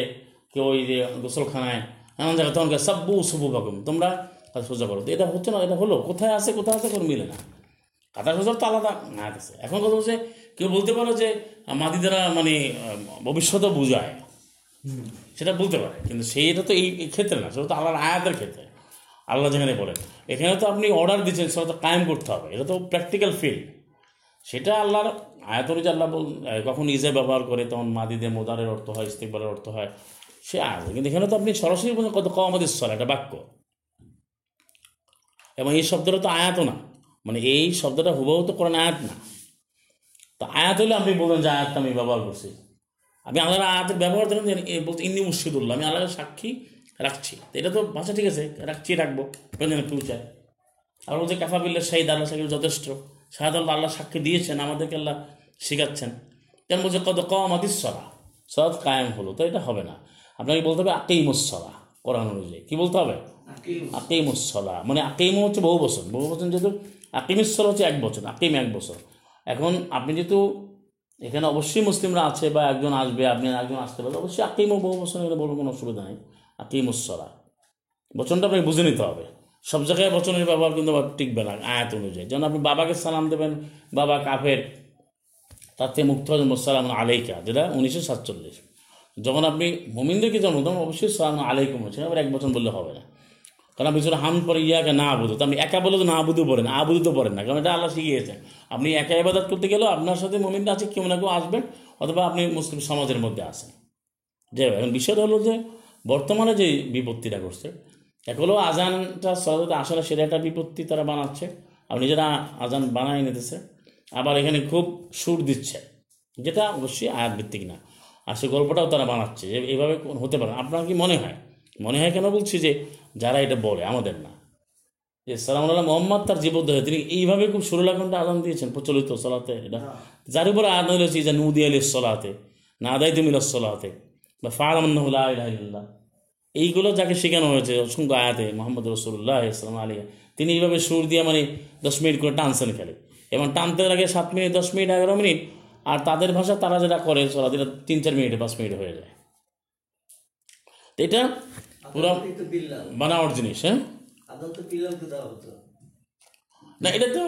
কেউ ওই যে গোসলখানায় এমন জায়গায় তখন কে সাব্বু সুফু ফাকুম তোমরা কাজ সোজা করো। এটা হচ্ছে না এটা হলো কোথায় আছে কোথায় আছে কোনো মিলে না। কাতার হাজার তো আলাদা না আছে। এখন কথা হচ্ছে কেউ বলতে পারো যে মাদি দ্বারা মানে আহ, ভবিষ্যতও বুঝায়। সেটা বলতে পারে কিন্তু সেইটা তো এই ক্ষেত্রে না সেটা তো আল্লাহর আয়াতের ক্ষেত্রে। আল্লাহ যেখানে বলেন এখানে তো আপনি অর্ডার দিচ্ছেন সেটা তো কায়েম করতে হবে এটা তো প্র্যাকটিক্যাল ফিল্ড সেটা আল্লাহর আয়াত অনুযায়ী আল্লাহ কখন ইজে ব্যবহার করে তখন মাদিদের মোদারের অর্থ হয় ইস্তেকবারের অর্থ হয়। সে আয়াত কিন্তু এখানে তো আপনি সরাসরি বলছেন কত কম আমাদের সর একটা বাক্য। এবং এই শব্দটা তো আয়াতও না। মানে এই শব্দটা হুবহু তো কোরআন আয়াত না। তো আয়াত হলে আপনি বলবেন যে আয়াতটা আমি ব্যবহার করছি। আপনি আল্লাহর আয়াতের ব্যবহার ধরেন বলতে ইন্নি মুর্শিদুল্লাহ, আমি আল্লাহর সাক্ষী রাখছি। এটা তো ভাষা ঠিক আছে, রাখছি, রাখব। প্রয়োজনে পৌঁছায় আর বলছে কাফাবিল্লা শাহিদ, আল্লাহ সাকিব যথেষ্ট। শাহাদ আল্লাহ আল্লাহ সাক্ষী দিয়েছেন, আমাদেরকে আল্লাহ শেখাচ্ছেন। তেমন বলছে কত কম আদিসরা সদ কায়েম হলো, তো এটা হবে না। আপনাকে বলতে হবে আকেইমুসলা কোরআন অনুযায়ী। কী বলতে হবে? আকিমুসলা মানে আকিম হচ্ছে বহু বছর বহু বছর যেহেতু আকিমুসলা হচ্ছে এক বছর আকিম এক বছর। এখন আপনি যেহেতু এখানে অবশ্যই মুসলিমরা আছে বা একজন আসবে আপনি একজন আসতে পারবে অবশ্যই আকিমও বহু বছর এখানে বলব কোনো অসুবিধা নেই। আকিমুসলা বচনটা আপনাকে বুঝে নিতে হবে। সব জায়গায় বচনের ব্যবহার কিন্তু টিকবে না আয়াত অনুযায়ী। যেমন আপনি বাবাকে সালাম দেবেন বাবা কাফের তাতে মুক্ত হবেন সালাম আলাইকা যেটা উনিশশো সাতচল্লিশ। যখন আপনি মোমিনদেরকে জন্ম তখন অবশ্যই সালাম আলাইকুম হচ্ছে আবার এক বছর বললে হবে না। কারণ আপনি হাম পরে ইয়াকে না আবুদু তো আপনি একা বলে তো না আবুদু পড়েন, আবুদু তো পড়েন না, কারণ এটা আল্লাহ শিখিয়েছে। আপনি একা ইবাদত করতে গেলেও আপনার সাথে মোমিনটা আছে, কেউ না কেউ আসবেন, অথবা আপনি মুসলিম সমাজের মধ্যে আসেন যে এখন বিষয়টা হলো যে, বর্তমানে যে বিপত্তিটা করছে এক হলো আজানটা সরাসরি আসলে সেটা একটা বিপত্তি তারা বানাচ্ছে, আর নিজেরা আজান বানাই নিতেছে, আবার এখানে খুব সুর দিচ্ছে, যেটা অবশ্যই আয়াত ভিত্তিক না। আর সে গল্পটাও তারা বানাচ্ছে যে এইভাবে হতে পারে। আপনার কি মনে হয়? মনে হয় কেন বলছি যে যারা এটা বলে আমাদের না। যে সালাম আল্লাহ মোহাম্মদ তার জীবদ্দহে তিনি এইভাবে খুব ঘণ্টা আজান দিয়েছেন প্রচলিত সলাতে এটা। যার উপরে আদান হয়েছে যে নুদি আলী সলাতে না আদাই তুমি সলাতে বা ইল্লাহ এইগুলো যাকে শেখানো হয়েছে অসংখ্য আয়াতে মোহাম্মদ রসুল্লাহ ইসলাম আলী তিনি এইভাবে সুর দিয়ে মানে দশ মিনিট করে টানছেন খেলে। এবং টানতে লাগে সাত মিনিট দশ মিনিট এগারো মিনিট আর তাদের ভাষা তারা যেটা করে চলা যেটা তিন চার মিনিটে পাঁচ মিনিটে হয়ে যায়। তো এটা পুরো বানাওয়ার জিনিস হ্যাঁ? না এটা তো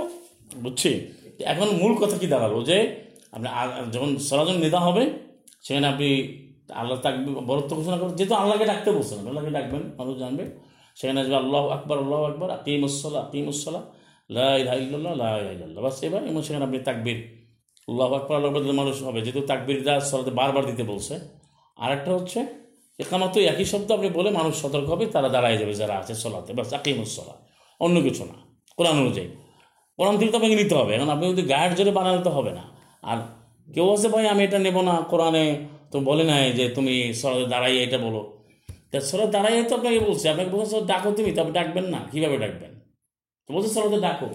বুঝছি। এখন মূল কথা কি দাঁড়াল? যে আপনি যখন সরাজন নেতা হবে সেখানে আপনি আল্লাহ তাকবি বরত্ব ঘোষণা করবেন যেহেতু আল্লাহকে ডাকতে বলছেন আল্লাহকে ডাকবেন মানুষ জানবে। সেখানে আসবে আল্লাহ আকবর আল্লাহ আকবর আকিম উসলা আকিম উসলা লাহ লাহ বাস এবার এবং সেখানে আপনি তাকবির আল্লাহ আকবর আল্লাহ মানুষ হবে। যেহেতু তাকবিরটা সলাতে বারবার দিতে বলছে। আরেকটা হচ্ছে একামত একই শব্দ আপনি বলে মানুষ সতর্ক হবে তারা দাঁড়ায় যাবে যারা আছে সলাতে। বাস আকিমুসলা অন্য কিছু না। কোরআন অনুযায়ী। কোরআন থেকে তো আপনাকে নিতে হবে। এখন আপনি যদি গায়ের জোরে বানালে তো হবে না। আর কেউ আছে ভাই আমি এটা নেব না কোরআনে। তো বলে নাই যে তুমি সরাতে দাঁড়াইয়ে এটা বলো। তা সরাতে দাঁড়াইয়ে তো আপনাকে বলছে। আপনাকে বলছে "সর, ডাকো তুমি? তবে ডাকবেন না। কীভাবে ডাকবেন? তো বলছে সরাতে ডাকো।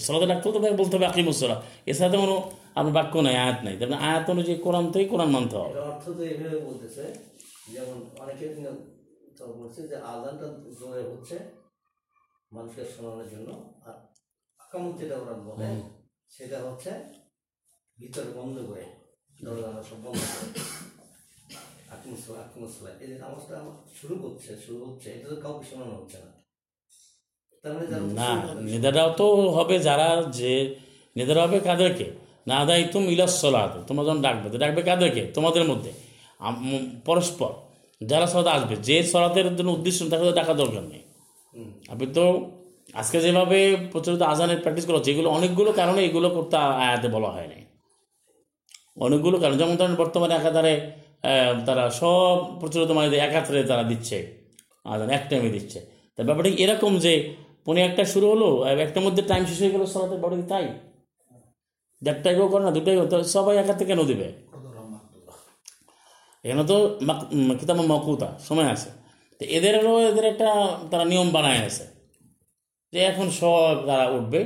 সরাতে ডাকতে তো বলতে হবে আকিমুসলা এছাড়া তো কোনো আপনার বাক্য নাই আয়াত নাই। তার মানে আয়াত অনুযায়ী কোরআন থেকেই কোরআন মানতে হবে। অর্থ তো এইভাবে বলতেছে যেমন অনেকে তো বলছে যে আজানটা জোরে হচ্ছে মানুষকে শোনানোর জন্য আর আকামত যেটা ওরা বলে সেটা হচ্ছে ভিতরে বন্ধ করে দরজা সব বন্ধ করে। আকিমুসলা আকিমুসলা এই যে নামাজটা শুরু করছে শুরু হচ্ছে এটা তো কাউকে শোনানো হচ্ছে না। মানে না নেতারাও তো হবে যারা যে নেতারা হবে কাদেরকে? না দায়িত্ব তুম ইলাসলাত তোমরা যখন ডাকবে তো ডাকবে কাদেরকে? তোমাদের মধ্যে। পরস্পর। যারা সলাতে আসবে যে সলাতের জন্য উদ্দেশ্য তাকে তো ডাকা দরকার নেই। আপনি তো আজকে যেভাবে প্রচলিত আজানের প্র্যাকটিস করা হচ্ছে এগুলো অনেকগুলো কারণে এগুলো করতে আয়াতে বলা হয়নি অনেকগুলো কারণ যেমন ধরেন বর্তমানে একাধারে তারা সব প্রচলিত মানে একাত্রে তারা দিচ্ছে আজান এক টাইমে দিচ্ছে। তা ব্যাপারটা এরকম যে পনে একটা শুরু হলো একটার মধ্যে টাইম শেষ হয়ে গেলো সলাতে বড় তাই? দেড়টাই কেউ করে না, দুটাই তাহলে সবাই একাতে কেন দিবে? এখানে তো কিতাব মকুতা, সময় আছে। তো এদেরও, এদের একটা, তারা নিয়ম বানায় আছে। যে এখন সব তারা উঠবে,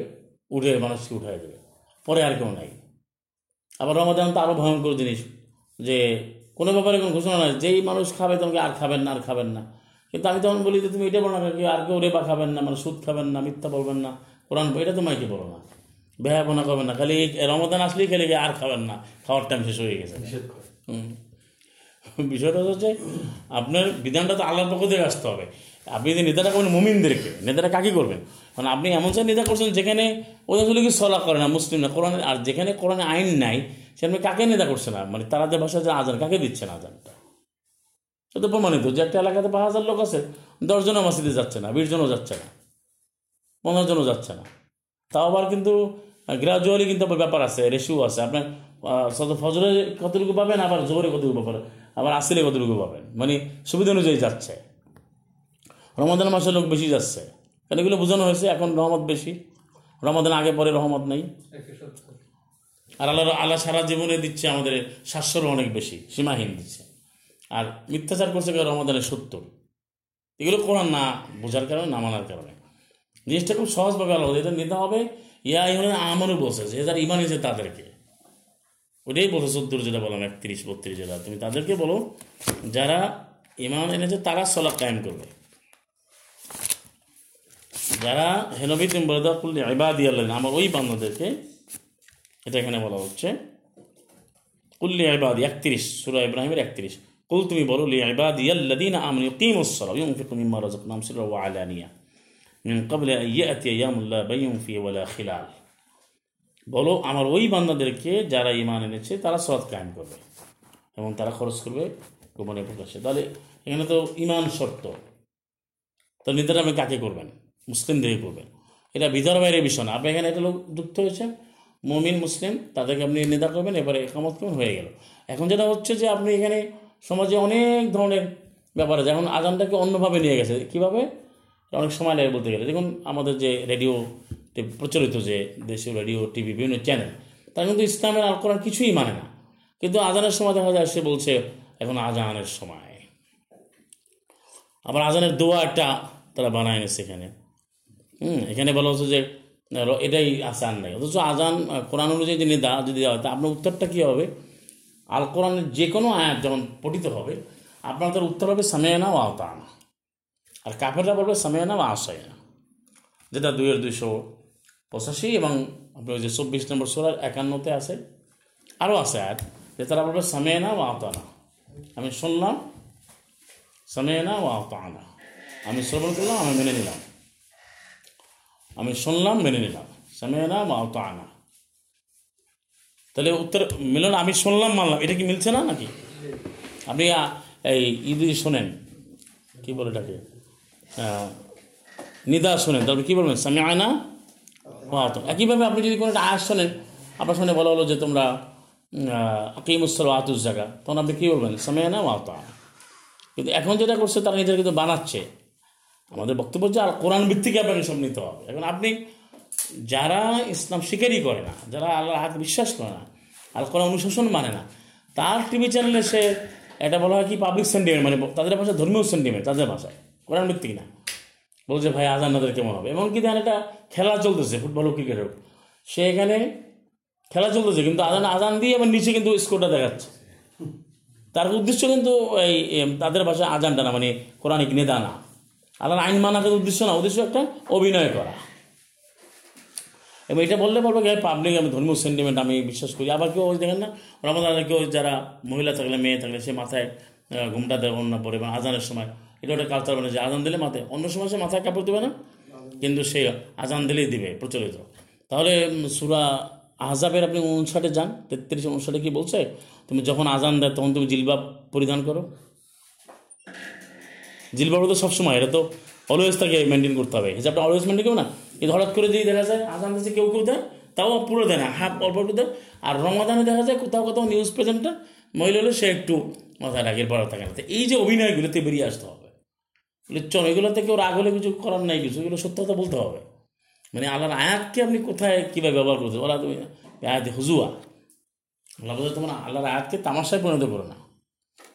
উঠে মানুষকে উঠাই দেবে। পরে আর কেউ নাই। আবার রমাদান তো আরও ভয়ঙ্কর জিনিস, যে কোনো ব্যাপারে কোনো ঘোষণা নাই, যেই মানুষ খাবে তোমাকে আর খাবেন না, আর খাবেন না। কিন্তু আমি তখন বলি যে, তুমি এটা বলো না কি আর কেউ রেবা খাবেন না মানে সুদ খাবেন না, মিথ্যা বলবেন না, কোরআন এটা তোমায় মাইকে বলো না? বেহাপনা করবেন না খালি এই রমাদান আসলেই খালি আর খাবেন না খাওয়ার টাইম শেষ হয়ে গেছে। হুম। বিষয়টা হচ্ছে আপনার বিধানটা তো আল্লাহর পক্ষ থেকে আসতে হবে। আপনি যদি নেতাটা করবেন মুমিনদেরকে নেতারা কাকে করবেন? কারণ আপনি এমন সব নেতা করছেন যেখানে ওদের আসলে কি সলা করে না মুসলিম না কোরআন আর যেখানে কোরআনে আইন নাই সেখানে কাকে নেতা করছে না? মানে তারাদের ভাষায় যে আজান কাকে দিচ্ছে না আজানটা? সে তো প্রমাণিত যে একটা এলাকাতে পাঁচ হাজার লোক আছে দশজনও মসজিদে যাচ্ছে না বিশজনও যাচ্ছে না পনেরো জনও যাচ্ছে না। তাও আবার কিন্তু গ্রাজুয়ালি কিন্তু আবার ব্যাপার আছে রেশিও আছে। আপনার ফজরে কতটুকু পাবেন, আবার জোরে কতটুকু পাবেন, আবার আসলে কতটুকু পাবেন। মানে সুবিধা অনুযায়ী যাচ্ছে। রমাদান মাসে লোক বেশি যাচ্ছে। কারণ এগুলো বোঝানো হয়েছে, এখন রহমত বেশি। রমাদান আগে, পরে রহমত নেই। আর আল্লাহ আল্লাহ সারা জীবনে দিচ্ছে আমাদের সাতশোরও অনেক বেশি, সীমাহীন দিচ্ছে। আর মিথ্যাচার করছে কেউ রমাদানের সত্তর। এগুলো কোরআন না বোঝার কারণে, না মানার কারণে। জিনিসটা খুব সহজভাবে আলাদা এটা নিতে হবে ইয়া ইমানের আমারও বলছে যে যারা ইমান এসে তাদেরকে। ওটাই বলছে চোদ্দোর যেটা বললাম, একত্রিশ, বত্রিশ যেটা তুমি তাদেরকে বলো, যারা ইমান এনেছে তারা সলাপ কায়েম করবে। যারা হেনবি তুমি বলে দাও করলে ইবাদি আল্লাহ আমার ওই বান্ধবদেরকে এটা এখানে বলা হচ্ছে। কুল্লি ইবাদি একত্রিশ, সুরা ইব্রাহিমের একত্রিশ। কুল, তুমি বলো, লি ইবাদি আল্লাদিন আমনি কিমুসসালাহ ইউনফিকু মিম্মা রাযাকনাহুম সিররা ওয়া আলানিয়া। ক্বাবলি আন ইয়াতিয়া ইয়ামুল্লাহ বাইয়ুন ফিহি ওয়ালা খিলাল বলো, আমার ওই বান্দাদেরকে যারা ঈমান এনেছে, তারা সৎ কায়েম করবে এবং তারা খরচ করবে গোপনে প্রকাশ্যে। তাহলে এখানে তো ঈমান শর্ত। তো নির্ধারণ আপনি কাকে করবেন? মুসলিমদেরকে করবেন। এটা ভিতর বাইরের বিষয় না। আপনি এখানে একটা লোক যুক্ত হয়েছে মমিন, মুসলিম, তাদেরকে আপনি নিন্দা করবেন এবারে একামত করবেন, হয়ে গেল। এখন যেটা হচ্ছে যে আপনি এখানে সমাজে অনেক ধরনের ব্যাপার আছে। এখন আজানটাকে অন্যভাবে নিয়ে গেছে। কীভাবে? অনেক সময় লাগে বলতে গেলে। দেখুন, আমাদের যে রেডিও প্রচলিত যে দেশীয় রেডিও টিভি বিভিন্ন চ্যানেল তারা কিন্তু ইসলামের আল কোরআন কিছুই মানে না। কিন্তু আজানের সময় দেখা যায়, সে বলছে, এখন আজানের সময়। আবার আজানের দোয়া একটা তারা বানায় এনেছে এখানে। হুম, এখানে বলা হচ্ছে যে এটাই আসান নাই। অথচ আজান কোরআন অনুযায়ী যদি দা যদি দেওয়া হয়, তা আপনার উত্তরটা কী হবে? আল কোরআনের যে কোনো আয়াত যখন পঠিত হবে, আপনার তার উত্তর হবে, সামেয়ানা ও আওতানা। আর কাফেররা বলবে সামেয়ানা ও আশায়না যেটা দুইয়ের দুইশো পঁচাশি এবং আপনার যে চব্বিশ নম্বর সোলার একান্নতে আছে। আরও আছে আর যে তারা বলবে সামেয়ানা ও আওতানা আমি শুনলাম সামেয়ানা ও আওতানা আমি শ্রবণ করলাম আমি মেনে নিলাম। আমি শুনলাম মেনে নিলাম সামেয়ানা ও আওতানা তাহলে উত্তর মিলল না, আমি শুনলাম মানলাম। এটা কি মিলছে না নাকি? আপনি এই ঈদ শোনেন কি বলে এটাকে? নিদা শোনেন, তারপরে কী বলবেন? সামি আয়না তো একইভাবে আপনি যদি কোনো একটা আয়াস শোনেন, আপনার সামনে বলা হলো যে তোমরা আকিমুসল আতুস জায়গা তখন আপনি কী বলবেন? সামি আয়না ওয়াত কিন্তু এখন যেটা করছে, তারা নিজেরা কিন্তু বানাচ্ছে। আমাদের বক্তব্য হচ্ছে, আর কোরআন ভিত্তিক আপনাকে সব নিতে হবে। এখন আপনি যারা ইসলাম স্বীকারই করে না, যারা আল্লাহর হাত বিশ্বাস করে না, আর কোনো অনুশাসন মানে না, তার টিভি চ্যানেলে সে, এটা বলা হয় কি পাবলিক সেন্টিমেন্ট মানে তাদের ভাষায় ধর্মীয় সেন্টিমেন্ট তাদের ভাষায়। কোরআন ভিত্তিক না। বলছে ভাই, আজান নাদের কেমন হবে? এমনকি দেখেন একটা খেলা চলতেছে, ফুটবল, হোক, ক্রিকেট। হোক সে এখানে খেলা চলতেছে, কিন্তু আজান আজান দিয়ে আবার নিচে কিন্তু স্কোরটা দেখাচ্ছে। তার উদ্দেশ্য কিন্তু এই তাদের ভাষায় আজানটা না মানে কোরআনিক নেদা না আল্লাহর আইন মানার উদ্দেশ্য না, উদ্দেশ্য একটা অভিনয় করা। এবং এটা বললে বলব কি পাবলিক আমি ধর্মীয় সেন্টিমেন্ট আমি বিশ্বাস করি। আবার কেউ দেখেন না রমজানে কেউ যারা মহিলা থাকলে, মেয়ে থাকলে, সে মাথায় ঘুমটা দেবেন না পরে এবং আজানের সময়। এটা একটা কালচার মানে যে আজান দিলে মাথায়। অন্য সময় সে মাথায় কাপড় দেবে না? কিন্তু সে আজান দিলেই দিবে, প্রচলিত। তাহলে সুরা আহজাবের আপনি উনষাটে যান, তেত্রিশ উনষাটে কি বলছে? তুমি যখন আজান দেয়, তখন তুমি জিলবাব পরিধান করো। জিলবাব তো সবসময়, এটা তো অলওয়েজ তাকে মেনটেন করতে হবে। হিসাবটা অলওয়েজ মেনটেন করো না? কিন্তু হঠাৎ করে দিয়ে দেখা যায়, আজান দিচ্ছে কেউ কেউ দেয়, তাও পুরো দেয় না হাফ অল্প একটু দেয়। আর রমাদানে দেখা যায়, কোথাও কোথাও নিউজ প্রেজেন্টার মহিলা হলে সে একটু মাথায় রাগের পড়া থাকে না। এই যে অভিনয়গুলোতে বেরিয়ে আসতে হবে। চল এগুলোতে কেউ রাগ হলে কিছু করার নাই কিছু, এগুলো সত্য কথা বলতে হবে। মানে আল্লাহর আয়াতকে আপনি কোথায় কীভাবে ব্যবহার করতে ওরা তুমি আয়াতে হুজুয়া। আল্লাহ বলছে তোমার আল্লাহর আয়াতকে তামাশায় পরিণত করো না।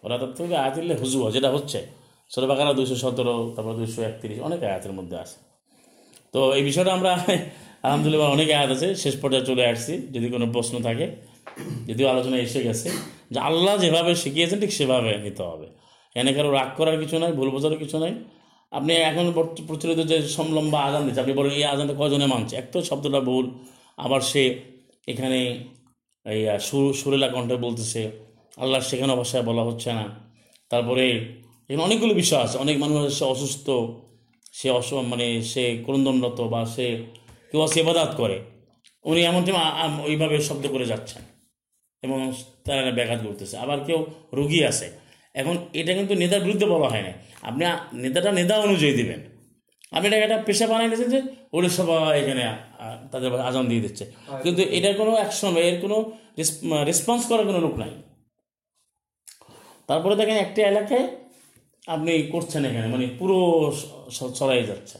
ওরা তার থেকে আয়াত দিলে হুজুয়া, যেটা হচ্ছে। ষোলো বাকারা দুইশো সতেরো, তারপর দুইশো একত্রিশ, অনেক আয়াতের মধ্যে আছে। তো এই বিষয়টা আমরা, *laughs* আলহামদুলিল্লাহ অনেক আয়াত আছে। শেষ পর্যায়ে চলে আসছি, যদি কোনো প্রশ্ন থাকে। যদিও আলোচনা এসে গেছে, যে আল্লাহ যেভাবে শিখিয়েছেন, ঠিক সেভাবে নিতে হবে। এখানে কারও রাগ করার কিছু নাই, ভুল বোঝার কিছু নাই। আপনি এখন প্রচলিত যে সমলম্বা আজান দিচ্ছে আপনি বলেন, এই আজানটা কজনে মানছে? এক তো শব্দটা ভুল, আবার সে এখানে এই সুর সুরেলা কণ্ঠে বলতেছে আল্লাহর শেখানো ভাষায় বলা হচ্ছে না। তারপরে এখানে অনেকগুলো বিষয় আছে। অনেক মানুষ সে অসুস্থ, সে অস মানে সে ক্রন্দনরত বা সে কেউ সেবাদাত করে। উনি এমন টাইম ওইভাবে শব্দ করে যাচ্ছেন এবং তারা ব্যাঘাত করতেছে আবার কেউ রুগী আছে এখন এটা কিন্তু নেতার বিরুদ্ধে বলা হয় না আপনি নেতাটা নেতা অনুযায়ী দেবেন। আপনি এটাকে একটা পেশা বানাই দিয়েছেন যে ওরা সবাই এখানে তাদের আজান দিয়ে দিচ্ছে। কিন্তু এটার কোনো অ্যাকশন এর কোনো রেসপন্স করার কোনো লোক নাই। তারপরে দেখেন একটা এলাকায় আপনি করছেন এখানে মানে পুরো ছড়াই যাচ্ছে।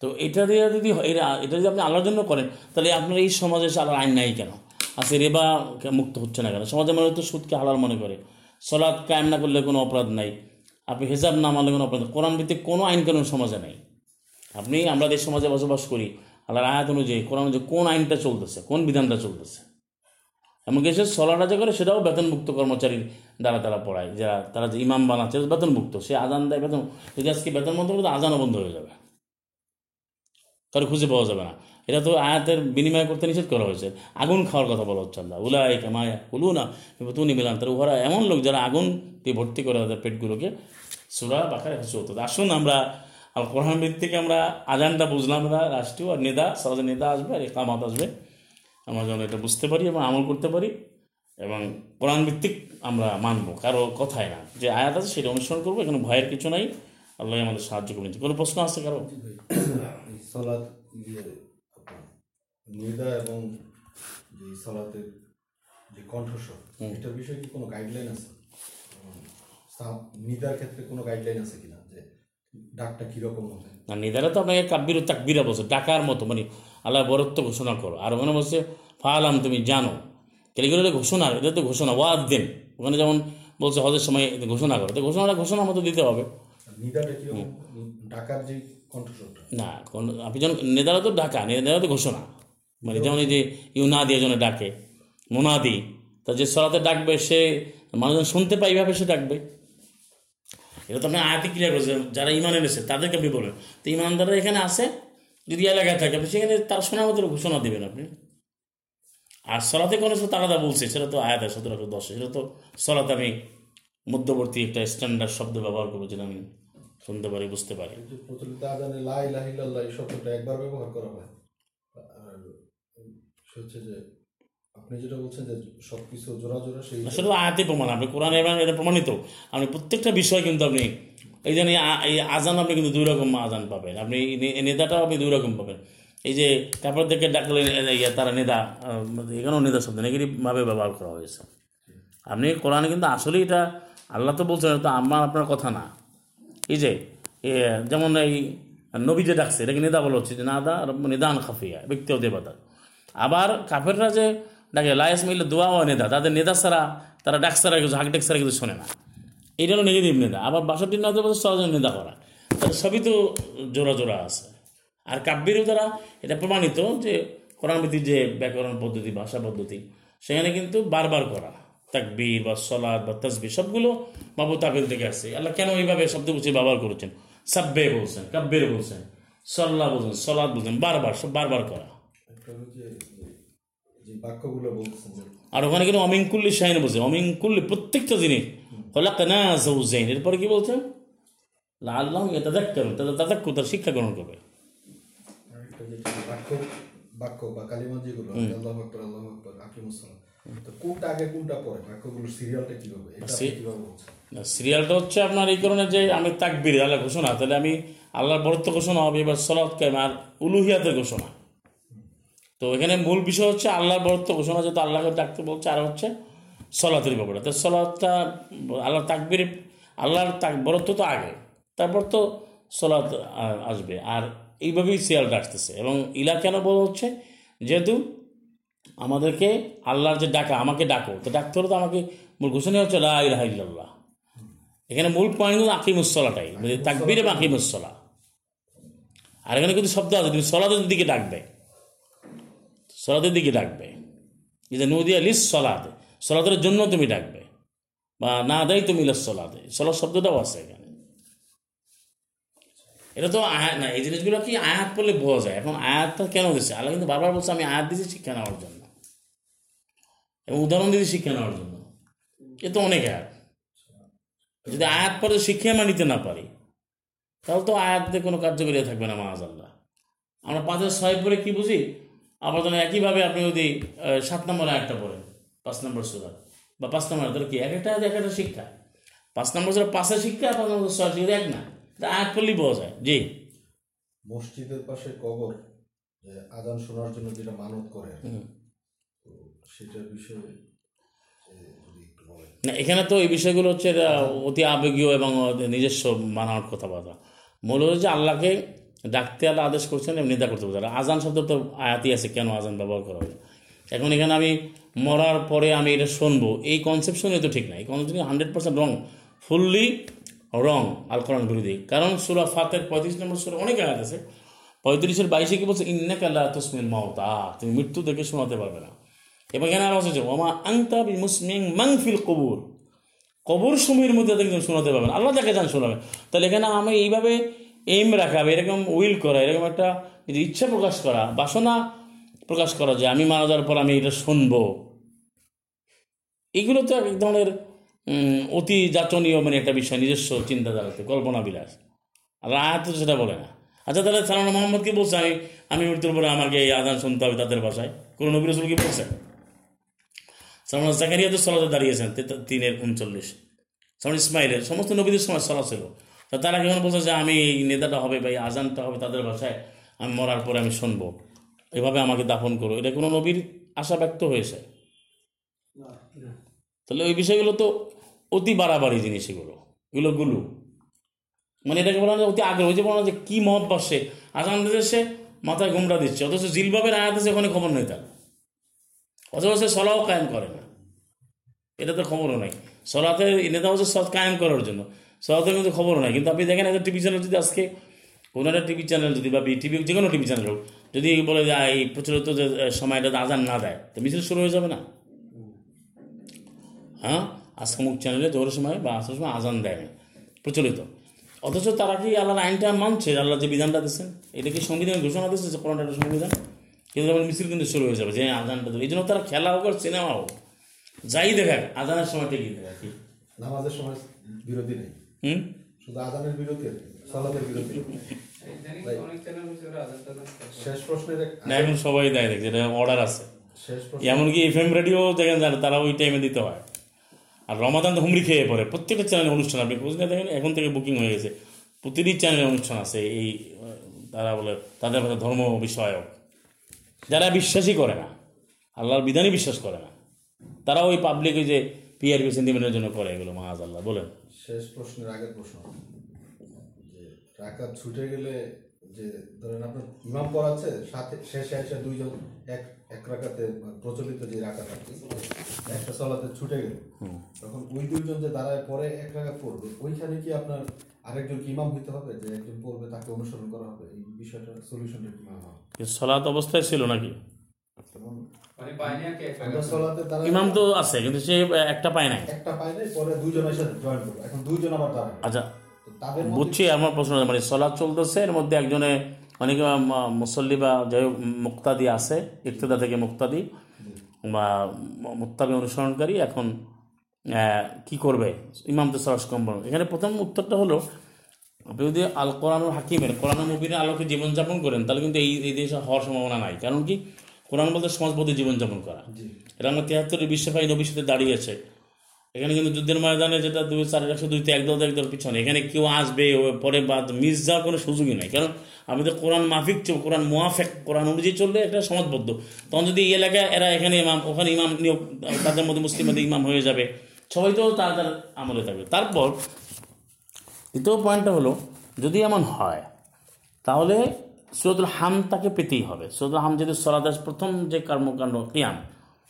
তো এটা দিয়ে যদি হয়- এটা এটা যদি আপনি আল্লাহর জন্য করেন তাহলে আপনার এই সমাজে আল্লাহর আইন নাই কেন? আজকে রেবা মুক্ত হচ্ছে না কেন? সমাজের মানুষ তো সুদকে হালাল মনে করে। সলাৎ কায়েম না করলে কোনো অপরাধ নাই। আপনি হিসাব না মানলে কোনো অপরাধ। কোরআন ভিত্তিক কোনো আইন কানুন সমাজে নেই। আপনি, আমরা যে সমাজে বসবাস করি, আল্লাহর আয়াত অনুযায়ী কোরআন অনুযায়ী কোন আইনটা চলতেছে, কোন বিধানটা চলতেছে? এমনকি সে সলাটা যে করে সেটাও বেতনভুক্ত কর্মচারীর দ্বারা তারা পড়ায়। যারা, তারা যে ইমাম বানাচ্ছে বেতনভুক্ত। সে আজান দেয়, বেতন যদি আজকে বেতন বন্ধ করে আজানও বন্ধ হয়ে যাবে। কারও খুঁজে পাওয়া যাবে না। এটা তো আয়াতের বিনিময় করতে নিষেধ করা হয়েছে। আগুন খাওয়ার কথা বলা হচ্ছে আল্লাহ। উলাই কামায়া কুলু না তুমি মিলান তার ওরা এমন লোক যারা আগুন দিয়ে ভর্তি করে তাদের পেটগুলোকে সুরা বাঁকা কিছু হতো আসুন আমরা আল কোরআন ভিত্তিক আমরা আজানটা বুঝলাম আমরা রাষ্ট্রীয় আর নেদা, সহজে নেদা আসবে আর কামাত আসবে। আমরা যেন এটা বুঝতে পারি এবং আমল করতে পারি এবং কোরআন ভিত্তিক আমরা মানবো, কারও কথায় না। যে আয়াত আছে সেটা অনুসরণ করব, এখানে ভয়ের কিছু নাই। আল্লাহ আমাদের সাহায্য করে কোনো প্রশ্ন আছে কারও এই সলাৎ ইয়ে আপনার নিদা এবং যে সলাতের যে কণ্ঠস্বর এটার বিষয়ে কি কোনো গাইডলাইন আছে? নিদার ক্ষেত্রে কোনো গাইডলাইন আছে কিনা যে ডাকটা কীরকম হবে? না নিদারা তো আপনাকে কাব্বির তাকবিরা বলছে ডাকার মতো মানে আল্লাহ বরত্ব ঘোষণা করো। আর ওখানে বলছে ফালাম তুমি জানো। তাহলে এগুলো হলো ঘোষণা এটা তো ঘোষণা ওয়াদ দেন। ওখানে যেমন বলছে হজের সময় ঘোষণা করো। তো ঘোষণাটা ঘোষণা মতো দিতে হবে। নিদাটা ডাকার যে কণ্ঠস্বরটা। না আপনি যখন নেদারা তো ডাকা নেদারা তো ঘোষণা। মানে যেমন এই যে ইউনা দিয়ে জন্য ডাকে, মোনাদি, তা যে সরাতে ডাকবে, সে মানুষজন শুনতে পায়, এইভাবে সে ডাকবে। এটা তো আপনি আয়াতে ক্লিয়ার করেছে যারা ইমান এনেছে, তাদেরকে আপনি বলবেন। তো ইমানদাররা এখানে আসে যদি এলাকায় থাকে, আপনি সেখানে তার শোনা মতো ঘোষণা দেবেন আপনি। আর সলাতে কোনো সাথে আলাদা বলছে, সেটা তো আয়াত আছে সতেরো দশ, সেটা তো সলাতে আমি মধ্যবর্তী একটা স্ট্যান্ডার্ড শব্দ ব্যবহার করব যেটা আমি শুনতে পারি, বুঝতে পারি। একবার ব্যবহার করা হয়। হচ্ছে সেটা আয়াতে প্রমাণ আপনি কোরআন এবং এটা প্রমাণিত। আপনি প্রত্যেকটা বিষয় কিন্তু আপনি এই জন্য এই আজান আপনি কিন্তু দুই রকম আজান পাবেন। আপনি নেতাটাও আপনি দুই রকম পাবেন। এই যে তারপর থেকে ডাকলে তারা আহ, এখানেও নেতা শব্দ নেগেটিভভাবে ব্যবহার করা হয়েছে। আপনি কোরআনে কিন্তু আসলে এটা আল্লাহ তো বলছেন তো আমার আপনার কথা না। এই যে যেমন এই নবী যে ডাকছে এটাকে নেদা বলা হচ্ছে যে না নাদা নিদান খাফিয়া ব্যক্তি দেবতা। আবার কাফেররা যে ডাকে লায়াস মিলে দোয়া ও নেদা তাদের নেদা ছাড়া তারা ডাক ছাড়া কিছু, হাক ডাক ছাড়া কিছু শোনে না। এটা হলো নেগেটিভ নেদা। আবার বাষট্টি নদের বছর সহজে নেদা করা। তাদের সবই তো জোড়া জোড়া আছে। আর কাব্যেরও তারা এটা প্রমাণিত যে কোরআনভিত্তিক যে ব্যাকরণ পদ্ধতি, ভাষা পদ্ধতি, সেখানে কিন্তু বারবার করা। তাকবীর বা সলাদ বা তসবির সবগুলো বাবু তাবিল থেকে আসছে। আল্লাহ কেন এইভাবে শব্দ বুঝে ব্যবহার করেছেন? সাব্বে বলছেন, কাব্যের বলছেন সল্লাহ বলছেন সলাদ বলছেন, বারবার, সব বারবার করা। আর ওখানে কিন্তু অমিনকুল্লি শাহিন বলছে অমিনকুল্লি প্রত্যেকটা জিনিস। হলা কানা জৌজাইন এরপরে কি বলছেন আল্লাহ তাদের তাদের তাদের তার শিক্ষা গ্রহণ করবে। বাক্য বাক্য বা কালিমা যেগুলো আল্লাহ আকবর আল্লাহ আকবর আকিমুসলাম তো কোনটা আগে কোনটা পরে? বাক্যগুলোর সিরিয়ালটা কীভাবে? এটা আপনি সে- কীভাবে বলছেন? না, সিরিয়ালটা হচ্ছে আপনার এই কারণে যে আমি তাকবির আল্লাহ ঘোষণা তাহলে আমি আল্লাহর বরত্ব ঘোষণা হবে এবার সলাৎ কায়েম আর উলুহিয়াতের ঘোষণা। তো এখানে মূল বিষয় হচ্ছে আল্লাহর বরত্ব ঘোষণা, যেহেতু আল্লাহকে ডাকতে বলছে, আর হচ্ছে সলাতের ব্যাপারে। তো সলাৎটা আল্লাহর তাকবির, আল্লাহর তাক, বরত্ব তো আগে, তারপর তো সলাৎ আ- আসবে। আর এইভাবেই সিরিয়ালটা আসতেছে এবং ইলা কেন বলা হচ্ছে? যেহেতু আমাদেরকে আল্লাহর যে ডাকা, আমাকে ডাকো, তো ডাকতে হলে তো আমাকে মূল ঘোষণা হচ্ছে, লা ইলাহা এখানে মূল পয়েন্ট হলো আকিমুসলাটাই মানে তাকবির এবং আকিমুসলা আর এখানে কিন্তু শব্দ আছে তুমি সলাদের দিকে ডাকবে। সলাদের দিকে ডাকবে। যে নদিয়া লিস সলাদ সলাদের জন্য তুমি ডাকবে। বা না দেয় তুমি লিস সলাদে সলাদ শব্দটাও আছে এখানে। এটা তো আয়াত, না, এই জিনিসগুলো কি আয়াত পড়লে বোঝা যায়? এখন আয়াতটা কেন দিচ্ছে? আল্লাহ কিন্তু বারবার বলছে, আমি আয়াত দিয়েছি, শিক্ষা নেওয়ার জন্য। এবং উদাহরণ দিয়েছি, শিক্ষা নেওয়ার জন্য। এ তো অনেক আয়াত। যদি আয়াত পরে শিক্ষা আমরা নিতে না পারি। তাহলে তো আয়াতে কোনো কার্যকরিয়া থাকবে না মাহাজ আল্লাহ আমরা পাঁচের ছয় পরে কি বুঝি? আবার যেন একইভাবে আপনি যদি সাত নম্বর আয়াতটা পড়েন পাঁচ নম্বর সুরা। বা পাঁচ নম্বর তাহলে কি এক একটা এক একটা শিক্ষা। পাঁচ নম্বর সুরা পাঁচের শিক্ষা পাঁচ নম্বর ছয় শিক্ষা এক না। আয়াত পড়লেই বোঝা যায়। জি। মসজিদের পাশে কবর যে আজান শোনার জন্য যেটা মানত করে সেটার বিষয়ে একটু না এখানে তো এই বিষয়গুলো হচ্ছে অতি আবেগীয় এবং নিজস্ব মানার কথাবার্তা মূল হচ্ছে যে আল্লাহকে ডাকতে আল্লাহ আদেশ করছেন এবং নিন্দা করতে বলছেন আজান শব্দ তো আয়াতি আছে, কেন আজান ব্যবহার করা হবে এখন এখানে আমি মরার পরে আমি এটা শুনব। এই কনসেপশনই তো ঠিক না এই conception hundred percent wrong fully wrong আল কোরআন বিরোধী কারণ সুরা ফাতের পঁয়ত্রিশ নম্বর সুরা অনেক আয়াত আছে। পঁয়ত্রিশের বাইশে কি বলছে? ইন্নাক আল্লাহ তসমিল মাওতা। তুমি মৃত্যু থেকে শোনাতে পারবে না। এবং এখানে আরও আছে ওমা আংতা বি মুসমিং মাংফিল কবুর। কবর সময়ের মধ্যে একজন শোনাতে পারবেন আল্লাহ যাকে যান শোনাবে। তাহলে এখানে আমি এইভাবে এইম রাখা এরকম উইল করা, এরকম একটা যে ইচ্ছা প্রকাশ করা, বাসনা প্রকাশ করা যে আমি মারা যাওয়ার পর আমি এটা শুনব। এগুলো তো এক ধরনের অতি যাচনীয় মানে একটা বিষয়, নিজস্ব চিন্তাধারাতে কল্পনা বিলাস আয়াত তো সেটা বলে না। আচ্ছা তাহলে সালানা মোহাম্মদ কি বলছে, আমি আমি মৃত্যুর পরে আমাকে এই আদান শুনতে হবে তাদের ভাষায় কোনো নবী রসুল কি বলছে? সালামান জাকারিয়া তো সলাতে দাঁড়িয়েছেন তিনের উনচল্লিশ। সালাম ইসমাইলের, সমস্ত নবীদের সময় সলা ছিল। তা তারা কেমন বলছে যে আমি এই নেতাটা হবে বা এই আজানটা হবে তাদের ভাষায় আমি মরার পরে আমি শুনব? এভাবে আমাকে দাফন করো। এটা কোনো নবীর আশা ব্যক্ত হয়েছে? তাহলে ওই বিষয়গুলো তো অতি বাড়াবাড়ি জিনিস এগুলো। এগুলো গুলু। মানে এটাকে বলা অতি আগ্রহ। যে বলা যে কী মহব্বাস সে আজান সে মাথায় ঘুমরা দিচ্ছে। অথচ জিলবাবের আয়াত আছে, ওখানে খবর নেই তার। অথচ সে সলাও কায়েম করে না। এটা তো খবরও নাই। সলাতে নেতা হচ্ছে সৎ কায়েম করার জন্য। সলাতে কিন্তু খবর নাই। কিন্তু আপনি দেখেন একটা টিভি চ্যানেল যদি আজকে কোনো একটা টিভি চ্যানেল যদি বা টিভি যে কোনো টিভি চ্যানেল হোক, যদি বলে যে এই প্রচলিত যে সময়টাতে আজান না দেয়, তো মিছিল শুরু হয়ে যাবে না? হ্যাঁ? আজকে মুখ চ্যানেলে জোরের সময় বা আসার সময় আজান দেয় প্রচলিত। অথচ তারা কি আল্লাহর আইনটা মানছে? আল্লাহ যে বিধানটা দিচ্ছেন এটা কি সংবিধান ঘোষণা দিচ্ছে যে কোনটা সংবিধান? কিন্তু তখন মিছিল কিন্তু শুরু হয়ে যাবে যে আজানটা দেবে। এই জন্য তারা খেলা হোক আর সিনেমা হোক যাই দেখাক আজানের সময় ঠিকই দেখাক কি? নামাজের সময় বিরতি নেই। হুম? শুধু আজানের বিরতি সালাতের বিরতি। শেষ প্রশ্নের না এখন সবাই দেয় দেখছে এটা অর্ডার আছে। এমনকি এফ এম রেডিও দেখেন যারা তারা ওই টাইমে দিতে হয়। আর রমাদান তো হুমড়ি খেয়ে পড়ে। প্রত্যেকটা চ্যানেলে অনুষ্ঠান আপনি বুঝলে দেখেন এখন থেকে বুকিং হয়ে গেছে। প্রতিটি চ্যানেলে অনুষ্ঠান আছে এই তারা বলে তাদের মধ্যে ধর্ম বিষয়ক। যারা বিশ্বাসই করে না আল্লাহর বিধানই বিশ্বাস করে না তারা ওই পাবলিক ওই যে পিআরপি সেন্টিমেন্টের জন্য করে এগুলো মাহাজ আল্লাহ বলেন। শেষ প্রশ্নের আগের প্রশ্ন। যে রাকাত ছুটে গেলে যে ধরেন আপনার ইমাম পড়াচ্ছে সাথে শেষে এসে দুইজন এক এক রাকাতে প্রচলিত যে রাকাত আর কি একটা সলাতে ছুটে গেল। তখন ওই দুইজন যে দাঁড়ায় পরে এক রাকাত পড়বে ওইখানে কি আপনার আরেকজন ইমাম হইতে হবে? যে একজন পড়বে তাকে অনুসরণ করা হবে? এই বিষয়টা সলিউশনটা কি? সলাৎ অবস্থায় ছিল নাকি? ইমাম তো আছে কিন্তু সে একটা পায় নাই। একটা পায় নাই পরে দুইজন এসে জয়েন করবে এখন দুইজন আবার দাঁড়ায় আচ্ছা বুঝছি আমার প্রশ্ন মানে সলাৎ চলতেছে এর মধ্যে একজনে অনেকে মুসল্লি বা যাই হোক মুক্তাদি আছে ইফতেদা থেকে মুক্তাদি বা মুক্তাবি অনুসরণকারী এখন আহ, কি করবে? ইমাম তো সরাস কম এখানে প্রথম উত্তরটা হলো আপনি যদি আল কোরআনুল হাকিমের কোরআন মুবিনের আলোকে জীবনযাপন করেন তাহলে কিন্তু এই এই দেশে হওয়ার সম্ভাবনা নাই। কারণ কি? কোরআন বলতে সমাজবদ্ধ জীবনযাপন করা। এটা আমরা তিয়াত্তরের বিশ্বভাই নবীর সাথে দাঁড়িয়েছে। এখানে কিন্তু যুদ্ধের ময়দানে যেটা দুই চার একশো দুইতে একদল একদল পিছনে এখানে কেউ আসবে পরে বা মিস যাওয়ার কোনো সুযোগই নাই। কারণ আমি তো কোরআন মাফিক চল- কোরআন মোয়াফেক কোরআন অনুযায়ী চললে এটা সমাজবদ্ধ। তখন যদি এই এলাকায় এরা এখানে ইমাম ওখানে ইমাম নিয়োগ তাদের মধ্যে মুসলিমদের ইমাম হয়ে যাবে সবাই তো তার তার আমলে থাকবে। তারপর দ্বিতীয় পয়েন্টটা হলো যদি এমন হয় তাহলে সৈয়দুল হাম তাকে পেতেই হবে। সৈয়দুল হাম যদি সলাদাস প্রথম যে কর্মকাণ্ড, কিয়াম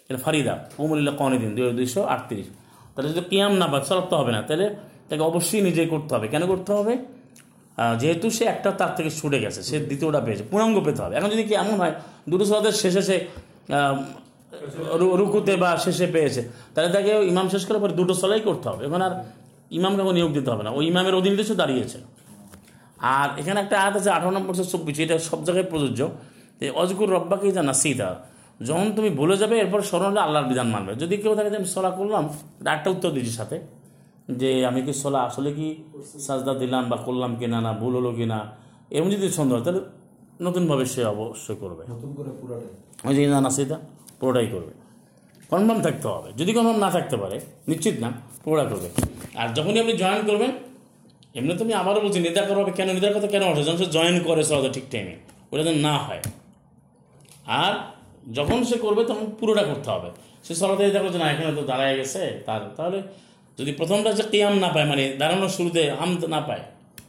এটা ফারিদা উমরুল্লাহ কনিদিন দুই দুইশো আটত্রিশ। তাহলে যদি কিয়াম না পায় সলাপ তো হবে না। তাহলে তাকে অবশ্যই নিজে করতে হবে। কেন করতে হবে? যেহেতু সে একটা তার থেকে ছুটে গেছে, সে দ্বিতীয়টা পেয়েছে, পূর্ণাঙ্গ পেতে হবে। এখন যদি কি এমন হয়, দুটো সলাদের শেষে সে রুকুতে বা শেষে পেয়েছে, তাহলে তাকে ইমাম শেষ করার পরে দুটো সলাই করতে হবে। এখন আর ইমামকে নিয়োগ দিতে হবে না। ওই ইমামের অধীনে সে দাঁড়িয়েছে। আর এখানে একটা আয়াত আছে আঠারো নম্বর চব্বিশ এটা সব জায়গায় প্রযোজ্য। যে অজকুর রব্বাকে জানা সিদা যখন তুমি ভুলে যাবে এরপর স্মরণ হলে আল্লাহর বিধান মানবে। যদি কেউ থাকে যে আমি সলা করলাম একটা উত্তর দিচ্ছি সাথে যে আমি কি সলা আসলে কি সাজদা দিলাম বা করলাম কি না না ভুল হলো কি না এরকম যদি সন্দেহ হয় তাহলে নতুনভাবে সে অবশ্যই করবে। নতুন করে পুরাটাই। ওই যে না সেটা পুরোটাই করবে। কনফার্ম থাকতে হবে। যদি কনফার্ম না থাকতে পারে নিশ্চিত না পুরোটা করবে। আর যখনই আপনি জয়েন করবেন এমনি তুমি আবারও বলছি নিদা করা হবে কেন? নিদার কথা কেন আসে যখন সে জয়েন করে সলাতে ঠিক টাইমে ওটা যেন না হয়। আর যখন সে করবে তখন পুরোটা করতে হবে। সে সলাতে দেখো যে না এখানে তো দাঁড়ায় গেছে তার তাহলে যদি প্রথমটা যে কেয়াম না পায় মানে দাঁড়ানোর শুরুতে হামদ না পায়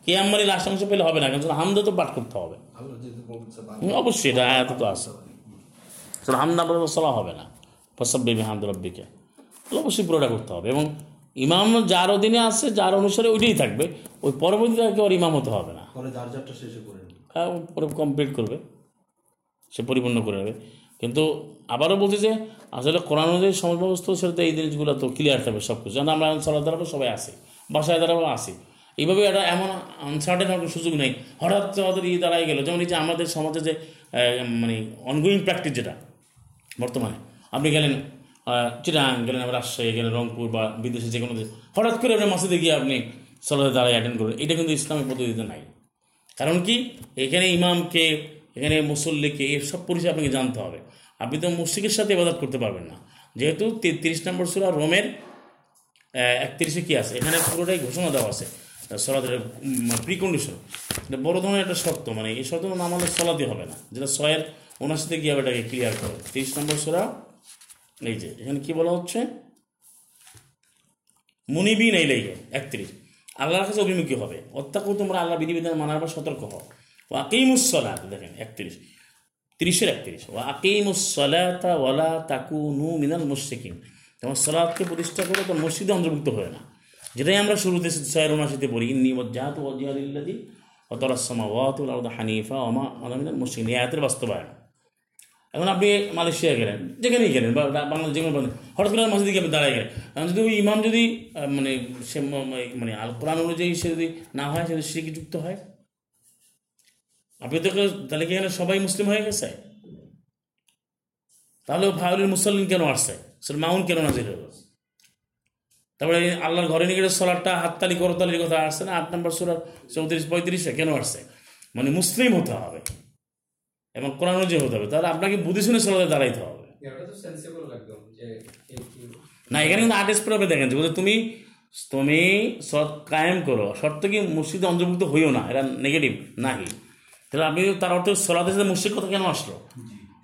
কেয়াম মানে লাস্ট অংশ পেলে হবে না কারণ হামদ তো পাঠ করতে হবে। অবশ্যই এটা আয়াত তো আছে। সুতরাং হামদা বলে চলা হবে না। ফসব বেবি হামদ রব্বিকে অবশ্যই পুরোটা করতে হবে। এবং ইমাম যার অধীনে আছে যার অনুসারে ওইটাই থাকবে। ওই পরবর্তীতে আর কেউ ইমাম হতে হবে না। হ্যাঁ, পরে কমপ্লিট করবে। সে পরিপূর্ণ করে নেবে। কিন্তু আবারও বলছি যে আসলে কোরআন অনুযায়ী সমাজ ব্যবস্থা সেটা তো এই জিনিসগুলো তো ক্লিয়ার থাকবে সব কিছু আমরা চলার দ্বারা সবাই আসি। বাসায় দ্বারাও আসি। এইভাবে এটা এমন আনসার্টেন হওয়ার কোনো সুযোগ নেই। হঠাৎ আমাদের ই দাঁড়াই গেল। যেমন এই যে আমাদের সমাজে যে মানে অনগোয়িং প্র্যাকটিস যেটা বর্তমানে। আপনি গেলেন চিটাং গেলেন রাজশাহী গেলেন রংপুর বা বিদেশে যে কোনো দেশ- হঠাৎ করে আপনি মসজিদে গিয়ে আপনি সলাতে দাঁড়ায় অ্যাটেন্ড করবেন এটা কিন্তু ইসলামের পদ্ধতিতে নাই। কারণ কি? এখানে ইমামকে, এখানে মুসল্লিকে এসব পরিচয় আপনাকে জানতে হবে। আপনি তো মুসিকের সাথে ইবাদত করতে পারবেন না। যেহেতু তিরিশ নম্বর সুরা রোমের একত্রিশে কী আছে? এখানে পুরোটাই ঘোষণা দেওয়া আছে। সলাদের প্রিকন্ডিশন এটা বড় ধরনের একটা শর্ত। মানে এই শর্ত না মানলে সলাতে হবে না। যেটা ছয়ের ওনার গিয়ে আবার এটাকে ক্লিয়ার করে তিরিশ নম্বর সুরা এই যে, এখানে কি বলা হচ্ছে? মুনিবিন এই লেগে একত্রিশ। আল্লাহর কাছে অভিমুখী হবে। অত্যাকু তোমরা আল্লাহ বিধিবিধান মানার পর সতর্ক হও। ও আকিমুসলাত দেখেন, একত্রিশ। তিরিশের একত্রিশ। ও আকিমুসলাতা ওয়ালা তাকু নু মিনাল মুশিকিন তোমার সলাদকে প্রতিষ্ঠা করে তো মসজিদে অন্তর্ভুক্ত হয় না। যেটাই আমরা শুরুতে ছয়ের উনাশিতে পড়ি, ইন্নি ওজাহাত ওজিয়ালিল্লাদি অতরাসমা ওয়াতুল আউদ হানিফা ওমা আলমিনাল মুশিকিন এই আয়াতের বাস্তবায়ন। এখন আপনি মালয়েশিয়া গেলেন যেখানেই গেলেন বা বাংলাদেশ যেখানে পারেন, হঠাৎ করে মসজিদে আপনি দাঁড়ায় গেলেন। যদি ওই ইমাম যদি মানে সে মানে আল কোরআন অনুযায়ী সে যদি না হয় সে যদি সিকি যুক্ত হয়? আপনি তো তাহলে কি এখানে সবাই মুসলিম হয়ে গেছে? তাহলে ভাইলির মুসলিম কেন আসছে? সে মাউন কেন নাজির হলো? তারপরে আল্লাহর ঘরে নিয়ে গেলে সোলারটা হাততালি করতালির কথা আসছে না? আট নম্বর সুরার চৌত্রিশ পঁয়ত্রিশে কেন আসছে? মানে মুসলিম হতে হবে। এবং কোরআন অনুযায়ী হতে হবে তাহলে আপনাকে বুদ্ধি শুনে সলাতে দাঁড়াইতে হবে। এটা না এখানে কিন্তু আর্টিস প্রভাবে দেখেন যে বলতে তুমি তুমি সৎ কায়েম করো শর্ত কি মসজিদে অন্তর্ভুক্ত হইও না এটা নেগেটিভ নাহি। তাহলে আপনি তার অর্থ সলাদের সাথে মসজিদ কথা কেন আসলো?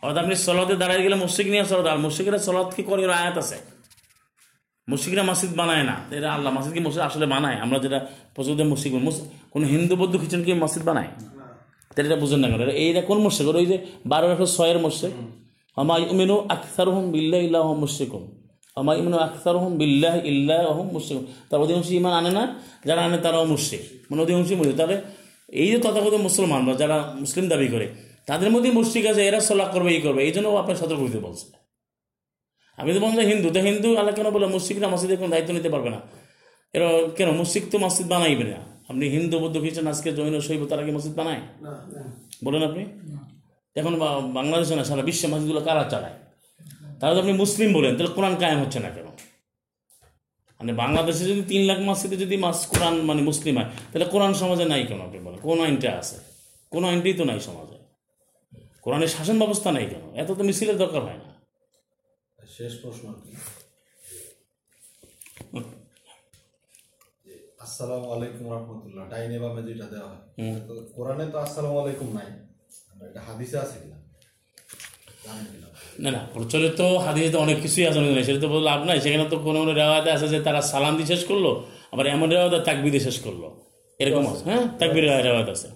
অর্থাৎ আপনি সলাতে দাঁড়াই গেলে মসজিদ নিয়ে সলাদ আর মসজিদের সলাদ কি করে আয়াত আছে? মুশিকরা মসজিদ বানায় না এরা আল্লাহ মসজিদ কি মসজিদ আসলে বানায়? আমরা যেটা প্রচুর বলি, কোনো হিন্দু বৌদ্ধ খ্রিস্টান কি মসজিদ বানায়? তাহলে এটা বুঝেন না কেন? এইটা কোন মুর্শিক ওই যে বারো একশো ছয়ের মুর্শিক আমাই উমিনু আখতার হুম বিল্লাহ ইল্লাহ মুশিকুম আমাই উমিনু আখতার হুম বিল্লাহ ইল্লাহ হুম মুশিকুম তার অধিকাংশ ইমান আনে না, যারা আনে তারাও মুর্শিক মানে অধিকাংশ মুর্শিক তাহলে এই যে তথাগত মুসলমান বা যারা মুসলিম দাবি করে, তাদের মধ্যে মুর্শিক আছে, এরা সলাহ করবে, এই করবে, এই জন্য আপনার সতর্ক হতে বলছে। আমি তো যে হিন্দু, তো হিন্দু আল্লাহ কেন বলে মুসিকরা মসজিদের কোনো দায়িত্ব নিতে পারবে না? এরা কেন মুসিক তো মসজিদ বানাইবে না। আপনি হিন্দু বৌদ্ধ খ্রিস্টান আজকে জৈন শৈব তারা কি মসজিদ বানায়? বলেন আপনি? এখন বাংলাদেশে না সারা বিশ্বে মসজিদগুলো কারা চালায়? তাহলে তো আপনি মুসলিম বলেন তাহলে কোরআন কায়েম হচ্ছে না কেন? মানে বাংলাদেশে যদি তিন লাখ মসজিদে যদি মাস কোরআন মানে মুসলিম হয় তাহলে কোরআন সমাজে নাই কেন আপনি বলেন? কোন আইনটা আছে? কোন আইনটাই তো নাই সমাজে। কোরআনের শাসন ব্যবস্থা নাই কেন? এত তো মিছিলের দরকার হয় না। শেষ প্রশ্ন আর কি যে আসসালামু আলাইকুম রহমতুল্লাহ। ডাইনে বামে যেটা দেওয়া হয়। তো কোরআনে তো আসসালামু আলাইকুম নাই। এটা হাদিসে আছে কিনা? না। না প্রচলিত হাদিসে তো অনেক কিছুই আছে অনেক। সেটা তো লাভ নাই। সেখানে তো কোনো কোনো রেওয়াতে আছে যে তারা সালাম দিয়ে শেষ করল আবার এমন রেওয়াতে তাকবি দিয়ে শেষ করল। এরকম আছে হ্যাঁ? তাকবির রেওয়াত আছে।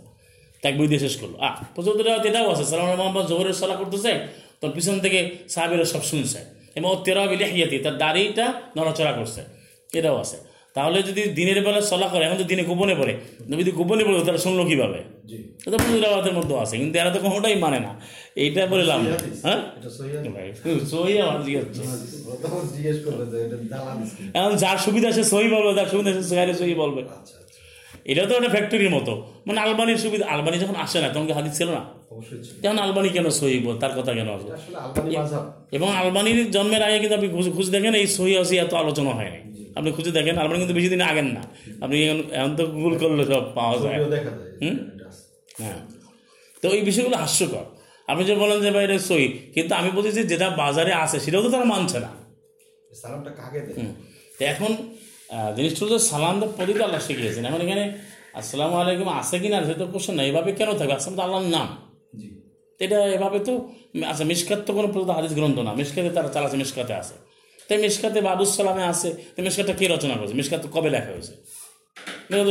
তাকবি দিয়ে শেষ করল। আহ প্রচলিত রেওয়াত এটাও আছে। সালাম মোহাম্মদ জোহরের সালা করতেছে তোর পিছন থেকে সাহাবিরা সব শুনছে। এবং ও তেরা বিলে হিয়াতি তার দাড়িটা নড়াচড়া করছে। এটাও আছে। তাহলে যদি দিনের বেলা সলা করে এখন তো দিনে গোপনে পড়ে। যদি গোপনে পড়ে তারা শুনলো কীভাবে? এটা পুজোরাবাদের মধ্যে আছে কিন্তু এরা তো কোনোটাই মানে না। এইটা বলে লাভ হ্যাঁ? এখন যার সুবিধা সে সহি বলবে যার সুবিধা সে সহি সহি বলবে। আচ্ছা আচ্ছা। এটা তো একটা ফ্যাক্টরির মতো। মানে আলবানির সুবিধা আলবানি যখন আসে না তখন কি হাদিস ছিল না? তখন আলবানি কেন সহি বল তার কথা কেন আসবে এবং আলবানির জন্মের আগে কিন্তু আপনি খুঁজে দেখেন এই সহি আসি এত আলোচনা হয় নাই। আপনি খুঁজে দেখেন আলমারি কিন্তু বেশি দিন আগেন না। আপনি এখন- তো গুগল করলে সব পাওয়া যায়। আছে হ্যাঁ। তো এই বিষয়গুলো হাস্যকর। আপনি যে বলেন যে ভাই এটা সই কিন্তু আমি বলছি যে যেটা বাজারে আছে সেটাও তো তারা মানছে না। সালামটা কাকে তো এখন জিনিসটা হচ্ছে সালাম তো পদ্ধতি আল্লাহ শিখিয়েছেন। এখন এখানে আসসালামু আলাইকুম আছে কি না সেটা কোশ্চেন না এভাবে কেন থাকবে? আসলাম তো আল্লাহর নাম। এটা এভাবে তো আচ্ছা মিসকাত তো কোনো হাদিস গ্রন্থ না। মিসকাতে তারা চালাচ্ছে মিসকাতে আছে। তাই মিসকাতে বাবুস সালামে আছে। তাই মিসকাতটা কে রচনা করেছে? মিসকাত কবে লেখা হয়েছে?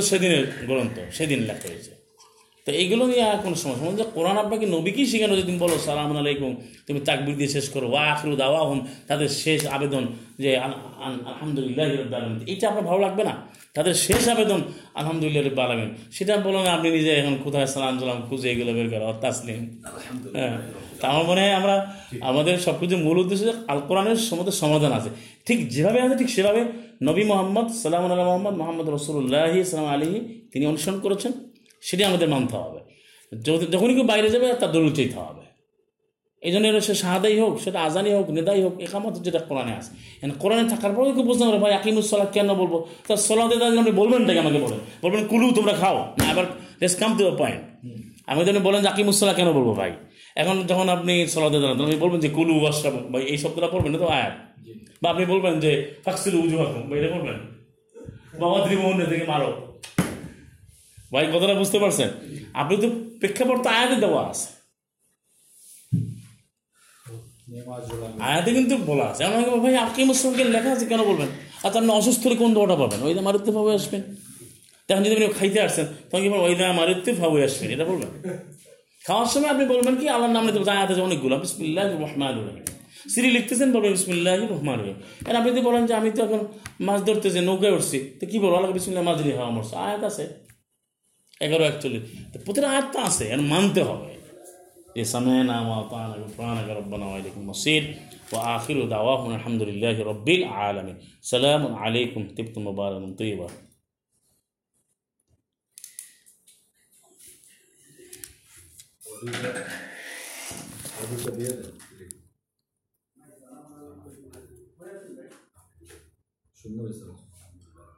সেদিনের গ্রন্থ, সেদিন লেখা হয়েছে। তো এইগুলো নিয়ে আর কোনো সমস্যা। যে কোরআন আপনাকে নবীকেই শেখানো যদি তুমি বলো সালাম আলাইকুম তুমি তাকবির দিয়ে শেষ করো ওয়া আখরু দাওয়া হুম তাদের শেষ আবেদন যে আল- আল- আলহামদুলিল্লাহ রব্bil আলামিন। এইটা আপনার ভালো লাগবে না? তাদের শেষ আবেদন আলহামদুলিল্লাহ রব্bil আলামিন সেটা বলো না আপনি নিজে এখন কোথায় সালাম সালাম খুঁজে এগুলো বের করা তাসলিম হ্যাঁ তা আমার মনে হয় আমরা আমাদের সব কিছু মূল উদ্দেশ্য যে আল কোরআনের সমস্ত সমাধান আছে। ঠিক যেভাবে আছে ঠিক সেভাবে নবী মোহাম্মদ সালাম আল্লাহ মোহাম্মদ মোহাম্মদ রসুল্লাহি সালাম আলী তিনি অনুসরণ করেছেন। সেটি আমাদের মানতে হবে। যখনই কেউ বাইরে যাবে, তার দরুদ চাইতে হবে। এই জন্য সে শাহাদাই হোক, সেটা আজানি হোক, নেদাই হোক, একামত যেটা কোরআনে আছে। এখন কোরআনে থাকার পরেও কেউ বুঝতে পারে, ভাই আকিমুসলাহ কেন বলব? তার সলাতে তাদের আপনি বলবেন তাকে আমাকে বলেন? বলবেন, কুলু, তোমরা খাও। না আবার লেস কাম দ্য পয়েন্ট। আমি যদি বলেন যে আকিমুসলাহ কেন বলব ভাই? এখন যখন আপনি দাঁড়ান তখন আপনি বলবেন যে, কুলু ওয়াসটা ভাই, এই শব্দটা পড়বেন না তো আয়াত। বা আপনি বলবেন যে, ফাক্সিল উজু হাকুম বা এটা বলবেন বাবা ত্রিমোহন থেকে মারো। ভাই, কথাটা বুঝতে পারছেন? আপনি তো প্রেক্ষাপট তো আয়াতে দেওয়া আছে। আয়াতে কিন্তু বলা আছে। আমাকে ভাই, আপনি মুসলিমকে লেখা আছে কেন বলবেন? আচ্ছা আপনি অসুস্থ হলে কোন দোয়াটা পাবেন? ওই মারুত্তে ভাবে আসবেন। তখন যদি আপনি খাইতে আসছেন তখন কি বলবেন? ওই মারুত্তে ভাবে আসবেন, এটা বলবেন? খাওয়ার সময় আপনি বলবেন কি, আল্লাহর নাম নিতে আয়াত আছে অনেকগুলো বিসমিল্লাহ রহমান রহিম। সিরি লিখতেছেন, বলবেন বিসমিল্লাহ রহমান রহিম। আর আপনি যদি বলেন যে আমি তো এখন মাছ ধরতেছি, নৌকায় উঠছি, তো কি বলব? আল্লাহ বিসমিল্লাহ মাঝরি হাওয়া মরছে। আয়াত আছে। এগারো একচল্লিশ তো প্রতিটা আয়াত তো আছে আর মানতে হবে যে সামেনা ওয়াতানা গুফরানাক রব্বানা ওয়া ইলাইকুম মাসির ওয়া আখিরু দাওয়াহুম আলহামদুলিল্লাহি রাব্বিল আলামিন সালামুন আলাইকুম তিবতুম মুবারাকাতুন তৈয়বা অডিওটা অডিওটা দিয়ে দেন সুন্দর হয়েছে